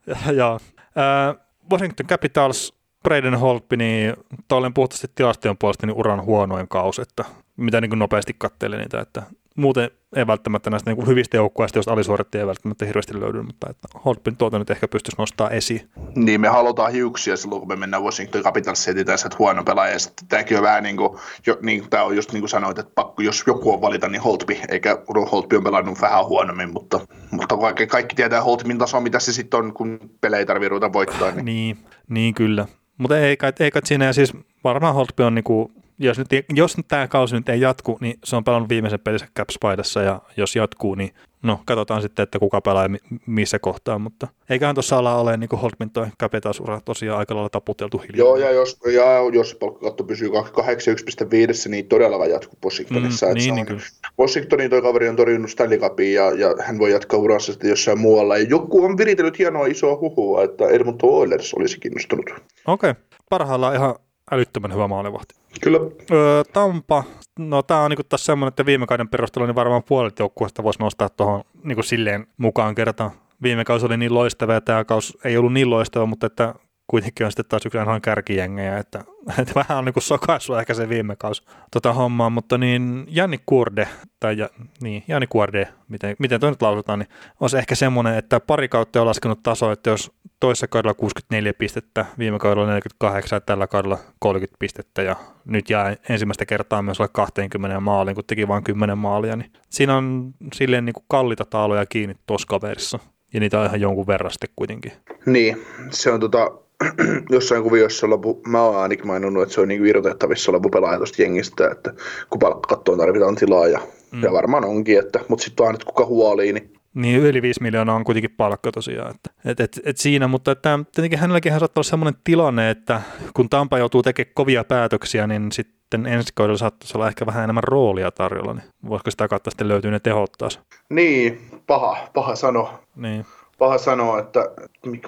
ja, ja. Äh, Washington Capitals, Braden Holtby, niin toi olen puhtaasti tilastojen puolesta niin uran huonoin kausi, että mitä niin nopeasti katselin niitä, että muuten ei välttämättä näistä niin kuin hyvistä joukkueista, jos alisuorittajia ei välttämättä hirveästi löydy, mutta että Holtbyn tuota nyt ehkä pystyisi nostaa esiin. niin me halutaan hiuksia silloin, kun me mennään Washington Capitalsiin, etsitään sieltä huono pelaaja. Ja sitten tämäkin on vähän niin kuin, jo, niin, tämä on just niin kuin sanoit, että pakko, jos joku on valita, niin Holtby, eikä Holtby on pelannut vähän huonommin, mutta, mutta kaikki, kaikki tietää Holtbyn taso, mitä se sitten on, kun pelejä ei tarvitse ruveta voittaa. Niin. Niin, niin kyllä. Mutta ei kai, ei kai siinä, ja siis varmaan Holtby on niinku, jos nyt, jos nyt tämä kausi nyt ei jatku, niin se on pelannut viimeisen pelissä Caps-paidassa, ja jos jatkuu, niin no katsotaan sitten, että kuka pelaa ja mi- missä kohtaa, mutta eiköhän tuossa ala ole niin kuin Holtbyn toi Capitals-ura tosiaan aika lailla taputeltu hiljaa. Joo, ja jos, ja jos palkkakatto pysyy 81,5, niin todella vai jatkuu Washingtonissa. Mm, niin, niin kyllä. Washingtonin toi kaveri on torjunut Stanley Cupia ja, ja hän voi jatkaa urassa sitten jossain muualla. Ja joku on viritellyt hienoa isoa huhua, että Edmonton Oilers olisi kiinnostunut. Okei, okay. parhaillaan ihan älyttömän hyvä maalivahti. Kyllä. Öö, Tampa, no tämä on niinku taas semmoinen, että viime kauden perusteella niin varmaan puolet joukkueesta voisi nostaa tuohon niinku silleen mukaan kertaan. Viime kausi oli niin loistava ja tämä kausi ei ollut niin loistava, mutta että kuitenkin on sitten taas yksi ihan kärkijengejä, että, että vähän on niinku sokaissut ehkä se viime kausi tota hommaa, mutta niin Janni Kurde, tai ja, niin, Janni Kurde, miten, miten toi nyt lausutaan, niin olisi ehkä semmoinen, että pari kautta on laskenut taso, että jos toisessa kaudella 64 pistettä, viime kaudella 48 ja tällä kaudella 30 pistettä ja nyt jää ensimmäistä kertaa myös alle 20 maaliin, kun teki vain 10 maalia, niin siinä on silleen niin kuin kallita taaloja kiinni tuossa kaverissa. Ja niitä on ihan jonkun verran sitten kuitenkin. Niin, se on tota, jossain kuviossa lopu, mä oon ainakin maininnut, että se on niin irrotettavissa oleva pelaaja tuosta jengistä, että kun palkkakattoon tarvitaan tilaa ja, mm. ja varmaan onkin, että, mutta sitten vaan, että kuka huolii, niin Niin yli 5 miljoonaa on kuitenkin palkka tosiaan. Että, et, et, et siinä, mutta että, tietenkin hänelläkin saattaa olla sellainen tilanne, että kun Tampa joutuu tekemään kovia päätöksiä, niin sitten ensi kaudella saattaisi olla ehkä vähän enemmän roolia tarjolla, niin voisiko sitä kautta sitten löytyy ne tehot taas. niin, paha, paha sanoa. Niin. Paha sanoa, että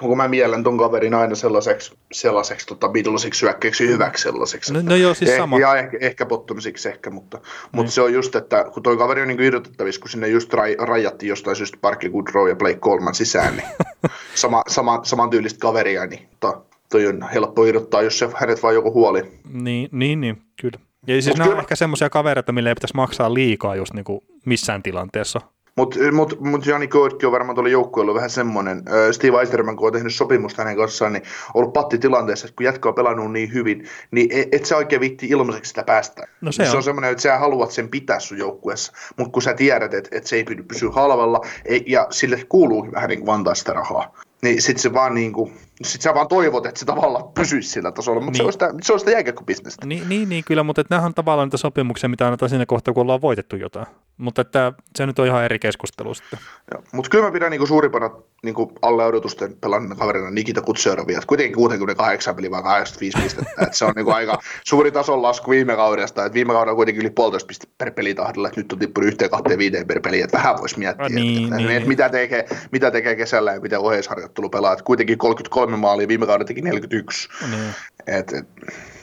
kun mä mielen ton kaverin aina sellaiseksi, sellaiseksi tota Beatlesiksi syökkeeksi hyväksi sellaiseksi. No, no joo, siis Eh- sama. Ja ehkä, ehkä bottomisiksi ehkä, mutta, mutta se on just, että kun toi kaveri on niin irrotettavissa, kun sinne just raj, rajattiin jostain syystä Parkki Goodrow ja Blake Coleman sisään, niin sama, sama, saman tyylistä kaveria, niin to, toi on helppo irrottaa, jos se hänet vaan joku huoli. Niin, niin, niin kyllä. Ja siis Mut nämä on kyllä- ehkä semmoisia kavereita, mille ei pitäisi maksaa liikaa just niinku missään tilanteessa. Mutta mut, mut Jani Koetki on varmaan tuolla joukkueella vähän semmoinen. Ö, Steve Eisterman, kun on tehnyt sopimusta hänen kanssaan, niin on ollut pattitilanteessa, että kun jätkä on pelannut niin hyvin, niin et, et sä oikein vitti ilmaiseksi sitä päästä. No se se on. on semmoinen, että sä haluat sen pitää sun joukkueessa, mutta kun sä tiedät, että, että se ei pysy, pysy halvalla ei, ja sille kuuluu vähän niin kuin antaa sitä rahaa, niin sitten se vaan niin kuin, Sitten sä vaan toivot, että se tavallaan pysyisi sillä tasolla, mutta niin. se, on sitä, se on sitä jääkiekkobisnestä. Niin, niin, niin, kyllä, mutta nämä on tavallaan niitä sopimuksia, mitä annetaan siinä kohtaa, kun ollaan voitettu jotain. Mutta että se nyt on ihan eri keskustelu sitten. Mutta kyllä mä pidän niinku suurimpana niinku alle odotusten pelannut kaverina Nikita Kutserovia, että kuitenkin 68 peli vai 85 pistettä, että se on niinku aika suuri tason lasku viime kaudesta, että viime kaudella kuitenkin yli puolitoista pistettä per pelitahdilla, että nyt on tippunut yhteen kahteen viiteen per peli, että vähän voisi miettiä, niin, että, niin, että niin. mitä, tekee, mitä tekee kesällä ja mitä oheisharjoittelu pelaa, että kuitenkin 33 maalia, viime kaudella teki 41. Niin. Et, et,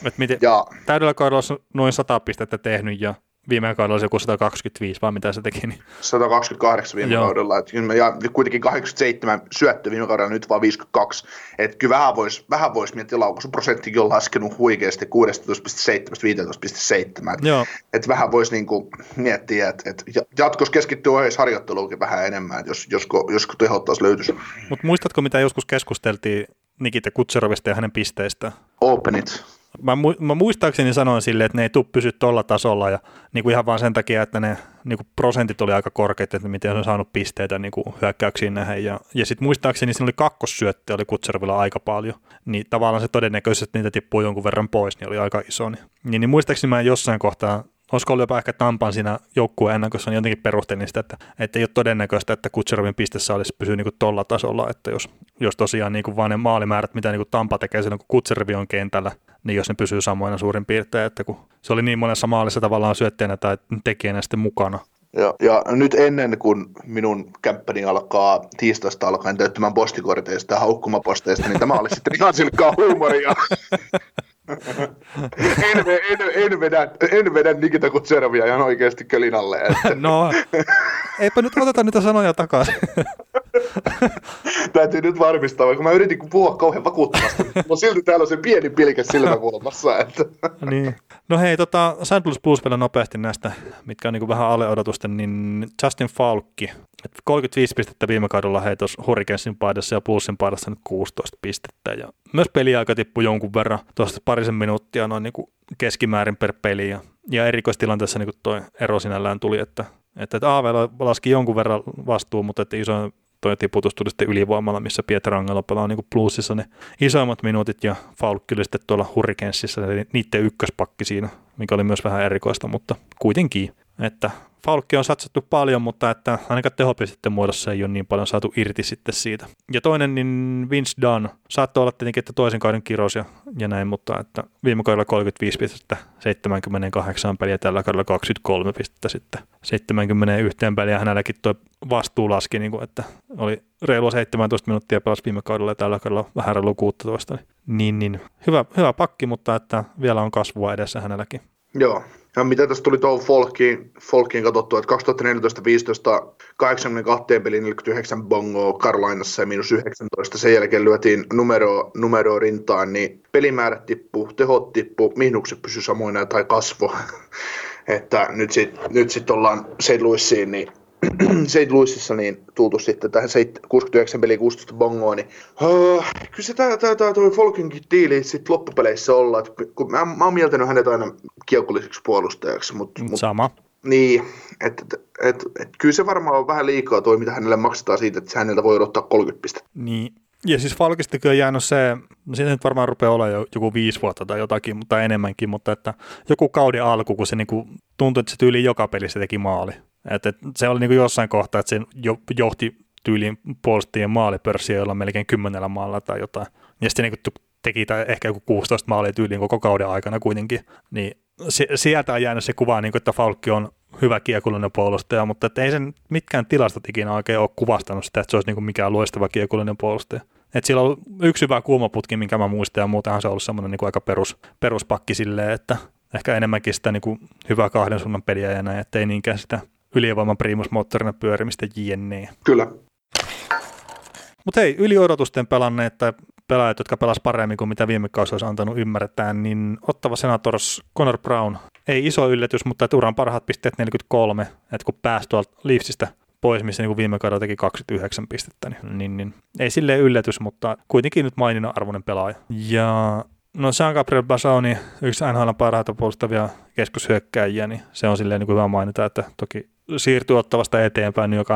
et miten, ja, täydellä kaudella on noin 100 pistettä tehnyt ja viime kaudella se joku 125, vai mitä se teki? Niin... 128 viime Joo. kaudella, että ja kuitenkin 87 syöttö viime kaudella, nyt vaan 52. Että kyllä vähän voisi vähän vois miettiä, laukaisuprosenttikin on laskenut huikeasti 16,7-15,7. Että vähän voisi niinku miettiä, että et jatkossa keskittyy harjoitteluunkin vähän enemmän, että jos, josko, josko tehot taas löytyisi. Mutta muistatko, mitä joskus keskusteltiin Nikita Kutserovista ja hänen pisteistä? Open Mä, mä muistaakseni sanoin silleen, että ne ei tule pysy tuolla tasolla ja niin kuin ihan vaan sen takia, että ne niin kuin prosentit oli aika korkeat, että miten on saanut pisteitä niin kuin hyökkäyksiin nähden. Ja, ja sitten muistaakseni siinä oli kakkossyöttö, oli Kutservilla aika paljon. Niin tavallaan se todennäköisesti, että niitä tippuu jonkun verran pois, niin oli aika iso. Niin, niin, niin muistaakseni mä jossain kohtaa olisiko ollut jopa ehkä Tampan siinä joukkueen ennakossa, niin jotenkin perustelin sitä, että, että ei ole todennäköistä, että Kutserovin pistessä olisi pysyä niin tuolla tasolla, että jos, jos tosiaan niin kuin vaan ne maalimäärät, mitä niin kuin Tampa tekee silloin, kun Kutserovi on kentällä, niin jos ne pysyy samoina suurin piirtein, että kun se oli niin monessa maalissa tavallaan syötteenä tai tekijänä sitten mukana. Ja, ja nyt ennen kuin minun kämppäni alkaa tiistaista alkaen täyttämään postikorteista ja haukkumaposteista, niin tämä oli sitten ihan silkkaa huumoria. en, en, en, vedä, en vedä Nikita Kutserovia ihan oikeasti kölin alle. Että. no, eipä nyt oteta niitä sanoja takaisin. Täytyy nyt varmistaa, vaikka mä yritin puhua kauhean vakuuttavasti, mutta silti täällä on se pieni pilke silmäkulmassa. Että. niin. No hei, tota. Louis Blues vielä nopeasti näistä, mitkä on niin vähän alle odotusten, niin Justin Falkki, 35 pistettä viime kaudella hei tuossa Hurricanesin paidassa ja Bluesin paidassa nyt 16 pistettä. Ja myös peliaika tippui jonkun verran, tuosta parisen minuuttia noin niin kuin keskimäärin per peli. Ja, ja erikoistilanteessa niin tuo ero sinällään tuli, että, että, että AV laski jonkun verran vastuu, mutta että iso toi tiputus tuli sitten ylivoimalla, missä Pietrangelo pelaa niin plussissa ne isoimmat minuutit ja Falk oli sitten tuolla Hurricanesissa, eli niiden ykköspakki siinä, mikä oli myös vähän erikoista, mutta kuitenkin, että Falkki on satsattu paljon, mutta että ainakaan tehopistettä muodossa ei ole niin paljon saatu irti sitten siitä. Ja toinen, niin Vince Dunn. Saattoi olla tietenkin, että toisen kauden kirous ja, ja näin, mutta että viime kaudella 35 pistettä, 78 peliä, tällä kaudella 23 pistettä sitten. 71 peliä hänelläkin tuo vastuu laski, niin kuin, että oli reilua 17 minuuttia pelas viime kaudella ja tällä kaudella vähän reilu 16. Niin, niin hyvä, hyvä pakki, mutta että vielä on kasvua edessä hänelläkin. Joo, ja mitä tässä tuli tuohon Folkiin, Folkiin katsottua, että 2014-15 82 peli 49 bongoa Carolinassa ja miinus 19. Sen jälkeen lyötiin numero, numero rintaan, niin pelimäärät tippuu, tehot tippuu, miinukset pysy samoina tai kasvo. että nyt sitten nyt sit ollaan St. Niin St. Louisissa niin tultu sitten tähän 69 peli 16 bongoa, niin uh, kyllä se tää, tää, tää toi Folkinkin diili sitten loppupeleissä olla, että kun mä, mä oon mieltänyt hänet aina kiekkolliseksi puolustajaksi, mutta... Mut, Sama. Niin, että et, et, et, kyllä se varmaan on vähän liikaa toi, mitä hänelle maksetaan siitä, että häneltä voi odottaa 30 pistettä. Niin, ja siis Falkista kyllä jäänyt se, no siitä nyt varmaan rupeaa olla jo joku viisi vuotta tai jotakin, mutta enemmänkin, mutta että joku kauden alku, kun se niinku tuntui, että se tyyli joka pelissä teki maali. Et, et se oli niinku jossain kohtaa, että se jo, johti tyyliin puolustajien maalipörssiä, jolla melkein kymmenellä maalla tai jotain. Ja sitten niinku teki tai ehkä joku 16 maalia tyyliin koko kauden aikana kuitenkin. Niin se, sieltä on jäänyt se kuva, niin että Falkki on hyvä kiekullinen puolustaja, mutta että ei sen mitkään tilastot ikinä oikein ole kuvastanut sitä, että se olisi niin kuin mikään loistava kiekullinen puolustaja. Et sillä on yksi hyvä kuumaputki, minkä mä muistan, ja muutenhan se on ollut semmoinen niin kuin aika perus, peruspakki silleen, että ehkä enemmänkin sitä niin kuin hyvää kahden suunnan peliä ja näin, ettei niinkään sitä ylivoiman primusmoottorina pyörimistä jne. Kyllä. Mutta hei, yli odotusten pelanneet tai pelaajat, jotka pelas paremmin kuin mitä viime kausi olisi antanut ymmärtää, niin ottava Senators Connor Brown, ei iso yllätys, mutta että uran parhaat pisteet 43, että kun pääsi tuolta Leafsistä pois, missä niin viime kaudella teki 29 pistettä, niin, niin, niin ei silleen yllätys, mutta kuitenkin nyt maininnan arvoinen pelaaja. Ja no Jean Gabriel Basoni, yksi NHL parhaita puolustavia keskushyökkäjiä, niin se on silleen niin kuin hyvä mainita, että toki siirtyy ottavasta eteenpäin New York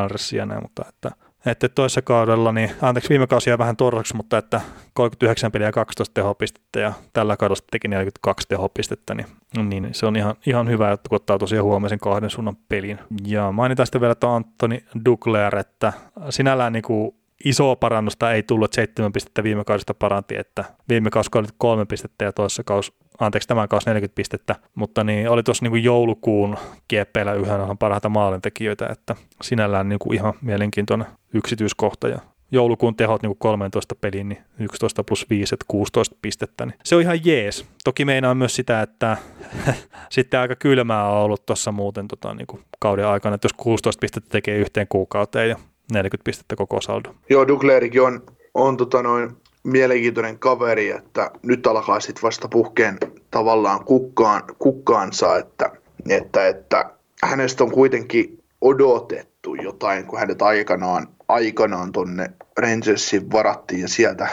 näin, mutta että että toisessa kaudella, niin anteeksi viime kausi vähän torsaksi, mutta että 39 peliä ja 12 tehopistettä ja tällä kaudella teki 42 tehopistettä, niin, niin se on ihan, ihan hyvä, että kun ottaa tosiaan huomioon sen kahden suunnan pelin. Ja mainitaan sitten vielä tuo Antoni Dugler, että sinällään niin kuin isoa parannusta ei tullut, seitsemän pistettä viime kaudesta paranti, että viime kausi oli kolme pistettä ja toisessa kausi, anteeksi tämä kausi 40 pistettä, mutta niin oli tuossa niin joulukuun kieppeillä yhden parhaita maalintekijöitä, että sinällään niin kuin ihan mielenkiintoinen yksityiskohta ja joulukuun tehot niin 13 peliin, niin 11 plus 5, että 16 pistettä, niin se on ihan jees. Toki meinaa myös sitä, että sitten aika kylmää on ollut tuossa muuten tota, niin kuin kauden aikana, että jos 16 pistettä tekee yhteen kuukauteen ja 40 pistettä koko saldo. Joo, Duglerikin on, on tota noin mielenkiintoinen kaveri, että nyt alkaa sitten vasta puhkeen tavallaan kukkaan, kukkaansa, että, että, että hänestä on kuitenkin odotettu jotain, kun hänet aikanaan, aikanaan tonne Rangersin varattiin ja sieltä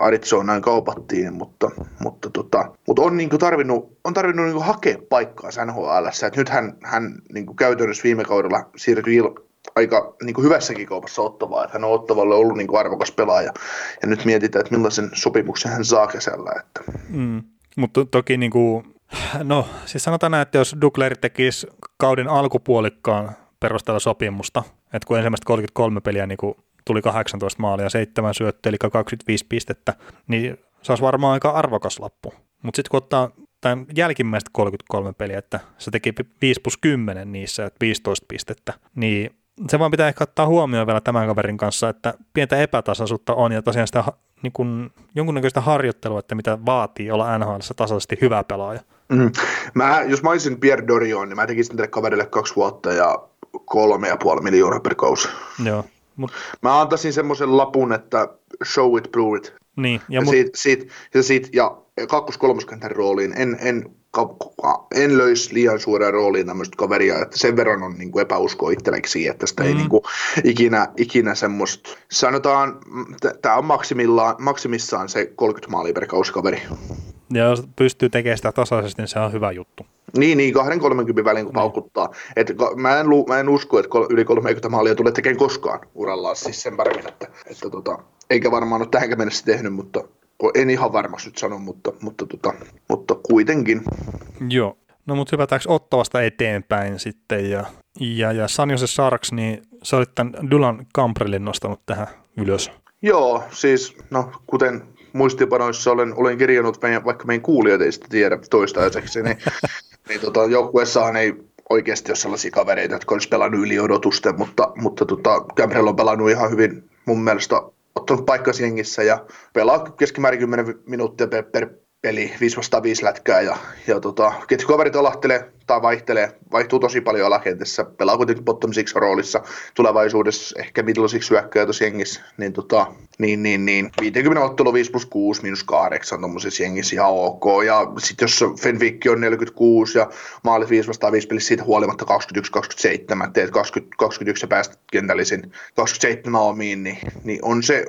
Arizonaan kaupattiin, mutta, mutta, tota, mutta on niinku tarvinnut, on tarvinnut niinku hakea paikkaa NHL, nyt hän, hän niinku käytännössä viime kaudella siirtyi aika niin kuin hyvässäkin kaupassa Ottavaa, että hän on Ottavalle ollut niin kuin arvokas pelaaja, ja nyt mietitään, että millaisen sopimuksen hän saa kesällä. Että. Mm, mutta toki niin kuin, no siis sanotaan näin, että jos Dugler tekisi kauden alkupuolikkaan perusteella sopimusta, että kun ensimmäistä 33 peliä niin kuin tuli 18 maalia, 7 syöttöä, eli 25 pistettä, niin se olisi varmaan aika arvokas lappu. Mutta sitten kun ottaa tämän jälkimmäistä 33 peliä, että se teki 5 plus 10 niissä, että 15 pistettä, niin se vaan pitää ehkä ottaa huomioon vielä tämän kaverin kanssa, että pientä epätasaisuutta on ja tosiaan sitä niin kuin, jonkunnäköistä harjoittelua, että mitä vaatii olla NHL tasaisesti hyvä pelaaja. Mm. Mä, jos mä olisin Pierre Dorion, niin mä tekisin tälle kaverille kaksi vuotta ja kolme ja puoli miljoonaa per kausi. Joo. Mut... Mä antaisin semmoisen lapun, että show it, prove it. Niin, ja, ja, mut... siitä, siitä, ja, siitä, ja kakkos-kolmoskentän rooliin en, en en löisi liian suuren rooliin tämmöistä kaveria, että sen verran on niin kuin epäusko itselleksi, että sitä mm. ei niin kuin ikinä, ikinä semmoista, sanotaan, tämä on maksimillaan, maksimissaan se 30 maalia per kausikaveri. Ja jos pystyy tekemään sitä tasaisesti, niin se on hyvä juttu. Niin, niin 2-30 välin kun niin. paukuttaa. Et, mä, en, mä en usko, että yli 30 maalia tulee tekemään koskaan urallaan, siis sen paremmin, että, että tota, eikä varmaan ole tähänkään mennessä tehnyt, mutta en ihan varmasti nyt sano, mutta, mutta, tota, mutta kuitenkin. Joo. No mutta hypätäänkö Ottavasta eteenpäin sitten ja, ja, ja San Jose Sarks, niin sä olit tämän Dulan Camprellin nostanut tähän ylös. Joo, siis no kuten muistipanoissa olen, olen kirjannut, meidän, vaikka meidän kuulijat ei sitä tiedä toistaiseksi, niin, niin tota, joukkueessahan ei oikeasti ole sellaisia kavereita, jotka olisi pelannut yli odotusten, mutta, mutta tota, Camprell on pelannut ihan hyvin mun mielestä ottanut paikkansa jengissä ja pelaa keskimäärin 10 minuuttia per, per peli, 5 vastaan 5 lätkää ja, ja tota, kaverit alahtelee tai vaihtelee, vaihtuu tosi paljon alakentessä, pelaa kuitenkin bottom six roolissa, tulevaisuudessa ehkä middle six hyökkäjä tuossa jengissä, niin, tota, niin, niin, niin. 50 ottelu 5 plus 6 minus 8 tuommoisessa jengissä ihan ok, ja sitten jos Fenwick on 46 ja maalit 5 vastaan 5 pelissä siitä huolimatta 21-27, teet 20, 21 ja päästä kentällisin 27 omiin, niin, niin on se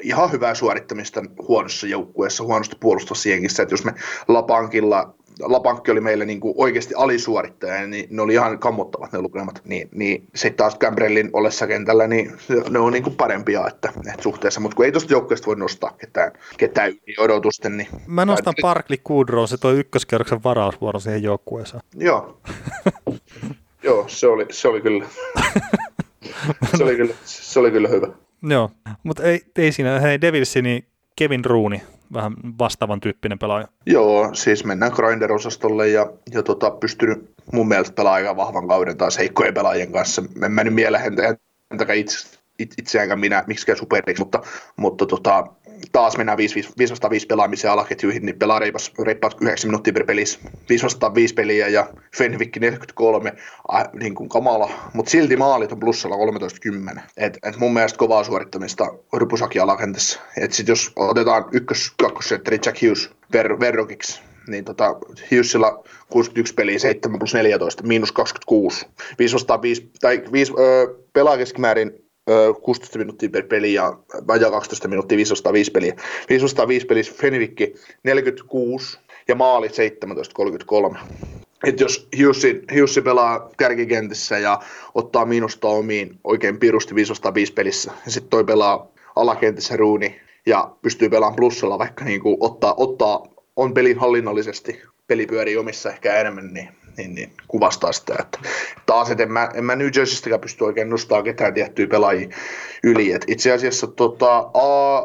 ihan hyvää suorittamista huonossa joukkueessa, huonosta puolustavassa jengissä, että jos me Lapankilla Lapankki oli meille niin kuin oikeasti alisuorittaja, niin ne oli ihan kammottavat ne lukemat. Niin, niin sitten taas Gambrellin ollessa kentällä, niin ne on niin kuin parempia että, että suhteessa, mutta kun ei tuosta joukkueesta voi nostaa ketään, ketään yli odotusten. Niin Mä nostan tai... Parkli Kudrow, se toi ykköskerroksen varausvuoro siihen joukkueeseen. Joo. Joo, se oli, se oli kyllä. se, oli kyllä, se oli kyllä hyvä. Joo, mutta ei, ei siinä, hei Devilsi, niin Kevin Rooney, vähän vastaavan tyyppinen pelaaja. Joo, siis mennään Grinder-osastolle ja, ja tota, pystynyt mun mielestä pelaamaan aika vahvan kauden taas heikkojen pelaajien kanssa. En mä nyt mieleen entäkään itse, itseäänkään minä miksikään superiksi, mutta, mutta tota, taas mennään 5 vastaan 5 pelaamiseen alaketjuihin, niin pelaa reipas, reippaat 9 minuuttia per pelissä, 5 vastaan 5 peliä ja Fenwick 43, äh, niin kuin kamala, mutta silti maalit on plussalla 13-10. Et, et mun mielestä kovaa suorittamista Rypusaki alakentässä. Et sit jos otetaan ykkös kakkosetteri Jack Hughes ver, verrokiksi, niin tota, Hughesilla 61 peliä, 7 plus 14, miinus 26. 5 vastaan 5, tai 5 öö, pelaa keskimäärin 16 minuuttia per peli ja vajaa 12 minuuttia 505 peliä. 505 pelissä Fenwick 46 ja maali 17-33. että jos Hiussi, Hiussi pelaa kärkikentissä ja ottaa miinusta omiin oikein pirusti 505 pelissä, ja sitten toi pelaa alakentissä ruuni ja pystyy pelaamaan plussalla, vaikka niin kuin ottaa, ottaa, on pelin hallinnollisesti, peli pyörii omissa ehkä enemmän, niin, niin, niin kuvastaa sitä, että taas, että en mä, en mä New Jerseystäkään pysty oikein nostamaan ketään tiettyjä pelaajia yli. Et itse asiassa tota,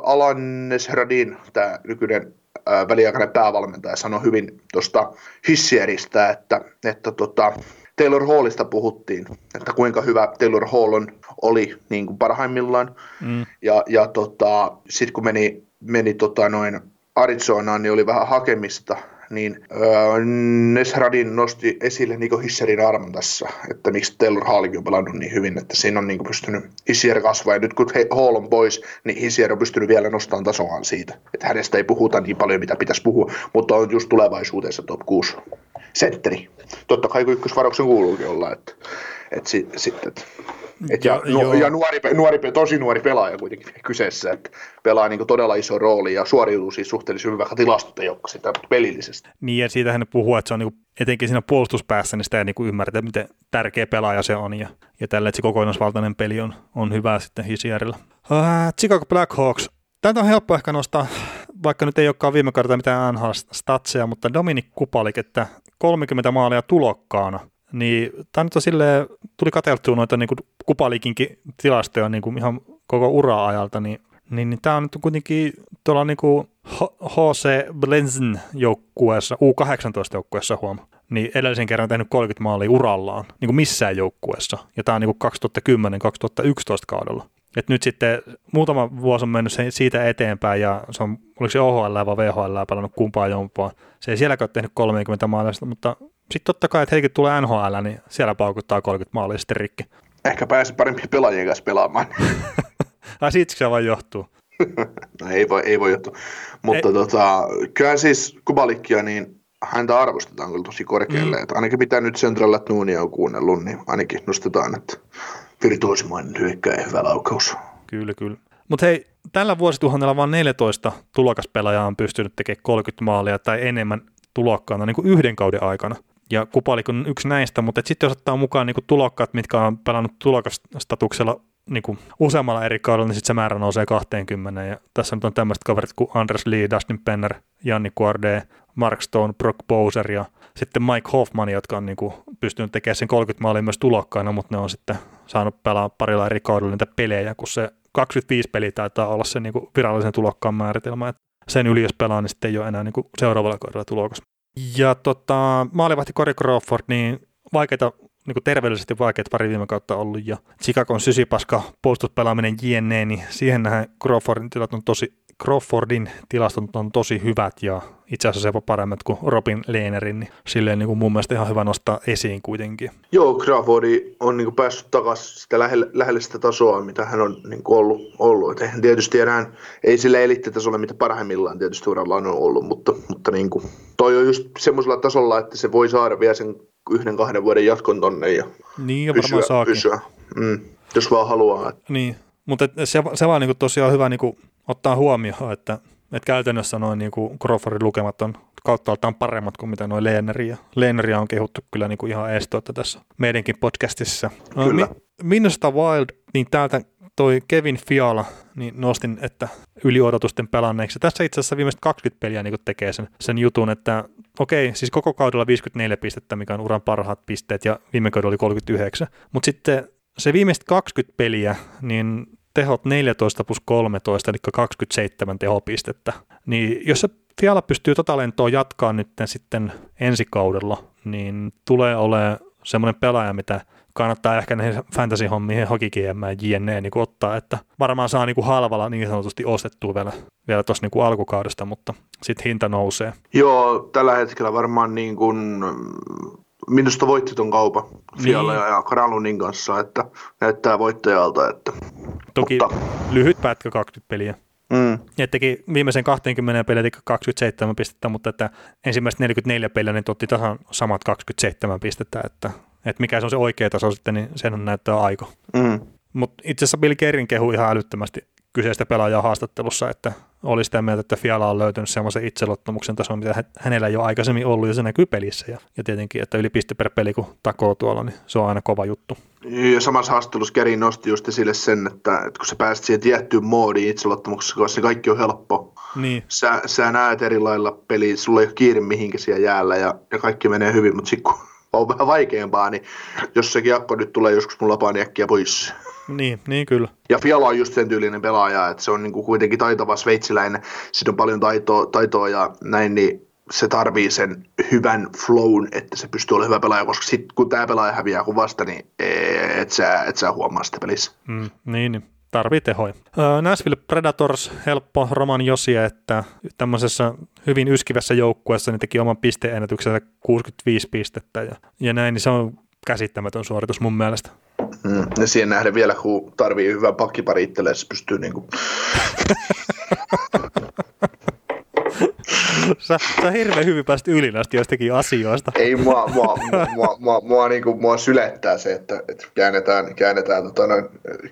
Alan Nesradin, tämä nykyinen väliaikainen päävalmentaja sanoi hyvin tuosta Hissieristä, että, että tota, Taylor Hallista puhuttiin, että kuinka hyvä Taylor Hall on, oli niin kuin parhaimmillaan. Mm. Ja, ja tota, sitten kun meni, meni tota noin Arizonaan, niin oli vähän hakemista niin öö, Nesradin nosti esille Niko Hisserin armon tässä, että miksi Taylor Hallikin on pelannut niin hyvin, että siinä on niin pystynyt Hissier kasvaa, ja nyt kun Hall on pois, niin Hissier on pystynyt vielä nostamaan tasoaan siitä, että hänestä ei puhuta niin paljon, mitä pitäisi puhua, mutta on just tulevaisuudessa top 6 setteri. Totta kai ykkösvarauksen kuuluukin olla, että, että sitten sit, että et ja, no, ja nuori, nuori, tosi nuori pelaaja kuitenkin kyseessä, että pelaa niin todella iso rooli ja suoriutuu siis suhteellisen hyvin, vaikka tilastot ei ole sitä pelillisesti. Niin ja siitä hän puhuu, että se on niin kuin, etenkin siinä puolustuspäässä, niin sitä ei niin ymmärretä, miten tärkeä pelaaja se on ja, ja tällä, että se kokonaisvaltainen peli on, on hyvä sitten Hisierillä. Uh, Chicago Blackhawks, Tätä on helppo ehkä nostaa, vaikka nyt ei olekaan viime kaudella mitään NHL-statseja, mutta Dominik Kupalik, että 30 maalia tulokkaana – niin tämä nyt on silleen, tuli katseltua noita niin kuin kupalikinkin tilastoja niin kuin ihan koko ura-ajalta, niin, niin, niin tämä on nyt kuitenkin tuolla niin kuin HC Blenzen joukkueessa, U18-joukkueessa huom, niin edellisen kerran tehnyt 30 maalia urallaan, niin kuin missään joukkueessa, ja tämä on niin kuin 2010-2011 kaudella. Et nyt sitten muutama vuosi on mennyt siitä eteenpäin ja se on, oliko se OHL vai VHL pelannut kumpaa jompaa. Se ei sielläkään tehnyt 30 maalia, mutta sitten totta kai, että heikin tulee NHL, niin siellä paukuttaa 30 maalia sitten rikki. Ehkä pääsi paremmin pelaajien kanssa pelaamaan. Ai siitä se vaan johtuu. no, ei, voi, ei voi johtua. Mutta ei. tota, kyllä siis Kubalikkia, niin häntä arvostetaan kyllä tosi korkealle. Mm. Ainakin mitä nyt Central Noonia on kuunnellut, niin ainakin nostetaan, että virtuosimainen hyökkäjä ja hyvä laukaus. Kyllä, kyllä. Mutta hei, tällä vuosituhannella vain 14 tulokaspelaajaa on pystynyt tekemään 30 maalia tai enemmän tulokkaana niin kuin yhden kauden aikana ja Kupalik on yksi näistä, mutta sitten jos ottaa mukaan niin tulokkaat, mitkä on pelannut tulokastatuksella niin useammalla eri kaudella, niin sitten se määrä nousee 20. Ja tässä nyt on tämmöiset kaverit kuin Anders Lee, Dustin Penner, Janni Quarde, Mark Stone, Brock Bowser ja sitten Mike Hoffman, jotka on niin pystynyt tekemään sen 30 maalia myös tulokkaina, mutta ne on sitten saanut pelaa parilla eri kaudella niitä pelejä, kun se 25 peliä taitaa olla se niin virallisen tulokkaan määritelmä. että sen yli jos pelaa, niin sitten ei ole enää niin seuraavalla kaudella tulokas. Ja tota, maalivahti Corey Crawford, niin vaikeita, niin terveellisesti vaikeita pari viime kautta ollut, ja Chicagon sysipaska puolustuspelaaminen jne, niin siihen nähdään Crawfordin tilat on tosi, Crawfordin tilastot on tosi hyvät ja itse asiassa jopa paremmat kuin Robin Lehnerin, niin silleen niin kuin mun mielestä ihan hyvä nostaa esiin kuitenkin. Joo, Crawfordi on niin kuin päässyt takaisin sitä lähelle, lähelle sitä tasoa, mitä hän on niin kuin ollut. ollut. Et tietysti enää ei sille elittitasolla, mitä parhaimmillaan tietysti uralla on ollut, mutta, mutta niin kuin, toi on just semmoisella tasolla, että se voi saada vielä sen yhden kahden vuoden jatkon tonne ja, niin, ja pysyä, pysyä. Mm, jos vaan haluaa. Niin, mutta se, se vaan niin kuin tosiaan hyvä niin kuin ottaa huomioon, että, että käytännössä noin niin kuin Crawfordin lukemat on kauttaaltaan paremmat kuin mitä noin Leeneriä. Leeneriä on kehuttu kyllä niin kuin ihan estoita tässä meidänkin podcastissa. Kyllä. Minusta Wild, niin täältä toi Kevin Fiala, niin nostin, että yli odotusten pelanneeksi. Tässä itse asiassa viimeiset 20 peliä niin tekee sen, sen jutun, että okei, siis koko kaudella 54 pistettä, mikä on uran parhaat pisteet, ja viime kaudella oli 39. Mutta sitten se viimeiset 20 peliä, niin tehot 14 plus 13, eli 27 tehopistettä. Niin jos se Fiala pystyy tota lentoa jatkaa nyt sitten ensi kaudella, niin tulee olemaan semmoinen pelaaja, mitä kannattaa ehkä näihin fantasy-hommiin, hokikiemään jne. Niin ottaa, että varmaan saa niin kuin halvalla niin sanotusti ostettua vielä, vielä tuossa niin alkukaudesta, mutta sitten hinta nousee. Joo, tällä hetkellä varmaan niin kuin minusta voitti ton kaupan Fiala niin. ja Kralunin kanssa, että näyttää voittajalta. Että, Toki mutta... lyhyt pätkä 20 peliä. Mm. Ja teki viimeisen 20 peliä 27 pistettä, mutta että ensimmäiset 44 peliä niin otti tasan samat 27 pistettä, että, että mikä se on se oikea taso sitten, niin sen on näyttää aiko. Mm. Mutta itse asiassa Bill Kerrin kehui ihan älyttömästi kyseistä pelaajaa haastattelussa, että, oli sitä mieltä, että Fiala on löytänyt semmoisen itseluottamuksen tason, mitä hänellä ole aikaisemmin ollut, ja se näkyy pelissä. Ja, ja tietenkin, että yli piste per peli, kun takoo tuolla, niin se on aina kova juttu. Ja samassa haastattelussa Keri nosti just esille sen, että, että kun sä pääset siihen tiettyyn moodiin itseluottamuksessa, koska se kaikki on helppo. Niin. Sä, sä näet eri lailla peliä, sulla ei ole kiire mihinkä siellä jäällä ja, ja kaikki menee hyvin, mutta sitten kun on vähän vaikeampaa, niin jos se kiekko nyt tulee joskus mun lapaan äkkiä pois. Niin, niin kyllä. Ja Fiala on just sen tyylinen pelaaja, että se on niinku kuitenkin taitava sveitsiläinen, siinä on paljon taitoa, taitoa ja näin, niin se tarvii sen hyvän flown, että se pystyy olemaan hyvä pelaaja, koska sitten kun tämä pelaaja häviää kuvasta, niin et sä, et sä huomaa sitä pelissä. Mm, niin, niin tarvii tehoja. Nashville Predators, helppo Roman Josia, että tämmöisessä hyvin yskivässä joukkueessa niin teki oman pisteennätyksensä 65 pistettä ja, ja näin, niin se on käsittämätön suoritus mun mielestä. Mm, ja siihen nähden vielä, kun tarvii hyvän pakkipari itselleen, se pystyy niinku... sä, sä hirveän hyvin pääsit yli näistä joistakin asioista. Ei, mua, mua, mua, mua, mua, mua, niinku, mua sylettää se, että, että käännetään, käännetään, tota,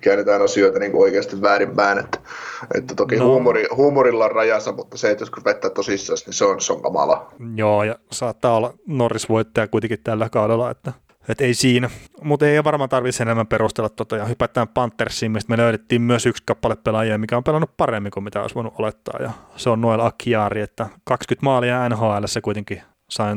käännetään asioita niinku oikeasti väärinpäin. Että, että toki no. huumori, huumorilla on rajansa, mutta se, että jos vetää tosissaan, niin se on, se on kamala. Joo, ja saattaa olla Norris voittaja kuitenkin tällä kaudella, että et ei siinä, mutta ei varmaan tarvitse enemmän perustella tota, ja hypätään Panthersiin, mistä me löydettiin myös yksi kappale pelaajia, mikä on pelannut paremmin kuin mitä olisi voinut olettaa, ja se on Noel Akiari, että 20 maalia NHL se kuitenkin sai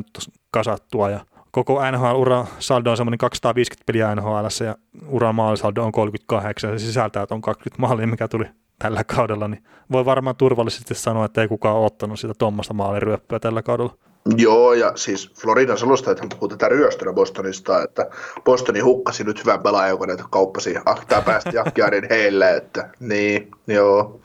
kasattua, ja koko NHL-ura saldo on semmoinen 250 peliä NHL, ja uran maalisaldo on 38, ja se sisältää tuon 20 maalia, mikä tuli tällä kaudella, niin voi varmaan turvallisesti sanoa, että ei kukaan ottanut sitä tuommoista maaliryöppöä tällä kaudella. Joo, ja siis Floridan selostajat puhuu tätä ryöstönä Bostonista, että Bostoni hukkasi nyt hyvän pelaajan, joka näitä kauppasi. Ah, tämä päästi Akkiarin heille, että niin, joo.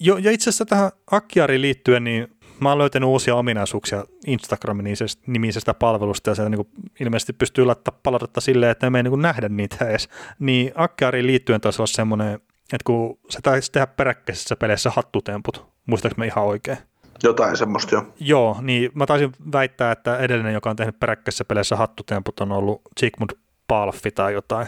Jo, ja itse asiassa tähän Akkiariin liittyen, niin mä oon löytänyt uusia ominaisuuksia Instagramin nimisestä palvelusta, ja se niin ilmeisesti pystyy laittamaan palautetta silleen, että me ei niin nähdä niitä edes. Niin Akkiariin liittyen taisi olla semmoinen, että kun se taisi tehdä peräkkäisessä peleissä hattutemput, muistaaks me ihan oikein? Jotain semmoista jo. Joo, niin mä taisin väittää, että edellinen, joka on tehnyt peräkkäisessä peleissä hattutemput, on ollut Sigmund Palfi tai jotain.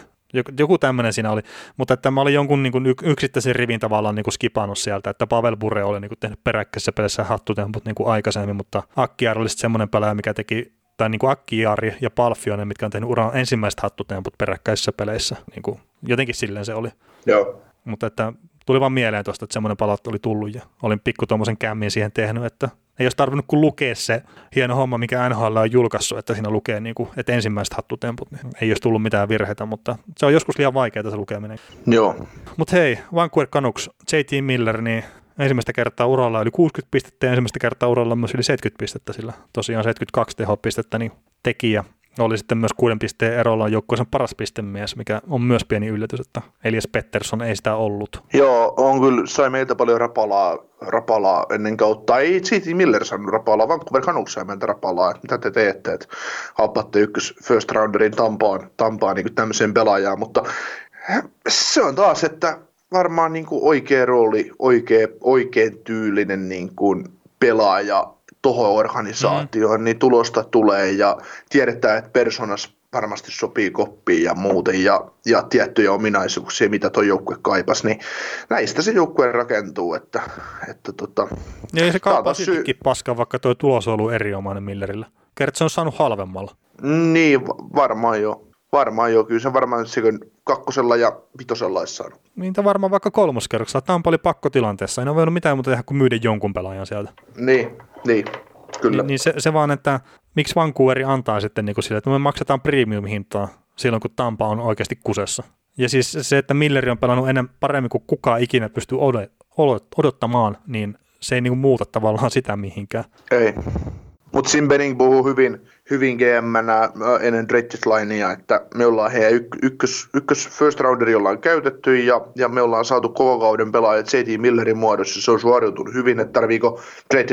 Joku tämmöinen siinä oli, mutta että mä olin jonkun niin kuin yksittäisen rivin tavallaan niin kuin skipannut sieltä, että Pavel Bure oli niin kuin tehnyt peräkkäisessä peleissä hattutemput niin kuin aikaisemmin, mutta Akkiar oli semmoinen pelaaja, mikä teki tai niin kuin Akkiari ja Palfionen, mitkä on tehnyt uran ensimmäiset hattutemput peräkkäisissä peleissä. Niin kuin, jotenkin silleen se oli. Joo. Mutta että tuli vaan mieleen tuosta, että semmoinen palautta oli tullut ja olin pikku tuommoisen kämmin siihen tehnyt, että ei olisi tarvinnut kuin lukea se hieno homma, mikä NHL on julkaissut, että siinä lukee, niin kuin, että ensimmäiset hattutemput, niin ei olisi tullut mitään virheitä, mutta se on joskus liian vaikeaa se lukeminen. Joo. Mutta hei, Vancouver Canucks, JT Miller, niin ensimmäistä kertaa uralla yli 60 pistettä ja ensimmäistä kertaa uralla myös yli 70 pistettä, sillä tosiaan 72 tehopistettä niin tekijä oli sitten myös kuuden pisteen erolla joukkueensa paras pistemies, mikä on myös pieni yllätys, että Elias Pettersson ei sitä ollut. Joo, on kyllä, sai meiltä paljon rapalaa, rapalaa ennen kautta. Ei J.T. Miller saanut rapalaa, Vancouver Canucks sai meiltä rapalaa, että mitä te teette, että happatte ykkös first rounderin Tampaan, Tampaan niin tämmöiseen pelaajaan, mutta se on taas, että varmaan niin kuin oikea rooli, oikea, oikein tyylinen niin kuin pelaaja tuohon organisaatioon, mm. niin tulosta tulee ja tiedetään, että personas varmasti sopii koppiin ja muuten ja, ja tiettyjä ominaisuuksia, mitä tuo joukkue kaipas, niin näistä se joukkue rakentuu, että, että tota, Ja ei se kaipaa syy... paskaa, vaikka tuo tulos on ollut erinomainen Millerillä. Kerrot, se on saanut halvemmalla. Niin, varmaan jo. Varmaan jo, kyllä se varmaan se kakkosella ja vitosella olisi saanut. Niin, varmaan vaikka kolmoskerroksella. Tämä on paljon pakkotilanteessa. Ei ole voinut mitään muuta tehdä kuin myydä jonkun pelaajan sieltä. Niin, niin. Kyllä. Niin, niin se, se, vaan, että miksi Vancouveri antaa sitten niin kuin sille, että me maksetaan premium-hintaa silloin, kun Tampa on oikeasti kusessa. Ja siis se, että Milleri on pelannut ennen paremmin kuin kukaan ikinä pystyy odottamaan, niin se ei niin kuin muuta tavallaan sitä mihinkään. Ei. Mutta Simbening puhuu hyvin, hyvin gm ennen Linea, että me ollaan heidän yk- ykkös, ykkös first rounderi ollaan käytetty ja, ja me ollaan saatu koko kauden pelaajat JT Millerin muodossa. Se on suoriutunut hyvin, että tarviiko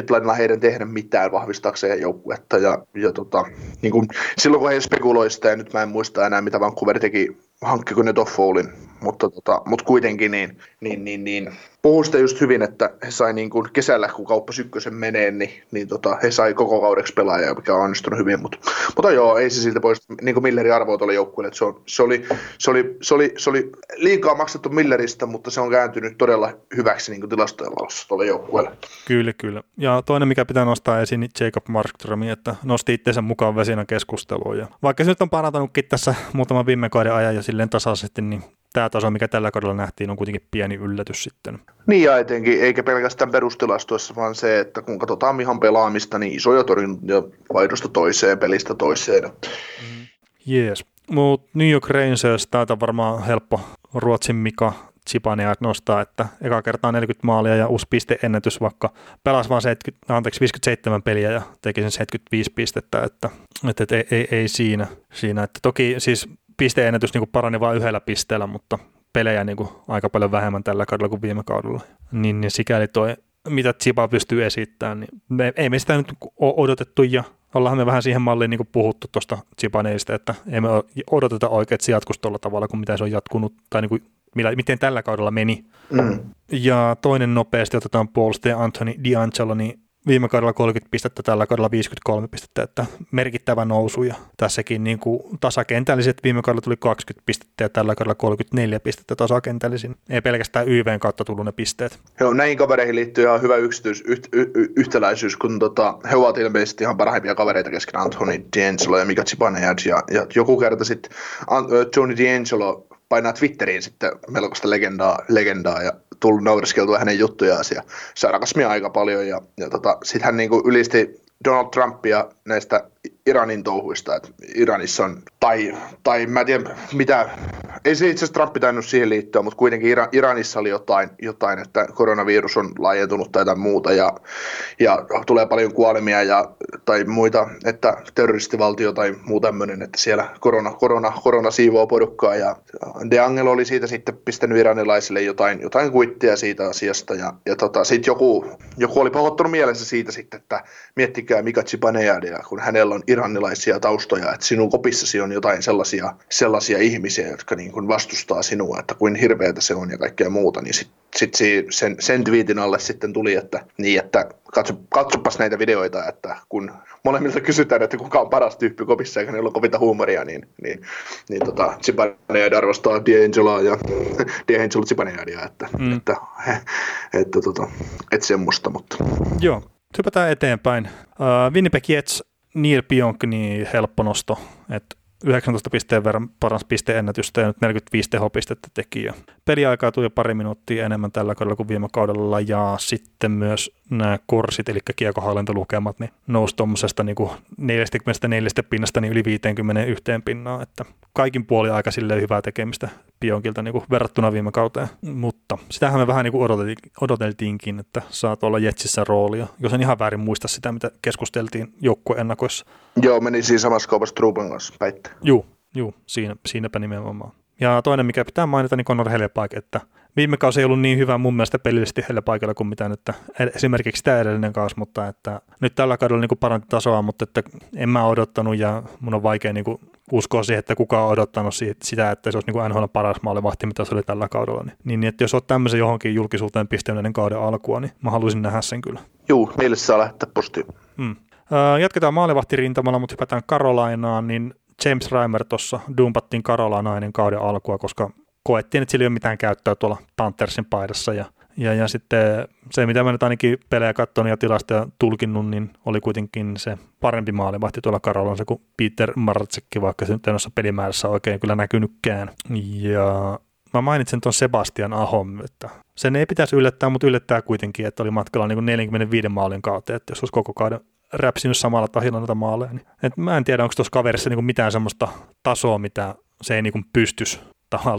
Linella heidän tehdä mitään vahvistaakseen joukkuetta. Ja, ja tota, niin kun, silloin kun he spekuloi sitä, ja nyt mä en muista enää mitä Vancouver teki, hankkiko ne Toffowlin mutta, tota, mutta kuitenkin niin, niin, niin, niin puhuu sitä just hyvin, että he sai niin kuin kesällä, kun kauppa sykkösen menee, niin, niin tota, he sai koko kaudeksi pelaajaa, mikä on onnistunut hyvin, mutta, mutta joo, ei se siltä pois, niin kuin Millerin arvoa tuolle joukkueelle, se, on, se, oli, se, oli, se, oli, se oli liikaa maksettu Milleristä, mutta se on kääntynyt todella hyväksi niin kuin tilastojen valossa tuolle joukkueelle. Kyllä, kyllä. Ja toinen, mikä pitää nostaa esiin, niin Jacob Markström, että nosti itseensä mukaan vesinä keskusteluun. Ja vaikka se nyt on parantanutkin tässä muutaman viime kauden ajan ja silleen tasaisesti, niin tämä taso, mikä tällä kaudella nähtiin, on kuitenkin pieni yllätys sitten. Niin ja etenkin, eikä pelkästään perustilastoissa, vaan se, että kun katsotaan Mihan pelaamista, niin isoja torjuntoja vaihdosta toiseen, pelistä toiseen. Mm. Jees. Mutta New York Rangers, täältä varmaan helppo Ruotsin Mika Chipania nostaa, että eka kertaa 40 maalia ja uusi pisteennätys, vaikka pelasi vain 70, anteeksi, 57 peliä ja teki sen 75 pistettä, että, että, että ei, ei, ei, siinä, siinä. Että toki siis pisteennätys niin parani vain yhdellä pisteellä, mutta pelejä niin kuin aika paljon vähemmän tällä kaudella kuin viime kaudella. Niin, niin sikäli toi, mitä Chipa pystyy esittämään, niin me, ei me sitä nyt ole odotettu ja ollaan me vähän siihen malliin niin puhuttu tuosta Chipaneista, että emme odoteta oikein, että se tuolla tavalla kuin mitä se on jatkunut tai niin kuin millä, miten tällä kaudella meni. Mm. Ja toinen nopeasti otetaan puolustaja Anthony D'Angelo, niin viime kaudella 30 pistettä, tällä kaudella 53 pistettä, että merkittävä nousu ja tässäkin niin kuin tasakentälliset viime kaudella tuli 20 pistettä ja tällä kaudella 34 pistettä tasakentällisin. Ei pelkästään YVn kautta tullut ne pisteet. Joo, näihin kavereihin liittyy ihan hyvä yksityis, yht, y, y, yhtäläisyys, kun tota, he ovat ilmeisesti ihan parhaimpia kavereita kesken Anthony D'Angelo ja Mika Zibanejad ja, ja joku kerta sitten Tony D'Angelo painaa Twitteriin sitten melkoista legendaa, legendaa ja tullut naureskeltua hänen juttujaan ja sarkasmia aika paljon. Ja, ja tota, sitten hän niinku ylisti Donald Trumpia näistä Iranin touhuista, että Iranissa on, tai, tai mä en tiedä mitä, ei se itse asiassa Trump tainnut siihen liittyä, mutta kuitenkin Iranissa oli jotain, jotain, että koronavirus on laajentunut tai jotain muuta ja, ja tulee paljon kuolemia ja, tai muita, että terroristivaltio tai muu tämmöinen, että siellä korona, korona, korona siivoo porukkaa ja De Angelo oli siitä sitten pistänyt iranilaisille jotain, jotain kuittia siitä asiasta ja, ja tota, sitten joku, joku oli pahoittanut mielessä siitä sitten, että miettikää Mika Zibanejadia, kun hänellä on iranilaisia taustoja, että sinun kopissasi on jotain sellaisia, sellaisia ihmisiä, jotka niin kuin vastustaa sinua, että kuin hirveätä se on ja kaikkea muuta, niin sitten sit sen, sen twiitin alle sitten tuli, että, niin, että katso, katsopas näitä videoita, että kun molemmilta kysytään, että kuka on paras tyyppi kopissa eikä niillä ole kovinta huumoria, niin, niin, niin tota, Zibanejad arvostaa D'Angeloa ja D'Angelo Zibanejadia, että, mm. että, että, että, tota, että semmoista, mutta... Joo, hypätään eteenpäin. Uh, Winnipeg Jets Neil Pionk, niin helppo nosto, että 19 pisteen verran paras pisteennätystä ja nyt 45 tehopistettä teki. Peliaikaa tuli pari minuuttia enemmän tällä kaudella kuin viime kaudella ja sitten myös nämä korsit, eli kiekohallintolukemat, niin nousi tuommoisesta niin 44 pinnasta niin yli 51 pinnaa, että kaikin puoli aika sille hyvää tekemistä Pionkilta niin verrattuna viime kauteen, mutta sitähän me vähän niin odoteltiinkin, että saa olla Jetsissä roolia, jos en ihan väärin muista sitä, mitä keskusteltiin joukkueennakoissa. Joo, meni siinä samassa kaupassa Truben kanssa päitte. Joo, joo siinä, siinäpä nimenomaan. Ja toinen, mikä pitää mainita, niin Conor Helepaik, että viime kausi ei ollut niin hyvä mun mielestä pelillisesti paikalla kuin mitä nyt esimerkiksi tämä edellinen kausi, mutta että nyt tällä kaudella niin paranti tasoa, mutta että en mä odottanut ja mun on vaikea niin kuin uskoa siihen, että kukaan on odottanut sitä, että se olisi niin NHL paras maalivahti, mitä se oli tällä kaudella. Niin, niin että jos olet tämmöisen johonkin julkisuuteen pistänyt kauden alkua, niin mä haluaisin nähdä sen kyllä. Joo, meille saa lähettää postiin. Hmm. Jatketaan maalivahtirintamalla, mutta hypätään Karolainaan, niin James Reimer tuossa dumpattiin Karolainainen kauden alkua, koska koettiin, että sillä ei ole mitään käyttöä tuolla Panthersin paidassa ja ja, ja sitten se, mitä mä nyt ainakin pelejä katsonut ja tilastoja tulkinnut, niin oli kuitenkin se parempi maalivahti tuolla Karolansa kuin Peter Martsekki, vaikka se nyt ei noissa pelimäärässä oikein kyllä näkynytkään. Ja mä mainitsen tuon Sebastian Ahon, että sen ei pitäisi yllättää, mutta yllättää kuitenkin, että oli matkalla niin kuin 45 maalin kautta, että jos olisi koko kauden räpsinyt samalla tahilla noita maaleja. Niin. Et mä en tiedä, onko tuossa kaverissa niin mitään semmoista tasoa, mitä se ei niin pystyisi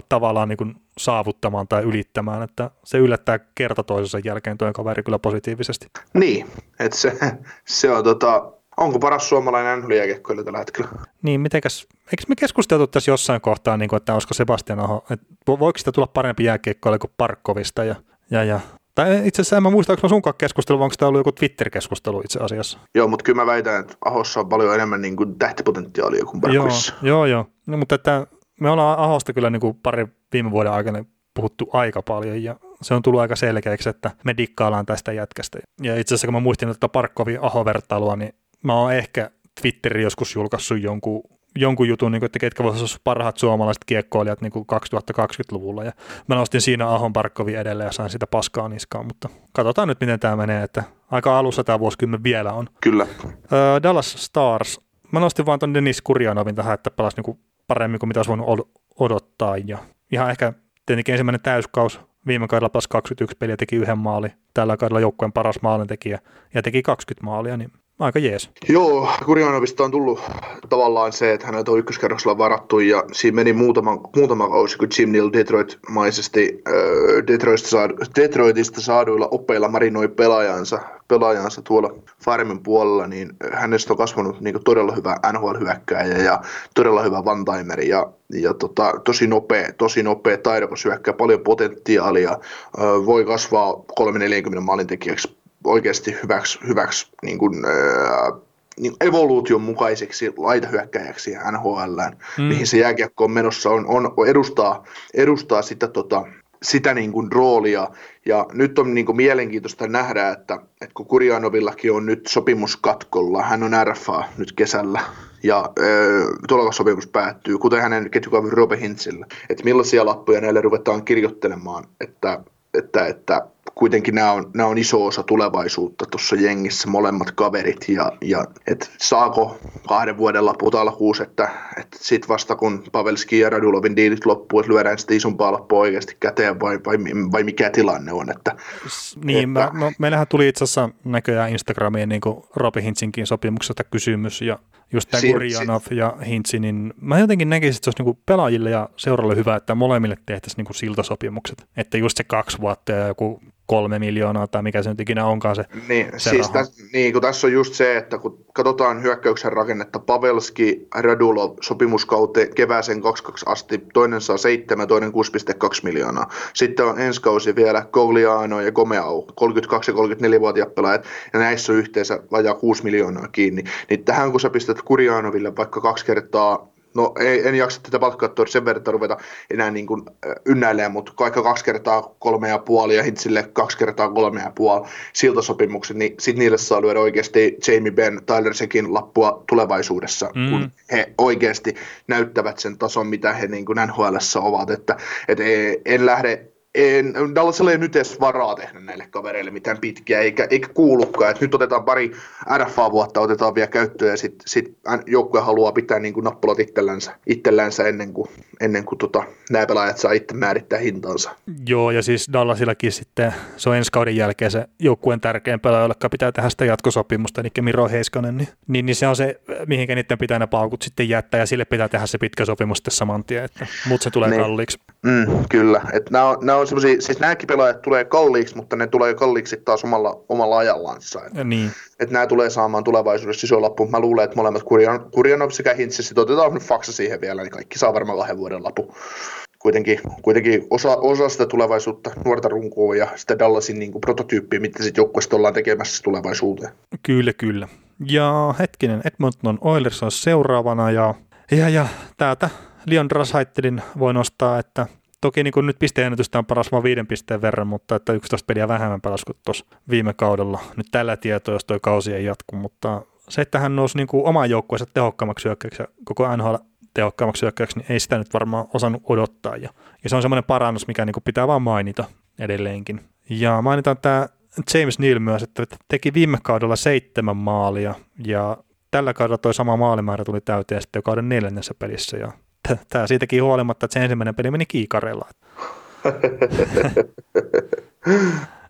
tavallaan niin kuin saavuttamaan tai ylittämään, että se yllättää kerta toisensa jälkeen tuo kaveri kyllä positiivisesti. Niin, että se, se on tota, onko paras suomalainen nhl tällä hetkellä? Niin, mitenkäs, eikö me keskusteltu tässä jossain kohtaa, niin kuin, että olisiko Sebastian Aho, että voiko sitä tulla parempi jääkiekkoille kuin Parkkovista ja, ja, ja tai itse asiassa en mä muista, onko mä sunkaan keskustelu, vai onko tämä ollut joku Twitter-keskustelu itse asiassa? Joo, mutta kyllä mä väitän, että Ahossa on paljon enemmän niin kuin tähtipotentiaalia kuin Parkkovissa. Joo, joo, joo. No, mutta että me ollaan Ahosta kyllä niin kuin pari viime vuoden aikana puhuttu aika paljon ja se on tullut aika selkeäksi, että me dikkaillaan tästä jätkästä. Ja itse asiassa kun mä muistin tätä Parkkovin aho-vertailua, niin mä oon ehkä Twitterin joskus julkaissut jonkun, jonkun jutun, niin kuin, että ketkä voisivat olla parhaat suomalaiset kiekkoilijat niin 2020-luvulla. Ja mä nostin siinä Ahon Parkkovin edelle ja sain sitä paskaa niskaan, mutta katsotaan nyt, miten tämä menee, että aika alussa tämä vuosikymmen vielä on. Kyllä. Uh, Dallas Stars. Mä nostin vaan ton Denis Kurjanovin tähän, että pelasi niin paremmin kuin mitä olisi voinut odottaa. Ja ihan ehkä tietenkin ensimmäinen täyskaus. Viime kaudella pelasi 21 peliä, teki yhden maali. Tällä kaudella joukkueen paras maalintekijä ja teki 20 maalia, niin aika jees. Joo, Kurjanovista on tullut tavallaan se, että hänet on ykköskerroksella varattu ja siinä meni muutama, muutama kausi, kun Jim Neal Detroit-maisesti äh, Detroitista, saadu, Detroitista saaduilla oppeilla marinoi pelaajansa, pelaajansa tuolla Farmin puolella, niin hänestä on kasvanut niin todella hyvä NHL-hyökkääjä ja todella hyvä one ja, ja tota, tosi nopea, tosi nopea taidokas hyökkää, paljon potentiaalia, äh, voi kasvaa 3-40 maalintekijäksi oikeasti hyväksi, hyväksi niin kuin, ää, niin evoluution mukaiseksi laitahyökkäjäksi NHL, mm. mihin se jääkiekko on menossa, on, on edustaa, edustaa sitä, tota, sitä niin kuin roolia. Ja nyt on niin kuin mielenkiintoista nähdä, että, että kun Kurjanovillakin on nyt sopimus katkolla, hän on RFA nyt kesällä, ja äh, sopimus päättyy, kuten hänen ketjukaveri Robe Hintzillä, että millaisia lappuja näille ruvetaan kirjoittelemaan, että, että, että kuitenkin nämä on, nämä on iso osa tulevaisuutta tuossa jengissä, molemmat kaverit, ja, ja et saako kahden vuoden loput alkuus, että, että sitten vasta kun Pavelski ja Radulovin diilit loppuu, että lyödään sitä isompaa loppua oikeasti käteen, vai, vai, vai mikä tilanne on. Että, niin, että... Mä, no, meillähän tuli itse asiassa näköjään Instagramiin niin Robi Hintsinkin sopimuksesta kysymys, ja just tämä Gurjanov ja Hintsi, niin mä jotenkin näkisin, että se olisi niinku pelaajille ja seuralle hyvä, että molemmille tehtäisiin niinku siltasopimukset. Että just se kaksi vuotta ja joku kolme miljoonaa tai mikä se nyt ikinä onkaan se Niin, se siis täs, niin kun tässä on just se, että kun katsotaan hyökkäyksen rakennetta, Pavelski, Radulov sopimuskauteen kevääseen 22 asti, toinen saa 7, toinen 6,2 miljoonaa. Sitten on ensi kausi vielä Kouliano ja Gomeau, 32 ja 34-vuotiaat pelaajat, ja näissä on yhteensä vajaa 6 miljoonaa kiinni. Niin tähän kun sä pistät Kurianoville vaikka kaksi kertaa no ei, en jaksa tätä palkkattua sen verran ruveta enää niin kuin ynnäilemään, mutta kaikka kaksi kertaa kolme ja puoli ja Hintsille kaksi kertaa kolme ja puoli siltasopimuksen, niin sitten niille saa lyödä oikeasti Jamie Benn, Tyler Sekin lappua tulevaisuudessa, mm. kun he oikeasti näyttävät sen tason, mitä he niin kuin NHL ovat, että, että en lähde en, Dallasilla ei nyt edes varaa tehdä näille kavereille mitään pitkiä, eikä, eikä kuulukaan. Et nyt otetaan pari RFA-vuotta, otetaan vielä käyttöön ja sitten sit joukkue haluaa pitää niin kuin nappulat itsellänsä, itsellänsä ennen kuin, ennen kuin tota, nämä pelaajat saa itse määrittää hintansa. Joo, ja siis Dallasillakin sitten se on ensi kauden jälkeen se joukkueen tärkein pelaaja, jolle pitää tehdä sitä jatkosopimusta, eli Miro Heiskanen, niin, niin, niin, se on se, mihinkä niiden pitää ne paukut sitten jättää, ja sille pitää tehdä se pitkä sopimus sitten saman tien, että, mutta se tulee niin. kalliiksi. Mm, kyllä, että nämä on, nämä on semmoisia, siis nämäkin pelaajat tulee kalliiksi, mutta ne tulee kalliiksi taas omalla, omalla ajallansa. Että, niin. että nämä tulee saamaan tulevaisuudessa iso lappu. Mä luulen, että molemmat Kurjan, Kurjanov sekä Hintz, sitten otetaan nyt faksa siihen vielä, niin kaikki saa varmaan kahden vuoden lapu. Kuitenkin, kuitenkin osa, osa sitä tulevaisuutta, nuorta runkoa ja sitä Dallasin niin kuin prototyyppiä, mitä sitten joukkueesta ollaan tekemässä tulevaisuuteen. Kyllä, kyllä. Ja hetkinen, Edmonton Oilers on seuraavana ja, ja, ja täältä Leon Drashaitelin voi nostaa, että Toki niin nyt pisteennätystä on paras vain viiden pisteen verran, mutta että 11 peliä vähemmän pelasi kuin tuossa viime kaudella. Nyt tällä tietoa, jos tuo kausi ei jatku, mutta se, että hän nousi niin kuin oman joukkueensa tehokkaammaksi hyökkäyksi koko NHL tehokkaammaksi hyökkäyksi, niin ei sitä nyt varmaan osannut odottaa. Ja, ja se on semmoinen parannus, mikä niin kuin pitää vaan mainita edelleenkin. Ja mainitaan tämä James Neal myös, että teki viime kaudella seitsemän maalia ja tällä kaudella toi sama maalimäärä tuli täyteen sitten kauden neljännessä pelissä ja tämä siitäkin huolimatta, että se ensimmäinen peli meni kiikarella.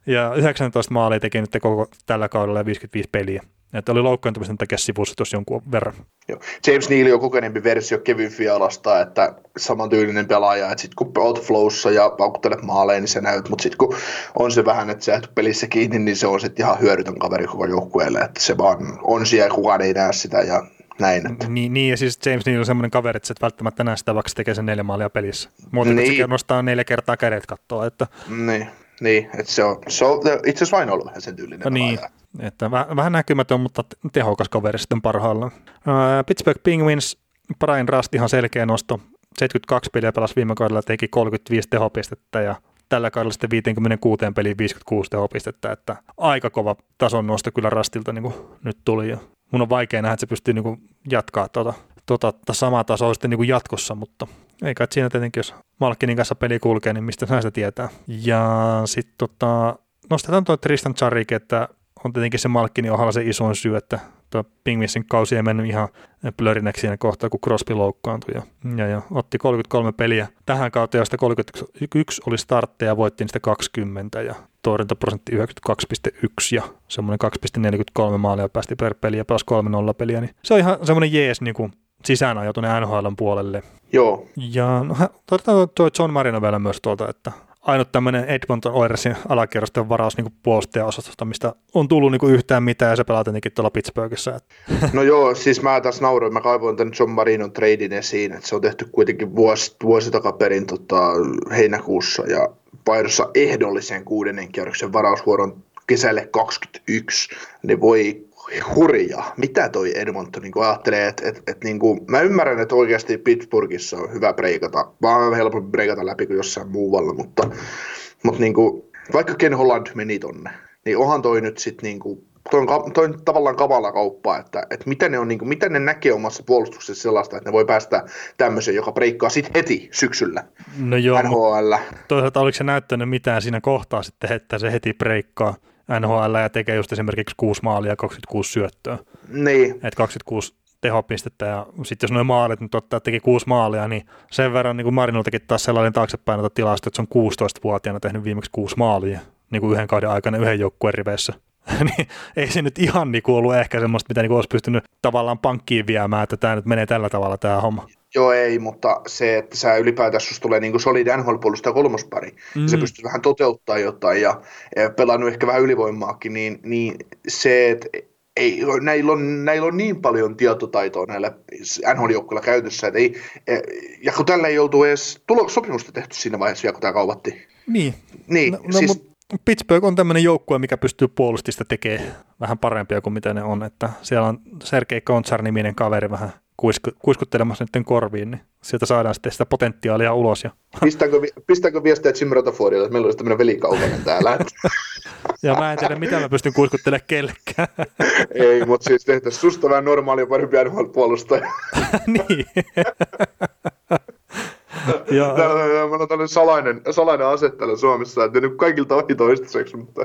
ja 19 maalia teki nyt koko tällä kaudella ja 55 peliä. Että oli loukkaantumisen takia sivussa tuossa jonkun verran. Joo. James Neal on kokeneempi versio Kevin Fialasta, että samantyylinen pelaaja, että sitten kun olet flowssa ja paukuttelet maaleja, niin se näyt, mutta sitten kun on se vähän, että sä pelissä kiinni, niin se on sitten ihan hyödytön kaveri koko joukkueelle, että se vaan on siellä ja kukaan ei näe sitä ja näin. Että. Niin, niin, ja siis James Neal on semmoinen kaveri, että et välttämättä näe sitä, vaikka se tekee sen neljä maalia pelissä. Muuten niin. se nostaa neljä kertaa kädet kattoa. Että... Niin, niin että se on, se on itse asiassa vain ollut vähän sen tyylinen no, niin, että vähän, vähän näkymätön, mutta tehokas kaveri sitten parhaillaan. Uh, Pittsburgh Penguins, Brian Rust ihan selkeä nosto. 72 peliä pelasi viime kaudella, teki 35 tehopistettä ja tällä kaudella sitten 56 peliin 56 tehopistettä, että aika kova tason nosto kyllä Rastilta niin kuin nyt tuli. Mun on vaikea nähdä, että se pystyy niin kuin jatkaa tuota, tuota, samaa tasoa sitten niin kuin jatkossa, mutta ei kai siinä tietenkin, jos Malkinin kanssa peli kulkee, niin mistä näistä tietää. Ja sitten tota, nostetaan tuo Tristan Charik, että on tietenkin se Malkkinin ohalla se isoin syy, että tuo Pingvissin kausi ei mennyt ihan plörinäksi siinä kohtaa, kun Crosby loukkaantui ja, ja, ja, otti 33 peliä tähän kautta, josta 31 oli startteja ja voitti niistä 20 ja torjuntaprosentti 92,1 ja semmoinen 2,43 maalia päästi per peli ja pelasi 3-0 peliä, niin se on ihan semmoinen jees niin kuin sisään tuonne NHL puolelle. Joo. Ja no, todetaan tuo John Marino vielä myös tuolta, että ainut tämmöinen Edmonton Oilersin alakierrosten varaus niin puolustajaosastosta, mistä on tullut niin yhtään mitään ja se pelaa tietenkin tuolla Pittsburghissa. No joo, siis mä taas nauroin, mä kaivoin tämän John Marinon tradin esiin, että se on tehty kuitenkin vuosi, vuosi takaperin tota, heinäkuussa ja paidossa ehdollisen kuudennen kierroksen varausvuoron kesälle 21, niin voi hurjaa. Mitä toi Edmonton niin ajattelee, että et, et, niin kuin, mä ymmärrän, että oikeasti Pittsburghissa on hyvä breikata, vaan helpompi breikata läpi kuin jossain muualla, mutta, mutta niin kuin, vaikka Ken Holland meni tonne, niin onhan toi nyt sitten niin kuin, toi on, toi on tavallaan kavala kauppa, että, että miten, ne on, niin kuin, miten ne näkee omassa puolustuksessa sellaista, että ne voi päästä tämmöiseen, joka breikkaa sitten heti syksyllä no joo, NHL. Toisaalta oliko se näyttänyt mitään siinä kohtaa sitten, että se heti breikkaa? NHL ja tekee just esimerkiksi 6 maalia ja 26 syöttöä. Niin. Et 26 tehopistettä ja sitten jos noin maalit nyt ottaa, teki kuusi maalia, niin sen verran niin kuin Marinultakin taas sellainen taaksepäin noita tilasta, että se on 16-vuotiaana tehnyt viimeksi kuusi maalia niin kuin yhden kauden aikana yhden joukkueen riveissä. niin ei se nyt ihan niin ollut ehkä semmoista, mitä niin olisi pystynyt tavallaan pankkiin viemään, että tämä nyt menee tällä tavalla tämä homma. Joo, ei, mutta se, että sä ylipäätään susta tulee niin solid NHL-puolustaja kolmospari, mm. se pystyy vähän toteuttaa jotain ja, ja pelannut ehkä vähän ylivoimaakin, niin, niin se, että ei, näillä, on, näillä on niin paljon tietotaitoa näillä NHL-joukkueilla käytössä, että ei, e, ja kun tällä ei oltu edes tulossopimusta tehty siinä vaiheessa, kun tämä kauvattiin. Niin. Niin, no, no, siis, Pittsburgh on tämmöinen joukkue, mikä pystyy puolustista tekemään vähän parempia kuin mitä ne on, että siellä on Sergei Kontsar-niminen kaveri vähän kuisku, kuiskuttelemassa niiden korviin, niin sieltä saadaan sitten sitä potentiaalia ulos. Ja... Pistääkö, pistääkö viestiä Jim Rutherfordille, että meillä olisi tämmöinen velikaupainen täällä? ja mä en tiedä, mitä mä pystyn kuiskuttelemaan kellekään. Ei, mutta siis tehtäisiin susta vähän normaalia parempi puolustaja. niin. Ja... Täällä on tällainen salainen, salainen asettelu Suomessa, että nyt kaikilta ohi toistaiseksi, mutta...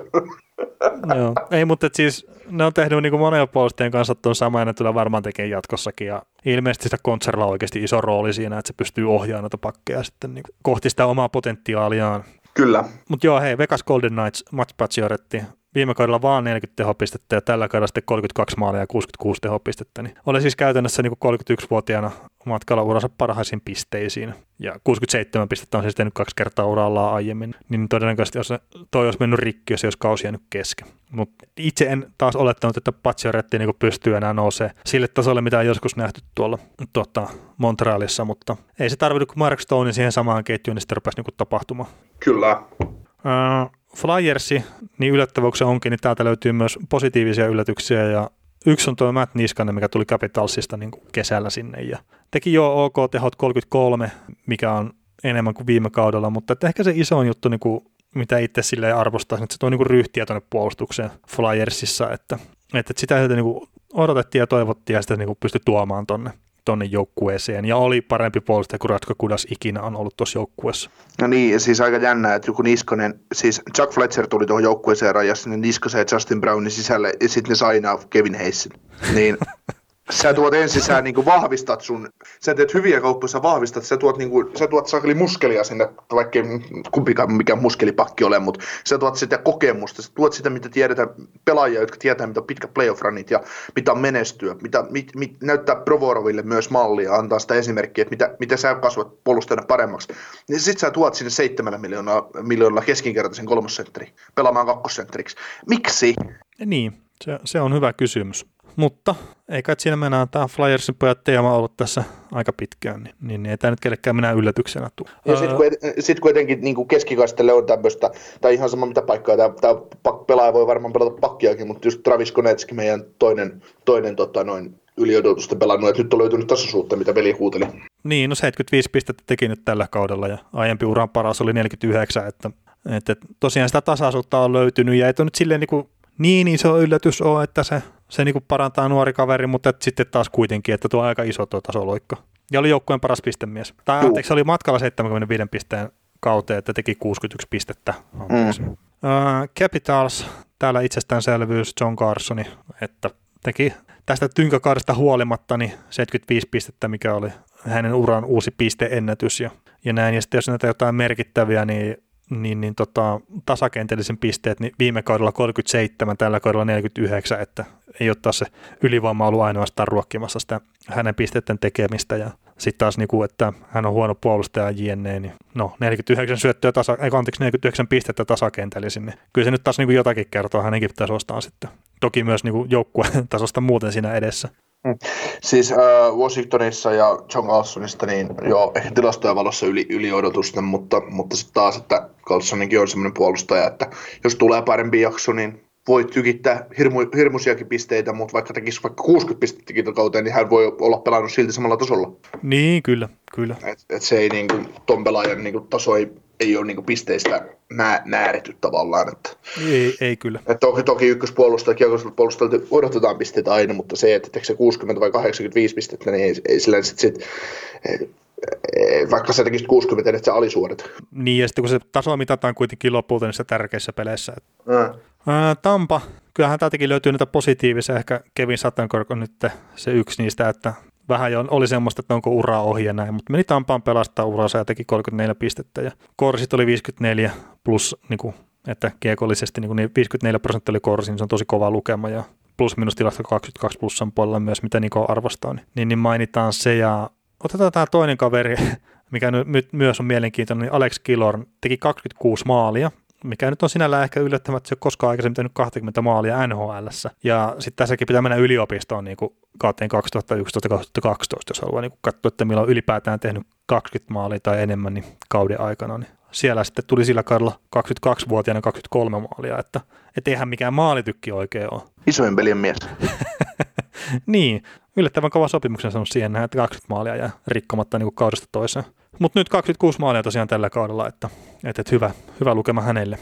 Joo. Ei, mutta siis ne on tehnyt niin monen puolustajien kanssa tuon sama, ja ne tulee varmaan tekemään jatkossakin. Ja ilmeisesti sitä Konserla on oikeasti iso rooli siinä, että se pystyy ohjaamaan noita pakkeja sitten niin kohti sitä omaa potentiaaliaan. Kyllä. Mutta joo, hei, Vegas Golden Knights, Mats Pacioretti, viime kaudella vaan 40 tehopistettä ja tällä kaudella sitten 32 maalia ja 66 tehopistettä. Niin oli siis käytännössä niin 31-vuotiaana matkalla uransa parhaisiin pisteisiin. Ja 67 pistettä on siis tehnyt kaksi kertaa urallaan aiemmin. Niin todennäköisesti jos toi olisi mennyt rikki, jos ei olisi kausi jäänyt kesken. Mutta itse en taas olettanut, että Pacioretti niin pystyy enää nousee sille tasolle, mitä on joskus nähty tuolla tuota, Montrealissa, mutta ei se tarvinnut kuin Mark Stone siihen samaan ketjuun, niin sitten rupesi niin tapahtumaan. Kyllä. Uh, Flyersi, niin yllättäväksi onkin, niin täältä löytyy myös positiivisia yllätyksiä ja yksi on tuo Matt Niskanen, mikä tuli Capitalsista niin kesällä sinne ja teki jo OK tehot 33, mikä on enemmän kuin viime kaudella, mutta että ehkä se iso juttu, niin kuin, mitä itse sille arvostaa, että se tuo niin kuin ryhtiä tuonne puolustukseen Flyersissa, että, että sitä sieltä niin kuin odotettiin ja toivottiin ja sitä niin kuin pystyi tuomaan tuonne tonne joukkueeseen ja oli parempi puolustaja kuin Ratko Kudas ikinä on ollut tuossa joukkueessa. No niin, siis aika jännä, että joku Niskonen, siis Chuck Fletcher tuli tuohon joukkueeseen rajassa sinne Niskosen ja Justin Brownin sisälle ja sitten ne sainaa Kevin Heisin. Niin sä tuot ensin, sä niin kuin vahvistat sun, sä teet hyviä kauppoja, sä vahvistat, sä tuot, niin kuin, sä tuot sakeli muskelia sinne, vaikka kumpikaan mikä muskelipakki ole, mutta sä tuot sitä kokemusta, sä tuot sitä, mitä tiedetään, pelaajia, jotka tietää, mitä on pitkä playoff runit ja mitä on menestyä, mitä, mit, mit, näyttää Provoroville myös mallia, antaa sitä esimerkkiä, että mitä, mitä sä kasvat puolustajana paremmaksi. Niin sit sä tuot sinne seitsemällä miljoonaa, miljoonalla keskinkertaisen kolmosentteri, pelaamaan kakkosentteriksi. Miksi? Niin, se, se on hyvä kysymys. Mutta ei kai siinä mennä tämä Flyersin pojat teema ollut tässä aika pitkään, niin, niin, niin ei tämä nyt kellekään minä yllätyksenä tule. Ja sitten kun, sit kun etenkin niin keskikastelle on tämmöistä, tai ihan sama mitä paikkaa, tämä, tämä pelaaja voi varmaan pelata pakkiakin, mutta just Travis Konetski, meidän toinen, toinen tota, noin yliodotusta pelannut, että nyt on löytynyt tasaisuutta, mitä veli huuteli. Niin, no 75 pistettä teki nyt tällä kaudella ja aiempi uran paras oli 49, että, että tosiaan sitä tasaisuutta on löytynyt ja ei nyt silleen niin, kuin niin iso yllätys ole, että se, se niin kuin parantaa nuori kaveri, mutta sitten taas kuitenkin, että tuo aika iso tuo tasoloikka. Ja oli joukkueen paras pistemies. Tai anteeksi, oli matkalla 75 pisteen kauteen, että teki 61 pistettä. Mm. Uh, Capitals, täällä itsestäänselvyys John Carsoni, että teki tästä tynkäkaudesta huolimatta niin 75 pistettä, mikä oli hänen uran uusi pisteennätys ja, ja näin. Ja sitten jos näitä jotain merkittäviä, niin niin, niin tota, tasakentellisen pisteet, niin viime kaudella 37, tällä kaudella 49, että ei ole taas se ylivoima ollut ainoastaan ruokkimassa sitä hänen pisteiden tekemistä ja sitten taas, niin kuin, että hän on huono puolustaja jne, niin no 49 syöttöä, tasa, ei, anteeksi, 49 pistettä tasakentällisin, niin kyllä se nyt taas niin kuin jotakin kertoo hänenkin tasostaan sitten. Toki myös niin joukkueen tasosta muuten siinä edessä. Mm. Siis äh, Washingtonissa ja John Carlsonista, niin joo, ehkä tilastojen valossa yli, yli odotusten, mutta, mutta sitten taas, että Carlsoninkin on semmoinen puolustaja, että jos tulee parempi jakso, niin voi tykittää hirmu, hirmuisiakin pisteitä, mutta vaikka tekisi vaikka 60 pistettä kauteen, niin hän voi olla pelannut silti samalla tasolla. Niin, kyllä, kyllä. Et, et se ei niin kuin, ton pelaajan niin kuin, taso ei, ei ole niin kuin, pisteistä nää, nääretty tavallaan. Että, ei, ei kyllä. Et toki, toki ykköspuolustaja, puolustajat odotetaan pisteitä aina, mutta se, että se 60 vai 85 pistettä, niin ei, ei sillä sit, sit vaikka se tekisi 60, että se alisuorit. Niin, ja sitten kun se taso mitataan kuitenkin lopulta niissä tärkeissä peleissä. Mm. Ää, Tampa, kyllähän täältäkin löytyy niitä positiivisia, ehkä Kevin Sattenkork on nyt se yksi niistä, että vähän jo oli semmoista, että onko ura ohi ja näin, mutta meni Tampaan pelastaa uransa ja teki 34 pistettä ja korsit oli 54 plus, niin kuin, että kiekollisesti niin, niin 54 prosenttia oli korsi, niin se on tosi kova lukema ja plus minus tilasta 22 plussan puolella myös, mitä Niko arvostaa, niin, niin mainitaan se ja otetaan tämä toinen kaveri, mikä nyt myös on mielenkiintoinen, niin Alex Killorn teki 26 maalia, mikä nyt on sinällään ehkä yllättävää, että se on koskaan aikaisemmin tehnyt 20 maalia nhl Ja sitten tässäkin pitää mennä yliopistoon niin kuin kauteen 2011-2012, jos haluaa niin katsoa, että milloin on ylipäätään tehnyt 20 maalia tai enemmän niin kauden aikana. Niin siellä sitten tuli sillä kaudella 22-vuotiaana 23 maalia, että et eihän mikään maalitykki oikein ole. Isoin pelien mies. niin, yllättävän kova sopimuksen sanonut siihen että 20 maalia ja rikkomatta niin kuin kaudesta toiseen. Mutta nyt 26 maalia tosiaan tällä kaudella, että, että, että hyvä, hyvä lukema hänelle.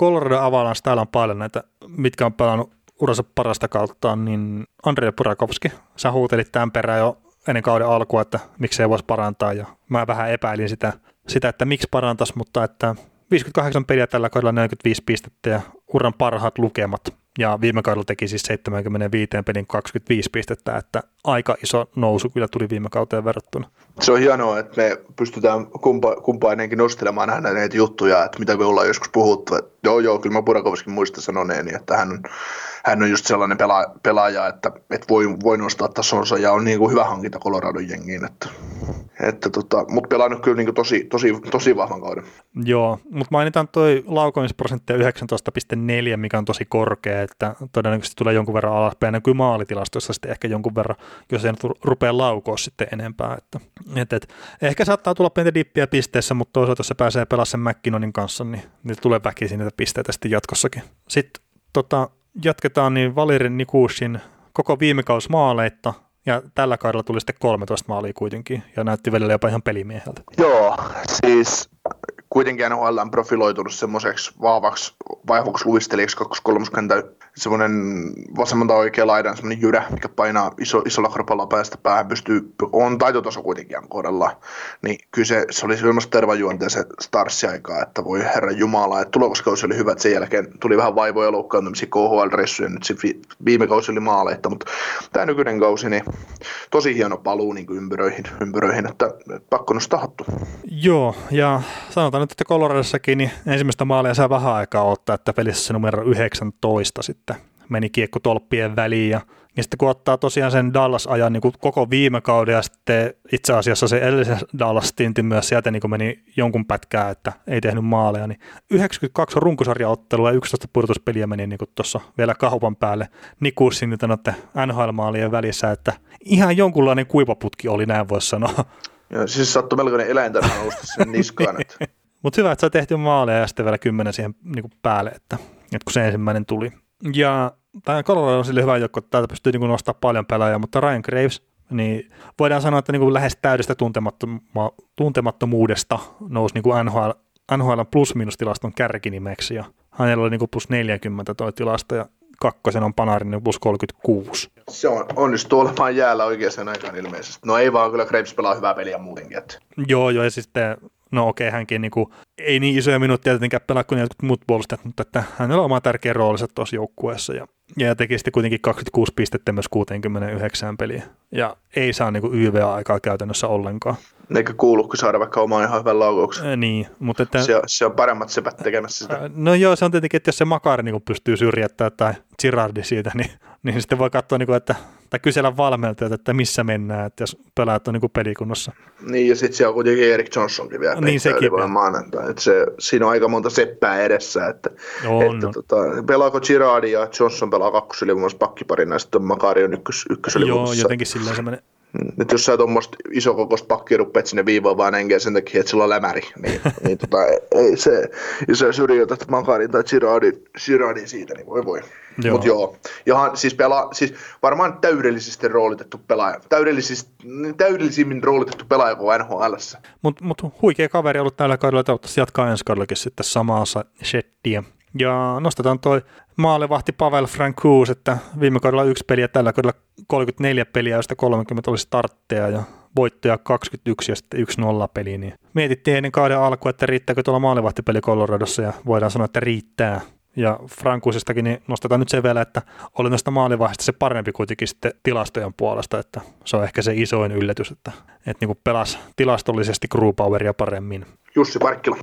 Colorado Avalanche, täällä on paljon näitä, mitkä on pelannut uransa parasta kautta, niin Andrei Purakovski, sä huutelit tämän perään jo ennen kauden alkua, että miksei voisi parantaa, ja mä vähän epäilin sitä, sitä että miksi parantaisi, mutta että 58 peliä tällä kaudella 45 pistettä ja uran parhaat lukemat ja viime kaudella teki siis 75 pelin 25 pistettä, että aika iso nousu kyllä tuli viime kauteen verrattuna. Se on hienoa, että me pystytään kumpa, kumpainenkin nostelemaan näitä, näitä juttuja, että mitä me ollaan joskus puhuttu. Että joo, joo, kyllä mä Burakovskin muista sanoneeni, että hän on, hän on just sellainen pelaaja, pelaaja että, että voi, voi nostaa tasonsa ja on niin kuin hyvä hankinta Coloradon jengiin. Että, että tota, mutta pelannut kyllä niin kuin tosi, tosi, tosi vahvan kauden. Joo, mutta mainitaan toi laukomisprosentti 19,4, mikä on tosi korkea, että todennäköisesti tulee jonkun verran alaspäin. Näkyy maalitilastoissa sitten ehkä jonkun verran, jos ei nyt rupea laukoa sitten enempää. Että, et, et, ehkä saattaa tulla pientä dippiä pisteessä, mutta toisaalta jos se pääsee pelaamaan sen McKinnonin kanssa, niin, niin tulee väkisin niitä pisteitä sitten jatkossakin. Sitten tota, jatketaan niin Valerin Nikushin koko viime kaus maaleita, ja tällä kaudella tuli sitten 13 maalia kuitenkin, ja näytti välillä jopa ihan pelimieheltä. Joo, siis kuitenkin NHL on profiloitunut semmoiseksi vahvaksi, vahvaksi luistelijaksi 230 semmoinen vasemmalta oikea laidan semmoinen jyrä, mikä painaa iso, isolla korpalla päästä päähän, pystyy, on taitotaso kuitenkin kohdalla, niin kyllä se, se oli semmoista tervajuonteisen starssiaikaa, että voi herra Jumala, että tulokaskausi oli hyvä, että sen jälkeen tuli vähän vaivoja ja loukkaantumisia KHL-ressuja, nyt se viime kausi oli maaleita, mutta tämä nykyinen kausi, niin tosi hieno paluu niin ympyröihin, ympyröihin, että pakko nostaa hattu. Joo, ja sanotaan nyt, että Coloradossakin niin ensimmäistä maalia saa vähän aikaa ottaa, että pelissä se numero 19 sitten meni kiekko tolppien väliin ja, ja sitten kun ottaa tosiaan sen Dallas-ajan niin koko viime kauden ja sitten itse asiassa se edellisen Dallas-tintin myös sieltä niin meni jonkun pätkää, että ei tehnyt maaleja, niin 92 runkosarjaottelua ja 11 pudotuspeliä meni niin tuossa vielä kaupan päälle Nikussin nyt NHL-maalien välissä, että ihan jonkunlainen kuivaputki oli näin voisi sanoa. Joo, siis sattui melkoinen eläintä nousta sen niskaan. Mutta hyvä, että sä tehty maaleja ja sitten vielä kymmenen siihen niin kuin päälle, että, että kun se ensimmäinen tuli. Ja tämä Colorado on sille hyvä joukko, että täältä pystyy niin nostaa paljon pelaajia, mutta Ryan Graves niin voidaan sanoa, että niin kuin lähes täydestä tuntemattomu- tuntemattomuudesta nousi niin kuin NHL, NHL plus-minus-tilaston kärkinimeksi ja hänellä oli niin kuin plus 40 toi tilasto ja kakkosen on Panarin niin plus 36. Se on onnistuu olemaan jäällä oikeaan aikaan ilmeisesti. No ei vaan, kyllä Krebs pelaa hyvää peliä muutenkin. Että. Joo, joo, ja sitten no okei, okay, hänkin niin kuin, ei niin isoja minuutteja tietenkään pelaa kuin jotkut muut puolustajat, mutta että hänellä on oma tärkeä roolinsa tuossa joukkueessa ja, ja teki sitten kuitenkin 26 pistettä myös 69 peliä ja ei saa niin kuin YV-aikaa käytännössä ollenkaan. Eikä kuulukin saada vaikka omaa ihan hyvän laukauksen. Niin, mutta että, se, on, se on paremmat sepät tekemässä sitä. No joo, se on tietenkin, että jos se Makari niin pystyy syrjättämään tai Girardi siitä, niin, niin sitten voi katsoa, niin kuin, että, tai kysellä valmentajalta, että missä mennään, että jos pelaat on niin pelikunnossa. Niin, ja sitten siellä on kuitenkin Erik Johnsonkin vielä. Niin, sekin. Maanantai. Että se, siinä on aika monta seppää edessä. Että, on, että, Tota, pelaako Girardi ja Johnson pelaa kakkosylivoimassa pakkiparina, ja sitten Makari on ykkös, ykkösylivoimassa. Joo, jotenkin silleen se menee. Nyt jos sä tuommoista isokokoista pakkia ruppeat sinne viivoon vaan enkä sen takia, että sillä on lämäri, niin, niin tota, ei se, jos sä syrjäytät Makarin tai Giradin, Giradin siitä, niin voi voi. Joo. Mut joo, Jahan, siis, pelaa, siis varmaan täydellisesti roolitettu pelaaja, täydellisesti, täydellisimmin roolitettu pelaaja kuin NHL. Mutta mut huikea kaveri ollut tällä kaudella, toivottavasti jatkaa ensi kaudellakin sitten samaa shettiä. Ja nostetaan toi maalevahti Pavel Francouz, että viime kaudella yksi peliä, tällä kaudella 34 peliä, joista 30 oli startteja ja voittoja 21 ja sitten 1-0 peli, niin mietittiin ennen kauden alkua, että riittääkö tuolla maalevahtipeli Coloradossa ja voidaan sanoa, että riittää. Ja Frankuisistakin niin nostetaan nyt sen vielä, että oli noista maalivahdista se parempi kuitenkin sitten tilastojen puolesta, että se on ehkä se isoin yllätys, että, että niin pelasi tilastollisesti Poweria paremmin. Jussi Parkkila.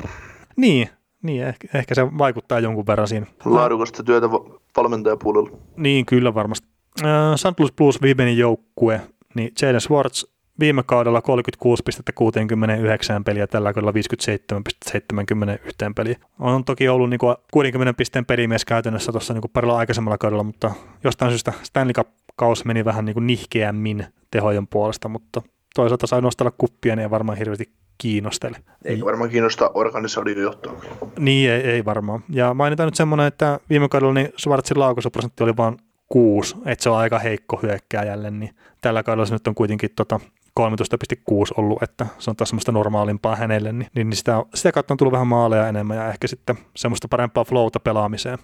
Niin, niin, ehkä, ehkä se vaikuttaa jonkun verran siinä. Laadukasta työtä valmentajapuolella. Niin, kyllä varmasti. Äh, St. Louis Blues viimeinen joukkue, niin Jaden Swartz viime kaudella 36 pistettä 69 peliä, tällä kaudella 57 71 peliä. On toki ollut niin kuin 60 pisteen pelimies käytännössä tuossa niin parilla aikaisemmalla kaudella, mutta jostain syystä Stanley Cup-kaus meni vähän niin kuin nihkeämmin tehojen puolesta, mutta toisaalta sai nostella kuppia, niin ei varmaan hirveästi kiinnostele. Ei varmaan kiinnosta organisaation johtoa. Niin, ei, ei varmaan. Ja mainitaan nyt semmoinen, että viime kaudella niin Schwarzin laukaisuprosentti oli vain 6, että se on aika heikko hyökkääjälle, niin tällä kaudella se nyt on kuitenkin tota 13,6 ollut, että se on taas semmoista normaalimpaa hänelle, niin, niin sitä, sitä kautta on tullut vähän maaleja enemmän ja ehkä sitten semmoista parempaa flowta pelaamiseen.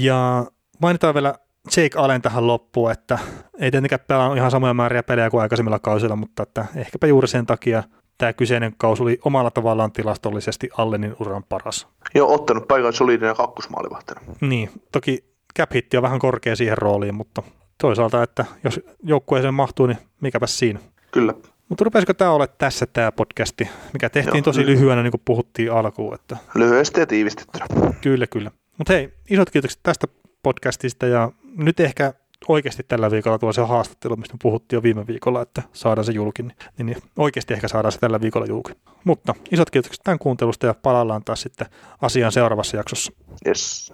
Ja mainitaan vielä Jake Allen tähän loppuun, että ei tietenkään pelaa ihan samoja määriä pelejä kuin aikaisemmilla kausilla, mutta että ehkäpä juuri sen takia tämä kyseinen kausi oli omalla tavallaan tilastollisesti Allenin uran paras. Joo, ottanut paikan solidinen kakkosmaalivahtina. Niin, toki cap hitti on vähän korkea siihen rooliin, mutta toisaalta, että jos joukkueeseen mahtuu, niin mikäpä siinä. Kyllä. Mutta rupesiko tämä olla tässä tämä podcasti, mikä tehtiin Joo, tosi lyhyenä, niin kuin puhuttiin alkuun. Että... Lyhyesti ja tiivistettynä. Kyllä, kyllä. Mutta hei, isot kiitokset tästä podcastista ja nyt ehkä oikeasti tällä viikolla tuo se haastattelu, mistä puhuttiin jo viime viikolla, että saadaan se julki, niin, niin oikeasti ehkä saadaan se tällä viikolla julki. Mutta isot kiitokset tämän kuuntelusta ja palaillaan taas sitten asiaan seuraavassa jaksossa. Yes.